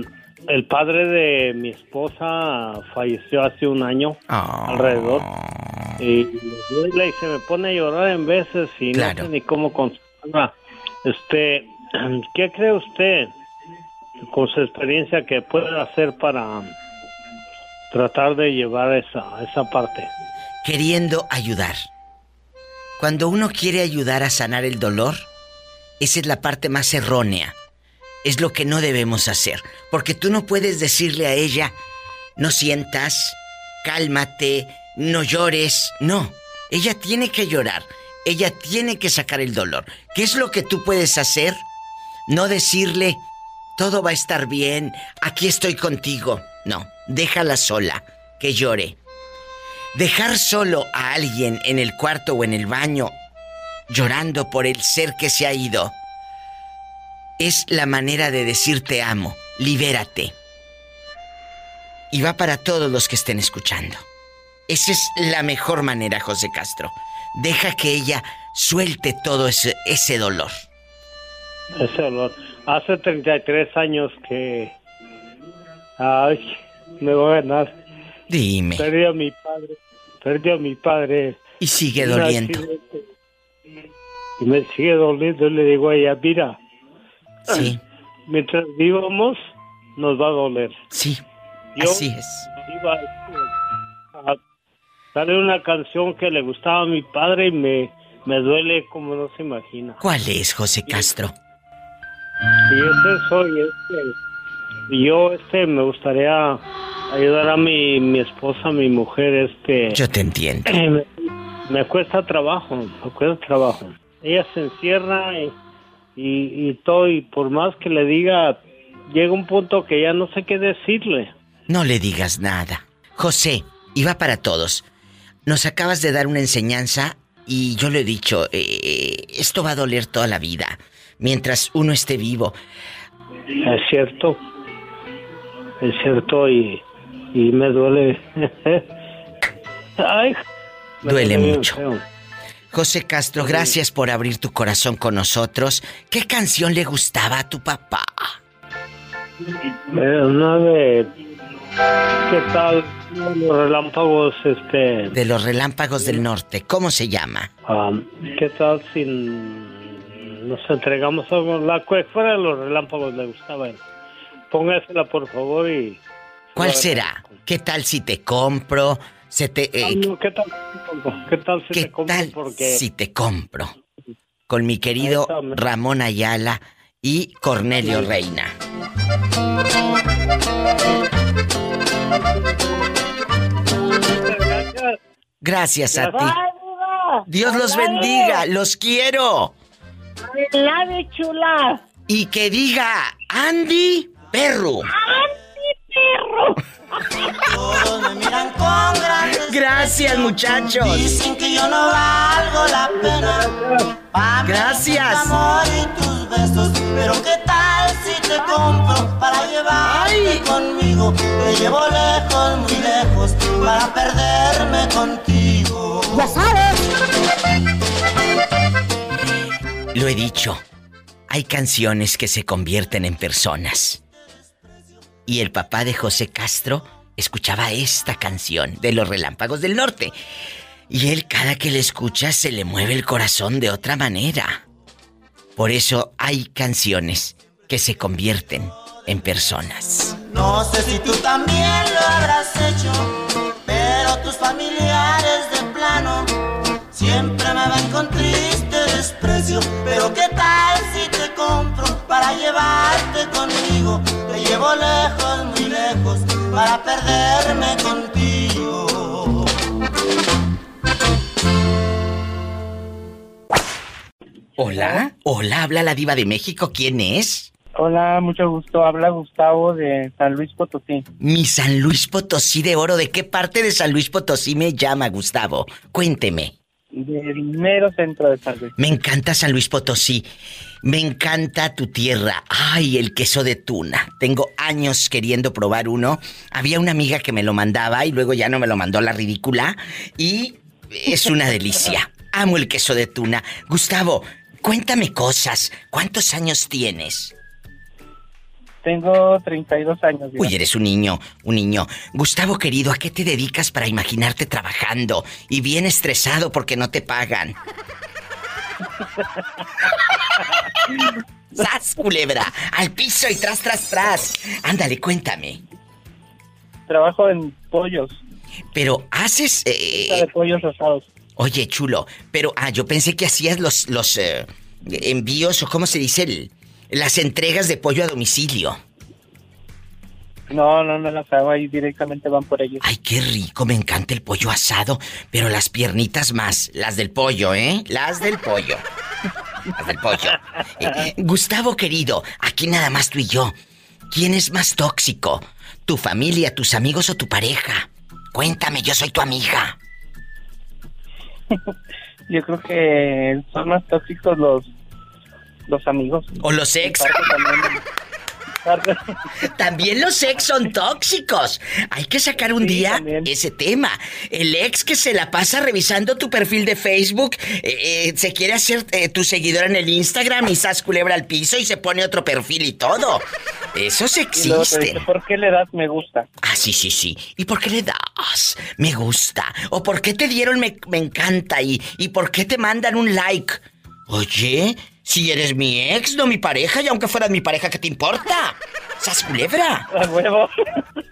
[SPEAKER 19] el padre de mi esposa falleció hace un año alrededor y me duele y se me pone a llorar en veces y no sé ni cómo consolarla. Este, ¿qué cree usted con su experiencia que puede hacer para tratar de llevar esa, esa parte?
[SPEAKER 2] Queriendo ayudar. Cuando uno quiere ayudar a sanar el dolor, esa es la parte más errónea. Es lo que no debemos hacer. Porque tú no puedes decirle a ella, no sientas, cálmate, no llores. No, ella tiene que llorar. Ella tiene que sacar el dolor. ¿Qué es lo que tú puedes hacer? No decirle, todo va a estar bien, aquí estoy contigo. No, déjala sola, que llore. Dejar solo a alguien en el cuarto o en el baño llorando por el ser que se ha ido es la manera de decir te amo, libérate. Y va para todos los que estén escuchando. Esa es la mejor manera, José Castro. Deja que ella suelte todo ese, dolor.
[SPEAKER 19] Ese dolor. Hace 33 años que... Ay, me voy a ganar.
[SPEAKER 2] Dime.
[SPEAKER 19] Perdí a mi padre. Perdí a mi padre.
[SPEAKER 2] Y sigue doliendo.
[SPEAKER 19] Y me sigue doliendo. Le digo a ella, mira.
[SPEAKER 2] Sí.
[SPEAKER 19] Mientras vivamos, nos va a doler.
[SPEAKER 2] Sí.
[SPEAKER 19] Yo
[SPEAKER 2] Así es.
[SPEAKER 19] iba a darle una canción que le gustaba a mi padre y me, me duele como no se imagina.
[SPEAKER 2] ¿Cuál es, José Castro?
[SPEAKER 19] Y ese soy, este, y yo este me gustaría ayudar a mi, mi esposa, mi mujer, este.
[SPEAKER 2] Yo te entiendo.
[SPEAKER 19] Me, me cuesta trabajo, me cuesta trabajo. Ella se encierra y, y, y todo, y por más que le diga, llega un punto que ya no sé qué decirle.
[SPEAKER 2] No le digas nada. José, y va para todos. Nos acabas de dar una enseñanza y yo le he dicho, eh, esto va a doler toda la vida, mientras uno esté vivo.
[SPEAKER 19] Es cierto, es cierto, y, y me duele. Ay, me
[SPEAKER 2] Duele mucho.
[SPEAKER 19] feo.
[SPEAKER 2] José Castro, gracias por abrir tu corazón con nosotros. ¿Qué canción le gustaba a tu papá?
[SPEAKER 19] Eh, una de. ¿Qué tal? Los relámpagos, este.
[SPEAKER 2] De los relámpagos del norte, ¿cómo se llama?
[SPEAKER 19] ah, ¿Qué tal si nos entregamos a la que fuera de los relámpagos le gustaba? Póngasela por favor y.
[SPEAKER 2] ¿Cuál será? ¿Qué tal si te compro? Se te, eh,
[SPEAKER 19] Ah, no, ¿Qué tal? ¿Qué tal si te compro? Porque
[SPEAKER 2] si te compro? Con mi querido Ramón Ayala y Cornelio Reina. Gracias a ti. Dios los bendiga, los quiero.
[SPEAKER 12] ¡Lave chula!
[SPEAKER 2] Y que diga Andy Perro.
[SPEAKER 12] perro!
[SPEAKER 2] Gracias, muchachos.
[SPEAKER 6] Dicen que yo no valgo la pena. Pa'
[SPEAKER 2] Gracias.
[SPEAKER 6] tu amor y tus besos. Pero qué tal si te compro para llevarte conmigo. Te llevo lejos, muy lejos, para perderme contigo.
[SPEAKER 12] Ya sabes.
[SPEAKER 2] Lo he dicho. Hay canciones que se convierten en personas. Y el papá de José Castro escuchaba esta canción de los Relámpagos del Norte. Y él cada que la escucha se le mueve el corazón de otra manera. Por eso hay canciones que se convierten en personas.
[SPEAKER 6] No sé si tú también lo habrás hecho, pero tus familiares de plano siempre me ven con triste desprecio. Pero qué tal si te compro para llevarte conmigo, te llevo lejos, muy lejos, para perderme contigo.
[SPEAKER 2] Hola, hola, habla la diva de México, ¿quién es?
[SPEAKER 18] Hola, mucho gusto. Habla Gustavo de San Luis Potosí.
[SPEAKER 2] Mi San Luis Potosí de oro, ¿de qué parte de San Luis Potosí me llama Gustavo? Cuénteme.
[SPEAKER 18] Del mero centro de San Luis.
[SPEAKER 2] Me encanta San Luis Potosí. Me encanta tu tierra. Ay, el queso de tuna. Tengo años queriendo probar uno. Había una amiga que me lo mandaba y luego ya no me lo mandó la ridícula. Y es una delicia. Amo el queso de tuna. Gustavo, cuéntame cosas. ¿Cuántos años tienes?
[SPEAKER 18] Tengo 32 años.
[SPEAKER 2] Uy, eres un niño, un niño. Gustavo querido, ¿a qué te dedicas para imaginarte trabajando y bien estresado porque no te pagan? ¡Sas, culebra! ¡Al piso y tras, tras, tras! Ándale, cuéntame.
[SPEAKER 18] Trabajo en pollos.
[SPEAKER 2] Pero haces... eh,
[SPEAKER 18] de pollos rosados.
[SPEAKER 2] Oye, chulo, pero... Ah, yo pensé que hacías los, los eh, envíos o cómo se dice el... Las entregas de pollo a domicilio.
[SPEAKER 18] No, no, no las hago ahí directamente van por ellos.
[SPEAKER 2] Ay, qué rico, me encanta el pollo asado, pero las piernitas más, las del pollo, ¿eh? Las del pollo. Las del pollo. Eh, eh, Gustavo querido, aquí nada más tú y yo. ¿Quién es más tóxico? ¿Tu familia, tus amigos o tu pareja? Cuéntame, yo soy tu amiga.
[SPEAKER 18] Yo creo que son más tóxicos los los amigos.
[SPEAKER 2] O los ex. También los ex son tóxicos. Hay que sacar un día ese tema. El ex que se la pasa revisando tu perfil de Facebook, eh, eh, se quiere hacer eh, tu seguidor en el Instagram y sas culebra al piso y se pone otro perfil y todo. Esos
[SPEAKER 18] Y luego te
[SPEAKER 2] existen.
[SPEAKER 18] dice, ¿Por qué le das me gusta?
[SPEAKER 2] Ah, sí, sí, sí. ¿Y por qué le das? Me gusta. ¿O por qué te dieron me, me encanta? ¿Y, ¿Y por qué te mandan un like? Oye, si eres mi ex, no mi pareja, y aunque fueras mi pareja, ¿qué te importa? ¿Sas culebra?
[SPEAKER 18] A huevo.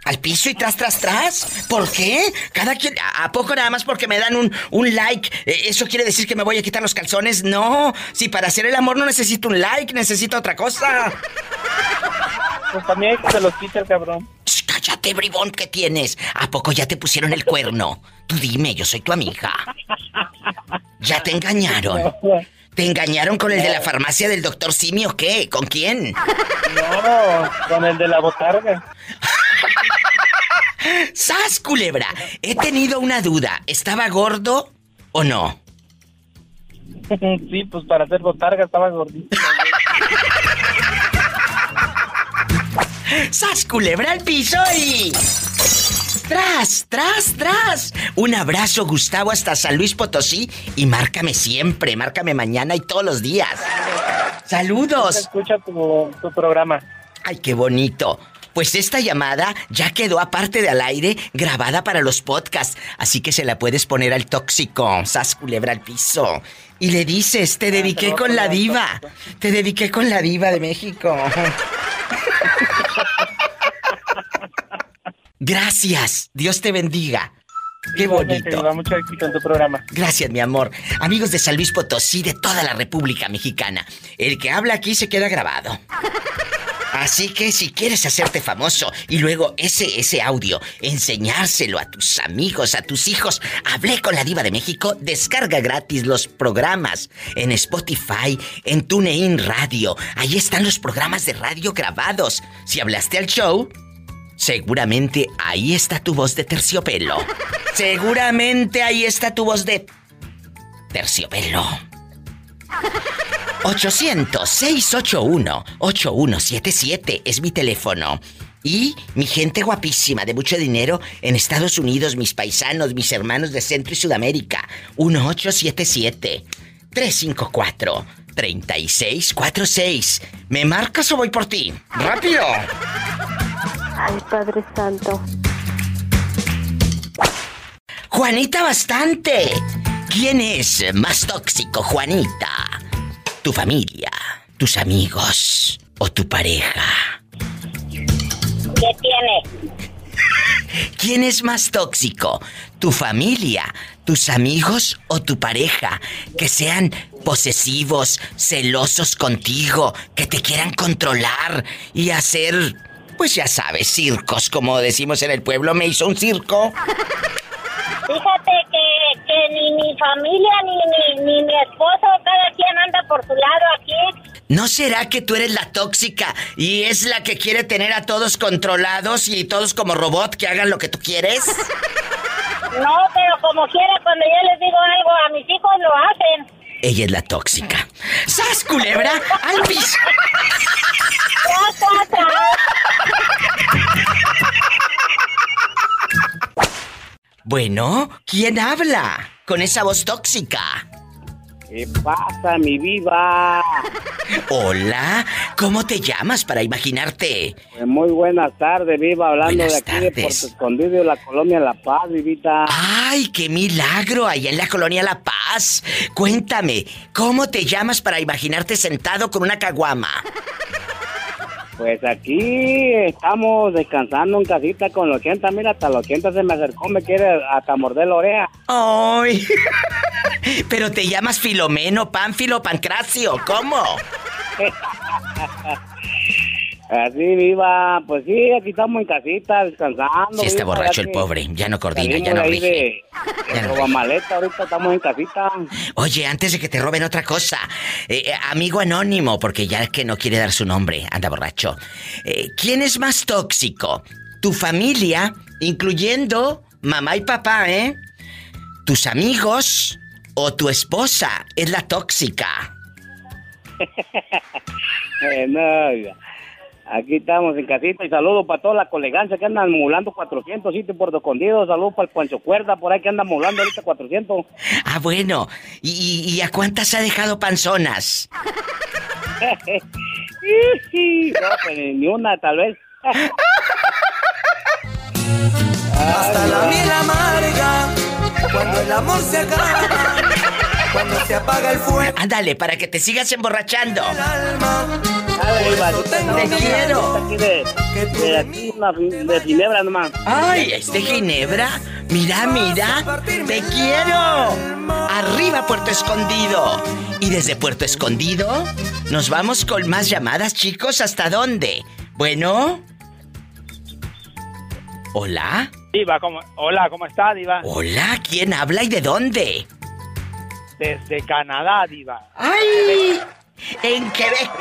[SPEAKER 2] Al piso y tras, tras, tras. ¿Por qué? Cada quien. ¿A poco nada más porque me dan un, un like? eh, ¿Eso quiere decir que me voy a quitar los calzones? No. Si para hacer el amor no necesito un like, necesito otra cosa.
[SPEAKER 18] Pues también hay que se los quite el cabrón.
[SPEAKER 2] Cállate, bribón, ¿qué tienes? ¿A poco ya te pusieron el cuerno? Tú dime, yo soy tu amiga. ¿Ya te engañaron? ¿Te engañaron con el de la farmacia del doctor Simi o qué? ¿Con quién?
[SPEAKER 18] No, con el de la botarga.
[SPEAKER 2] ¡Sas, culebra! He tenido una duda. ¿Estaba gordo o no?
[SPEAKER 18] sí, pues para hacer botarga estaba gordito.
[SPEAKER 2] ¡Sas, culebra al piso y... ¡Tras, tras, tras! Un abrazo, Gustavo, hasta San Luis Potosí. Y márcame siempre, márcame mañana y todos los días. ¡Saludos!
[SPEAKER 18] Escucha tu, tu programa.
[SPEAKER 2] ¡Ay, qué bonito! Pues esta llamada ya quedó aparte de al aire, grabada para los podcasts, así que se la puedes poner al tóxico, sas culebra al piso. Y le dices, te dediqué con la diva, te dediqué con la diva de México. Gracias, Dios te bendiga. Qué bonito.
[SPEAKER 18] Mucho éxito en tu programa.
[SPEAKER 2] Gracias, mi amor. Amigos de San Luis Potosí, de toda la República Mexicana. El que habla aquí se queda grabado. Así que si quieres hacerte famoso y luego ese, ese audio, enseñárselo a tus amigos, a tus hijos, hablé con la diva de México, descarga gratis los programas en Spotify, en TuneIn Radio. Ahí están los programas de radio grabados. Si hablaste al show, seguramente ahí está tu voz de terciopelo. Seguramente ahí está tu voz de terciopelo. 800-681-8177 es mi teléfono. Y mi gente guapísima de mucho dinero en Estados Unidos, mis paisanos, mis hermanos de Centro y Sudamérica. 1877-354-3646. ¿Me marcas o voy por ti? ¡Rápido!
[SPEAKER 11] Ay, Padre Santo.
[SPEAKER 2] Juanita Bastante. ¿Quién es más tóxico, Juanita? ¿Tu familia, tus amigos o tu pareja?
[SPEAKER 12] ¿Qué tiene?
[SPEAKER 2] ¿Quién es más tóxico? ¿Tu familia, tus amigos o tu pareja? Que sean posesivos, celosos contigo, que te quieran controlar y hacer pues ya sabes, circos, como decimos en el pueblo, me hizo un circo.
[SPEAKER 12] Fíjate que, que ni mi familia ni, ni, ni mi esposo, cada quien anda por su lado aquí.
[SPEAKER 2] ¿No será que tú eres la tóxica y es la que quiere tener a todos controlados y todos como robot que hagan lo que tú quieres?
[SPEAKER 12] No, pero como quiera, cuando yo les digo algo a mis hijos lo hacen.
[SPEAKER 2] Ella es la tóxica. ¡Sas, culebra! ¡Al piso! Bueno, ¿quién habla? Con esa voz tóxica.
[SPEAKER 20] ¿Qué pasa, mi viva?
[SPEAKER 2] Hola, ¿cómo te llamas para imaginarte?
[SPEAKER 20] Pues muy buenas tardes, viva, hablando
[SPEAKER 2] Buenas
[SPEAKER 20] de aquí de
[SPEAKER 2] tardes.
[SPEAKER 20] Puerto Escondido de la colonia La Paz, vivita.
[SPEAKER 2] ¡Ay, qué milagro! Allá en la colonia La Paz. Cuéntame, ¿cómo te llamas para imaginarte sentado con una caguama?
[SPEAKER 20] Pues aquí estamos descansando en casita con los 80. Mira, hasta los 80 se me acercó, me quiere hasta morder la oreja.
[SPEAKER 2] ¡Ay! Pero te llamas Filomeno, Pánfilo, Pancracio, ¿cómo?
[SPEAKER 20] Así, viva. Pues sí, aquí estamos en casita descansando.
[SPEAKER 2] Sí está
[SPEAKER 20] viva,
[SPEAKER 2] borracho
[SPEAKER 20] ya
[SPEAKER 2] el pobre, ya no coordina, ya no rige.
[SPEAKER 20] de-
[SPEAKER 2] Ya
[SPEAKER 20] de
[SPEAKER 2] no
[SPEAKER 20] robamaleta, ahorita estamos en casita.
[SPEAKER 2] Oye, antes de que te roben otra cosa, eh, eh, amigo anónimo, porque ya que no quiere dar su nombre, anda borracho. Eh, ¿Quién es más tóxico? ¿Tu familia, incluyendo mamá y papá, eh? ¿Tus amigos o tu esposa es la tóxica?
[SPEAKER 20] Eh, no, oiga. Aquí estamos en casita y saludos para toda la colegancia que andan mulando 400 sitios por escondido. Saludos para el Pancho Cuerda por ahí que anda mulando ahorita 400.
[SPEAKER 2] Ah, bueno. ¿Y, y- y a cuántas ha dejado panzonas?
[SPEAKER 20] no, pues ni una tal vez.
[SPEAKER 6] Hasta la miel amarga, cuando el amor se acaba, cuando se apaga el fuego.
[SPEAKER 2] Ándale, para que te sigas emborrachando. Te quiero.
[SPEAKER 20] Aquí de, de aquí, una fi- de Ginebra nomás.
[SPEAKER 2] Ay, ¿es de Ginebra? Mira, mira, te quiero. Arriba Puerto Escondido. Y desde Puerto Escondido nos vamos con más llamadas, chicos. ¿Hasta dónde? Bueno. Hola.
[SPEAKER 21] Diva, ¿cómo? Hola, ¿cómo está, Diva?
[SPEAKER 2] Hola, ¿quién habla y de dónde?
[SPEAKER 21] Desde Canadá, Diva.
[SPEAKER 2] ¡Ay! En Quebec.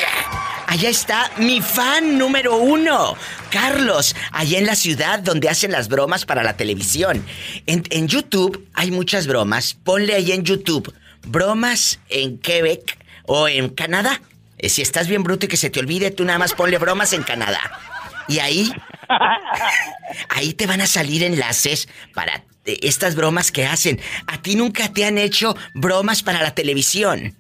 [SPEAKER 2] Allá está mi fan número uno, Carlos, allá en la ciudad donde hacen las bromas para la televisión. En, YouTube hay muchas bromas. Ponle ahí en YouTube, bromas en Quebec o en Canadá. Eh, Si estás bien bruto y que se te olvide, tú nada más ponle bromas en Canadá. Y ahí, ahí te van a salir enlaces para eh, estas bromas que hacen. ¿A ti nunca te han hecho bromas para la televisión?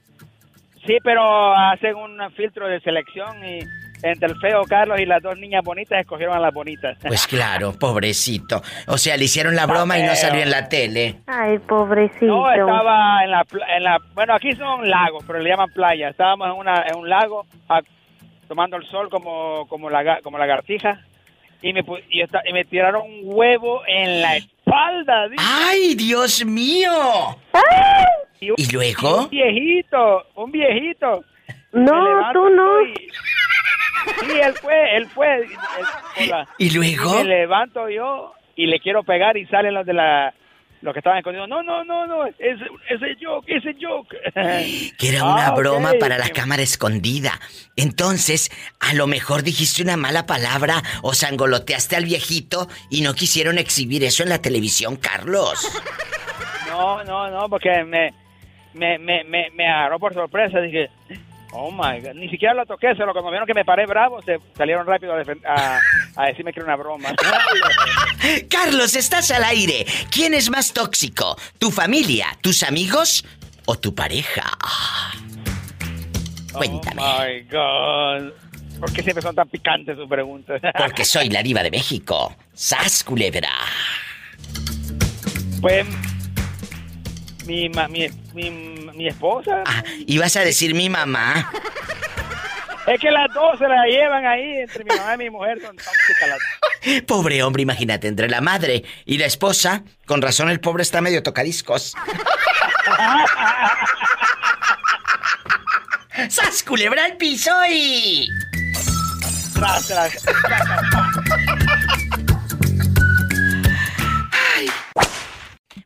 [SPEAKER 21] Sí, pero hacen un filtro de selección y entre el feo Carlos y las dos niñas bonitas escogieron a las bonitas.
[SPEAKER 2] Pues claro, pobrecito. O sea, le hicieron la broma y no salió en la tele.
[SPEAKER 11] Ay, pobrecito.
[SPEAKER 21] No, estaba en la, pla- en la... Bueno, aquí son lagos, pero le llaman playa. Estábamos en, una, en un lago tomando el sol como, como, laga- como lagartija y me, pu- y, y me tiraron un huevo en la espalda. dice.
[SPEAKER 2] ¡Ay, Dios mío!
[SPEAKER 21] Y, un-
[SPEAKER 2] ¿Y luego?
[SPEAKER 21] Un viejito, un viejito.
[SPEAKER 11] No, tú no.
[SPEAKER 21] y- Sí, él fue, él fue. él-
[SPEAKER 2] ¿Y luego?
[SPEAKER 21] Me levanto yo y le quiero pegar y salen los de la... Los que estaban escondidos. No, no, no, no. Ese, ese joke, ese joke.
[SPEAKER 2] Que era una
[SPEAKER 21] Ah, ok.
[SPEAKER 2] broma para la cámara escondida. Entonces, a lo mejor dijiste una mala palabra o sangoloteaste al viejito y no quisieron exhibir eso en la televisión, Carlos.
[SPEAKER 21] No, no, no, porque me, me, me, me, me agarró por sorpresa. Dije, oh my God. Ni siquiera lo toqué, solo cuando vieron que me paré bravo, se salieron rápido a, defen- a, a decirme que era una broma.
[SPEAKER 2] Carlos, estás al aire. ¿Quién es más tóxico? ¿Tu familia, tus amigos o tu pareja? Cuéntame.
[SPEAKER 21] Oh my God. ¿Por qué siempre son tan picantes sus preguntas?
[SPEAKER 2] Porque soy la diva de México. ¡Sas, culebra!
[SPEAKER 21] Pues mi, ma- mi, mi, mi esposa.
[SPEAKER 2] Ah, ibas a decir mi mamá.
[SPEAKER 21] Es que las dos se la llevan ahí, entre mi mamá y mi mujer, son tóxicas las dos.
[SPEAKER 2] Pobre hombre, imagínate, entre la madre y la esposa, con razón el pobre está medio tocadiscos. ¡Sas, culebra al piso y...
[SPEAKER 21] Tras, tras.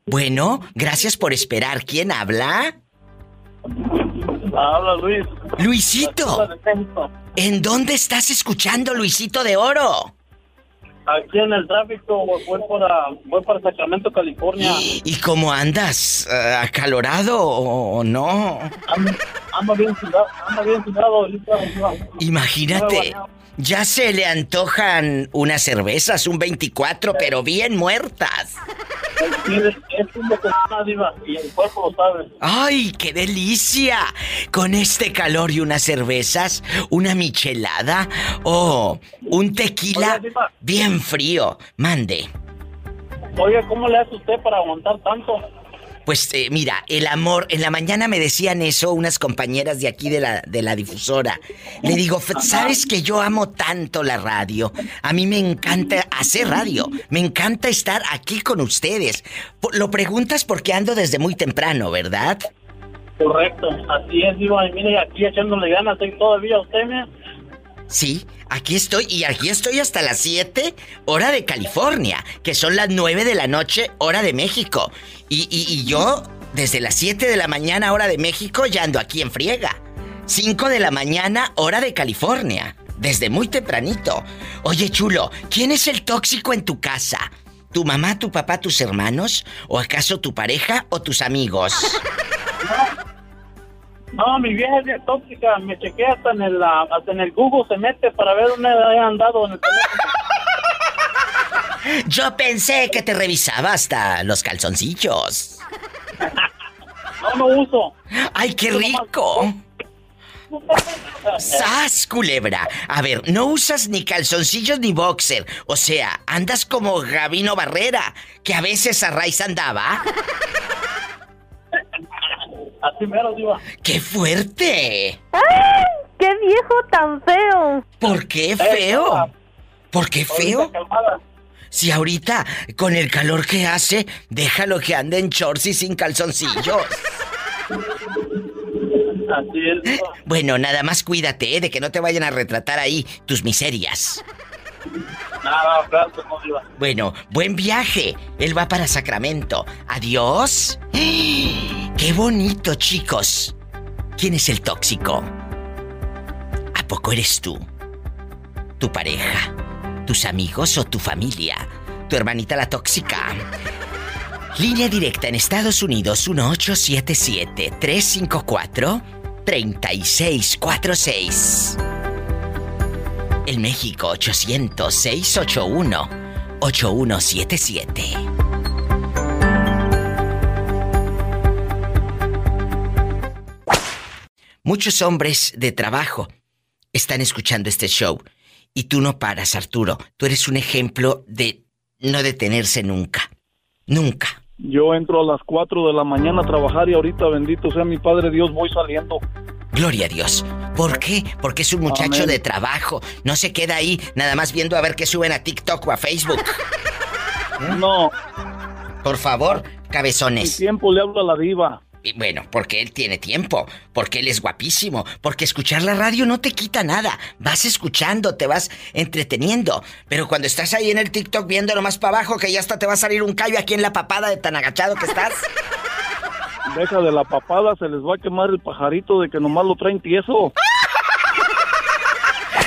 [SPEAKER 2] Bueno, gracias por esperar. ¿Quién habla?
[SPEAKER 5] Habla Luis.
[SPEAKER 2] Luisito. ¿En dónde estás escuchando, Luisito de Oro?
[SPEAKER 5] Aquí en el tráfico, voy para, voy para Sacramento, California.
[SPEAKER 2] ¿Y cómo andas? Eh, ¿Acalorado o o no?
[SPEAKER 5] Ando, ando bien sudado, ando bien sudado ahorita.
[SPEAKER 2] Imagínate, ya se le antojan unas cervezas, un 24, pero bien muertas.
[SPEAKER 5] Y el cuerpo lo sabe.
[SPEAKER 2] ¡Ay, qué delicia! Con este calor y unas cervezas, una michelada o un tequila
[SPEAKER 5] Oye,
[SPEAKER 2] bien frío. Mande.
[SPEAKER 5] Oiga, ¿cómo le hace usted para aguantar tanto?
[SPEAKER 2] Pues eh, mira, el amor, en la mañana me decían eso unas compañeras de aquí de la, de la difusora. Le digo, "F- ¿sabes que yo amo tanto la radio? A mí me encanta hacer radio, me encanta estar aquí con ustedes. Lo preguntas porque ando desde muy temprano, ¿verdad?
[SPEAKER 5] Correcto, así es, diva, y mire, aquí echándole ganas, ¿eh? todavía usted, me...
[SPEAKER 2] Sí, aquí estoy y aquí estoy hasta las 7, hora de California, que son las 9 de la noche, hora de México. Y, y- y yo, desde las 7 de la mañana, hora de México, ya ando aquí en friega. 5 de la mañana, hora de California, desde muy tempranito. Oye, chulo, ¿quién es el tóxico en tu casa? ¿Tu mamá, tu papá, tus hermanos? ¿O acaso tu pareja o tus amigos?
[SPEAKER 5] No, mi vieja es bien tóxica, me chequé hasta en el, ah, hasta en el Google, se mete para ver dónde he andado en el teléfono.
[SPEAKER 2] Yo pensé que te revisaba hasta los calzoncillos.
[SPEAKER 5] No, no uso.
[SPEAKER 2] ¡Ay, qué rico! ¡Sas, culebra! A ver, no usas ni calzoncillos ni boxer. O sea, andas como Gabino Barrera, que a veces a raíz andaba.
[SPEAKER 5] Así mero, diva.
[SPEAKER 2] ¡Qué fuerte!
[SPEAKER 11] ¡Ay! ¡Qué viejo tan feo!
[SPEAKER 2] ¿Por qué feo? ¿Por qué feo? Si ahorita, con el calor que hace, déjalo que ande en shorts y sin calzoncillos.
[SPEAKER 5] Así es.
[SPEAKER 2] Bueno, nada más cuídate, ¿eh? de que no te vayan a retratar ahí tus miserias.
[SPEAKER 5] Nada.
[SPEAKER 2] Bueno, buen viaje. Él va para Sacramento. Adiós. Qué bonito, chicos. ¿Quién es el tóxico? ¿A poco eres tú? ¿Tu pareja? ¿Tus amigos o tu familia? ¿Tu hermanita la tóxica? Línea directa en Estados Unidos 1877-354-3646. En México 800-681-8177. Muchos hombres de trabajo están escuchando este show y tú no paras, Arturo. Tú eres un ejemplo de no detenerse nunca. Nunca.
[SPEAKER 13] Yo entro a las 4 de la mañana a trabajar y ahorita, bendito sea mi Padre Dios, voy saliendo.
[SPEAKER 2] Gloria a Dios. ¿Por qué? Porque es un muchacho
[SPEAKER 13] Amén.
[SPEAKER 2] de trabajo. No se queda ahí nada más viendo a ver qué suben a TikTok o a Facebook.
[SPEAKER 13] No.
[SPEAKER 2] Por favor, cabezones.
[SPEAKER 13] tiempo le hablo a la diva.
[SPEAKER 2] Y Bueno, porque él tiene tiempo, porque él es guapísimo, porque escuchar la radio no te quita nada. Vas escuchando, te vas entreteniendo. Pero cuando estás ahí en el TikTok viendo nomás para abajo, que ya hasta te va a salir un callo aquí en la papada de tan agachado que estás.
[SPEAKER 13] Deja de la papada, se les va a quemar el pajarito de que nomás lo traen tieso.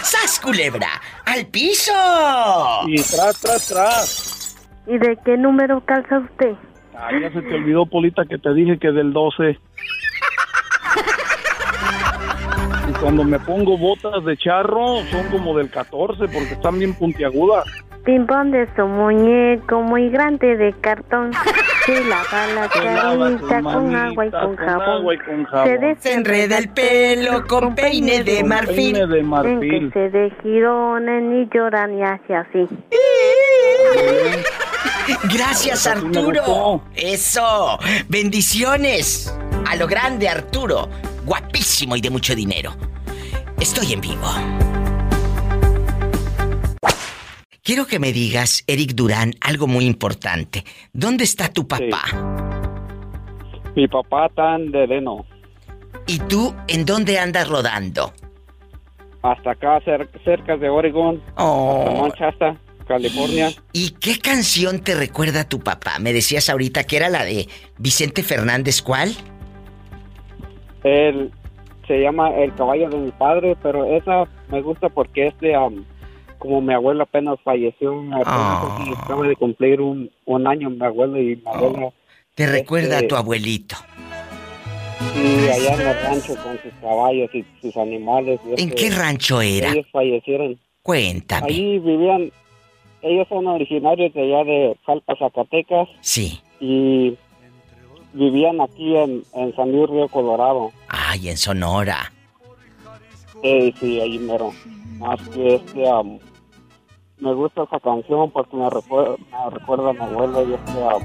[SPEAKER 2] ¡Sas, culebra! ¡Al piso!
[SPEAKER 13] Y tras, tras, tras.
[SPEAKER 11] ¿Y de qué número calza usted?
[SPEAKER 13] Ah, ya se te olvidó, Polita, que te dije que del 12. Y cuando me pongo botas de charro, son como del 14 porque están bien puntiagudas.
[SPEAKER 11] Pimpón de su muñeco muy grande de cartón. Se lava la carita con agua y con
[SPEAKER 13] con
[SPEAKER 11] jabón.
[SPEAKER 13] agua y con jabón.
[SPEAKER 2] Se enreda el pelo con peine de
[SPEAKER 13] Con
[SPEAKER 2] marfil.
[SPEAKER 13] peine de
[SPEAKER 11] En
[SPEAKER 13] marfil.
[SPEAKER 11] que se de girones ni lloran ni hace así.
[SPEAKER 2] Gracias, Arturo. Eso. Bendiciones. A lo grande, Arturo. Guapísimo y de mucho dinero. Estoy en vivo. Quiero que me digas, Eric Durán, algo muy importante. ¿Dónde está tu papá?
[SPEAKER 22] Mi papá está en Dedeno.
[SPEAKER 2] ¿Y tú en dónde andas rodando?
[SPEAKER 22] hasta acá, cer- cerca de Oregon,
[SPEAKER 2] Oh.
[SPEAKER 22] hasta Manchester, California.
[SPEAKER 2] ¿Y qué canción te recuerda a tu papá? Me decías ahorita que era la de Vicente Fernández, ¿cuál?
[SPEAKER 22] Él se llama El caballo de mi padre, pero esa me gusta porque es de, am, como mi abuelo apenas falleció, apenas
[SPEAKER 2] Ah.
[SPEAKER 22] así, acaba de cumplir un, un año mi abuelo y mi abuelo.
[SPEAKER 2] Te recuerda a
[SPEAKER 22] Este-
[SPEAKER 2] tu abuelito.
[SPEAKER 22] Y allá en el rancho con sus caballos y sus animales. y
[SPEAKER 2] ¿En
[SPEAKER 22] este,
[SPEAKER 2] qué rancho era?
[SPEAKER 22] Ellos fallecieron.
[SPEAKER 2] Cuéntame.
[SPEAKER 22] Allí vivían, ellos son originarios de allá de Jalpa, Zacatecas.
[SPEAKER 2] Sí.
[SPEAKER 22] Y vivían aquí en, en San Luis Río Colorado.
[SPEAKER 2] Ay, en Sonora.
[SPEAKER 22] Eh, sí, ahí mero. Más que este, am, me gusta esa canción porque me recuerda, me recuerda a mi abuelo y este, am,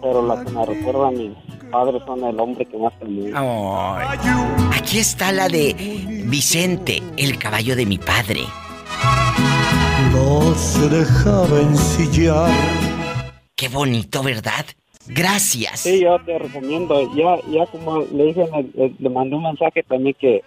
[SPEAKER 22] pero la que me recuerda a mis padres son el hombre que más temí.
[SPEAKER 2] Ay. Aquí está la de Vicente, el caballo de mi padre.
[SPEAKER 23] No se dejaba ensillar.
[SPEAKER 2] Qué bonito, ¿verdad? Gracias.
[SPEAKER 22] Sí, yo te recomiendo. Ya, ya como le dije, le, le- mandé un mensaje también que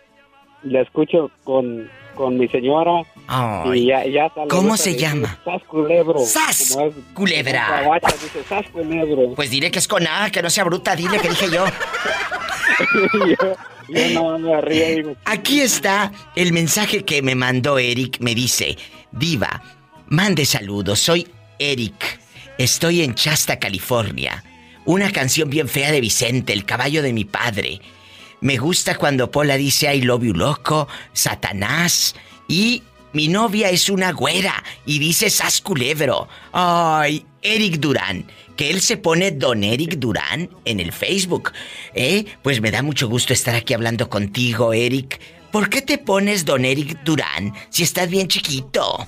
[SPEAKER 22] le escucho con, con mi señora.
[SPEAKER 2] Ay.
[SPEAKER 22] Y ya, ya
[SPEAKER 2] ¿Cómo se llama?
[SPEAKER 22] Sas culebro.
[SPEAKER 2] ¡Sas,
[SPEAKER 22] Como es-
[SPEAKER 2] culebra!
[SPEAKER 22] como gabacha, dice sas culebro.
[SPEAKER 2] Pues dile que es con A, que no sea bruta, dile que dije yo.
[SPEAKER 22] yo, yo no me río, digo.
[SPEAKER 2] Aquí está el mensaje que me mandó Eric. Me dice, Diva, mande saludos, soy Eric. Estoy en Chasta, California. Una canción bien fea de Vicente, el caballo de mi padre. Me gusta cuando Pola dice I love you loco, Satanás. Y mi novia es una güera y dice Sas culebro. Ay, Eric Durán. Que él se pone Don Eric Durán en el Facebook. ¿Eh? Pues me da mucho gusto estar aquí hablando contigo, Eric. ¿Por qué te pones Don Eric Durán si estás bien chiquito?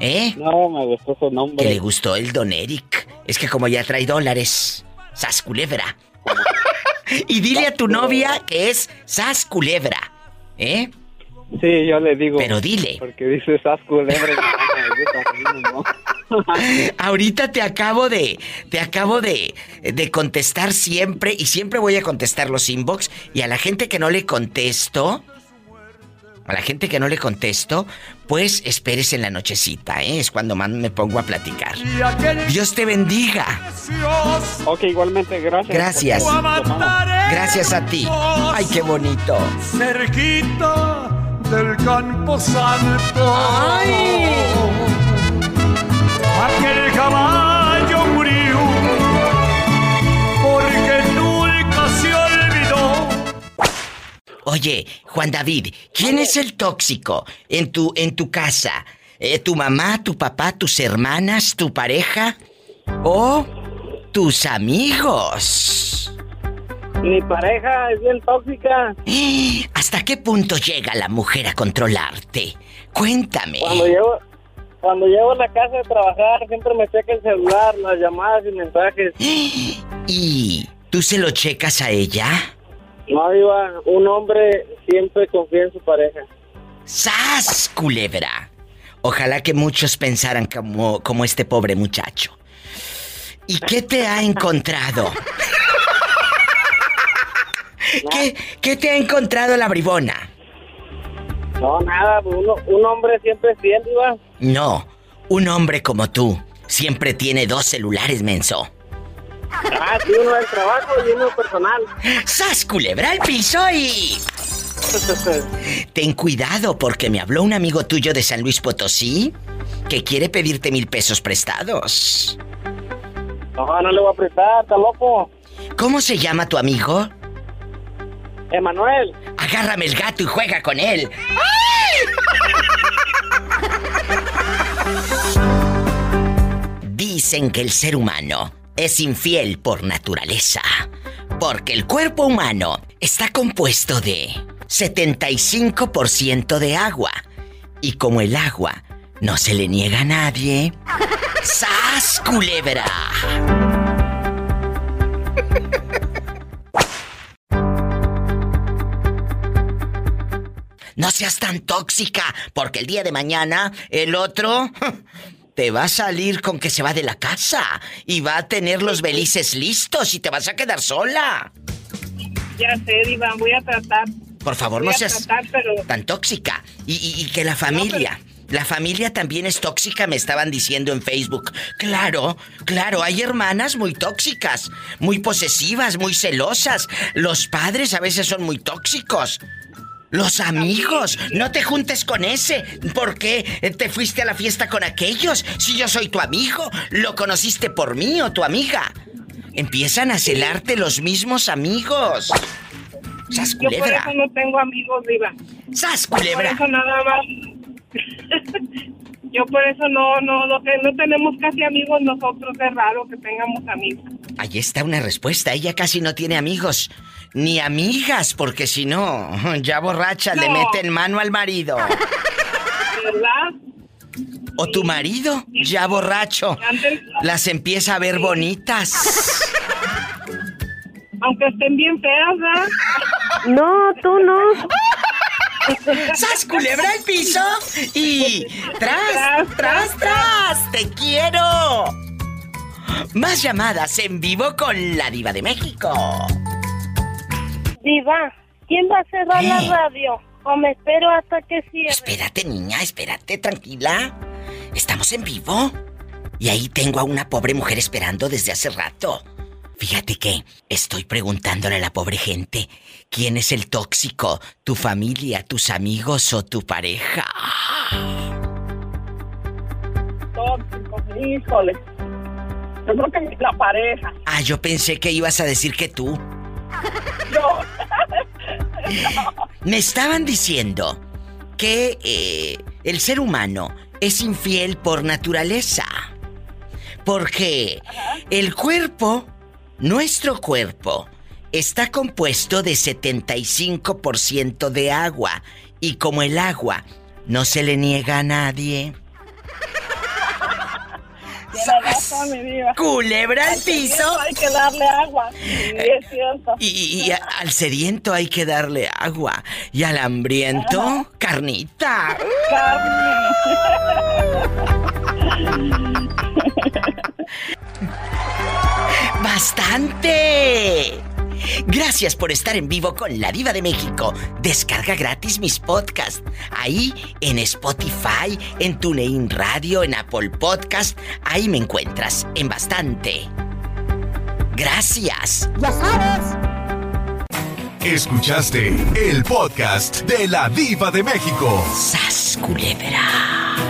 [SPEAKER 2] ¿Eh?
[SPEAKER 22] No, me gustó su nombre.
[SPEAKER 2] Que le gustó el Don Eric. Es que como ya trae dólares. Sas culebra. y dile a tu novia que es Sas culebra. ¿Eh?
[SPEAKER 22] Sí, yo le digo.
[SPEAKER 2] Pero dile.
[SPEAKER 22] Porque dice sas culebra.
[SPEAKER 2] Ahorita te acabo de. Te acabo de. de contestar siempre. Y siempre voy a contestar los inbox. Y a la gente que no le contesto. A la gente que no le contesto, pues esperes en la nochecita, ¿eh? Es cuando más me pongo a platicar. Dios te bendiga.
[SPEAKER 22] Ok, igualmente, gracias.
[SPEAKER 2] Gracias. Gracias a ti. Ay, qué bonito.
[SPEAKER 23] Cerquita del campo santo. Aquel caballo
[SPEAKER 2] Oye, Juan David, ¿quién es el tóxico en tu, en tu casa? Eh, ¿Tu mamá, tu papá, tus hermanas, tu pareja? ¿O tus amigos?
[SPEAKER 22] Mi pareja es bien tóxica.
[SPEAKER 2] ¿Hasta qué punto llega la mujer a controlarte? Cuéntame.
[SPEAKER 22] Cuando llego, cuando llego a la casa de trabajar, siempre me checa el celular, las llamadas y mensajes.
[SPEAKER 2] ¿Y tú se lo checas a ella?
[SPEAKER 22] No, Diva, un hombre siempre confía en su pareja.
[SPEAKER 2] ¡Sas, culebra! Ojalá que muchos pensaran como, como este pobre muchacho. ¿Y qué te ha encontrado? ¿Qué, qué te ha encontrado la bribona?
[SPEAKER 22] No, nada, uno, un hombre siempre es fiel, Diva.
[SPEAKER 2] No, un hombre como tú siempre tiene dos celulares, menso.
[SPEAKER 22] Ah, sí, uno del trabajo y uno personal.
[SPEAKER 2] ¡Sas, culebra al piso y... Ten cuidado porque me habló un amigo tuyo de San Luis Potosí que quiere pedirte mil pesos prestados.
[SPEAKER 22] No, no le voy a prestar, está loco.
[SPEAKER 2] ¿Cómo se llama tu amigo?
[SPEAKER 22] Emanuel.
[SPEAKER 2] Agárrame el gato y juega con él. Dicen que el ser humano es infiel por naturaleza, porque el cuerpo humano está compuesto de 75% de agua. Y como el agua no se le niega a nadie, ¡sas, culebra! No seas tan tóxica, porque el día de mañana el otro te va a salir con que se va de la casa y va a tener los belices listos y te vas a quedar sola.
[SPEAKER 12] Ya sé, Diva, voy a tratar.
[SPEAKER 2] Por favor, no seas
[SPEAKER 24] tratar, pero-
[SPEAKER 2] tan tóxica. Y, y- y que la familia, la familia también es tóxica, me estaban diciendo en Facebook. Claro, claro, hay hermanas muy tóxicas, muy posesivas, muy celosas. Los padres a veces son muy tóxicos. Los amigos, no te juntes con ese. ¿Por qué te fuiste a la fiesta con aquellos? Si yo soy tu amigo, lo conociste por mí o tu amiga. Empiezan a celarte los mismos amigos. ¡Sas
[SPEAKER 24] Yo por
[SPEAKER 2] culebra!
[SPEAKER 24] eso no tengo amigos, Diva.
[SPEAKER 2] ¡Sas
[SPEAKER 24] Por
[SPEAKER 2] culebra!
[SPEAKER 24] eso nada más. Yo por eso no, no, no, te- no tenemos casi amigos nosotros. Es raro que tengamos amigos.
[SPEAKER 2] Ahí está una respuesta. Ella casi no tiene amigos. Ni amigas, porque si no, ya borracha le
[SPEAKER 24] No.
[SPEAKER 2] meten mano al marido.
[SPEAKER 24] ¿Verdad?
[SPEAKER 2] O tu marido, ya borracho, las empieza a ver bonitas.
[SPEAKER 24] Aunque estén bien feas, ¿verdad?
[SPEAKER 11] No, tú no.
[SPEAKER 2] ¡Sas culebra al piso! Y. ¡Tras, tras, tras! ¡Te quiero! Más llamadas en vivo con la Diva de México.
[SPEAKER 25] Diva, ¿quién va a cerrar
[SPEAKER 2] Eh.
[SPEAKER 25] la radio? ¿O me espero hasta que cierre?
[SPEAKER 2] Espérate, niña, espérate, tranquila. Estamos en vivo. Y ahí tengo a una pobre mujer esperando desde hace rato. Fíjate que estoy preguntándole a la pobre gente, ¿quién es el tóxico? ¿Tu familia, tus amigos o tu pareja?
[SPEAKER 24] Tóxicos, híjole. Yo creo que la pareja.
[SPEAKER 2] Ah, yo pensé que ibas a decir que tú.
[SPEAKER 24] No.
[SPEAKER 2] Me estaban diciendo que eh, el ser humano es infiel por naturaleza. Porque el cuerpo, nuestro cuerpo, está compuesto de 75% de agua. Y como el agua no se le niega a nadie.
[SPEAKER 24] Tiene razón, mi diva.
[SPEAKER 2] Culebra al piso.
[SPEAKER 24] Hay que darle agua. Sí, es cierto.
[SPEAKER 2] Y, al sediento hay que darle agua. Y al hambriento, carnita. ¡Bastante! Gracias por estar en vivo con la Diva de México. Descarga gratis mis podcasts. Ahí en Spotify, en TuneIn Radio, en Apple Podcast. Ahí me encuentras en bastante. Gracias.
[SPEAKER 25] Ya sabes.
[SPEAKER 26] Escuchaste el podcast de la Diva de México.
[SPEAKER 2] ¡Sas, culebra!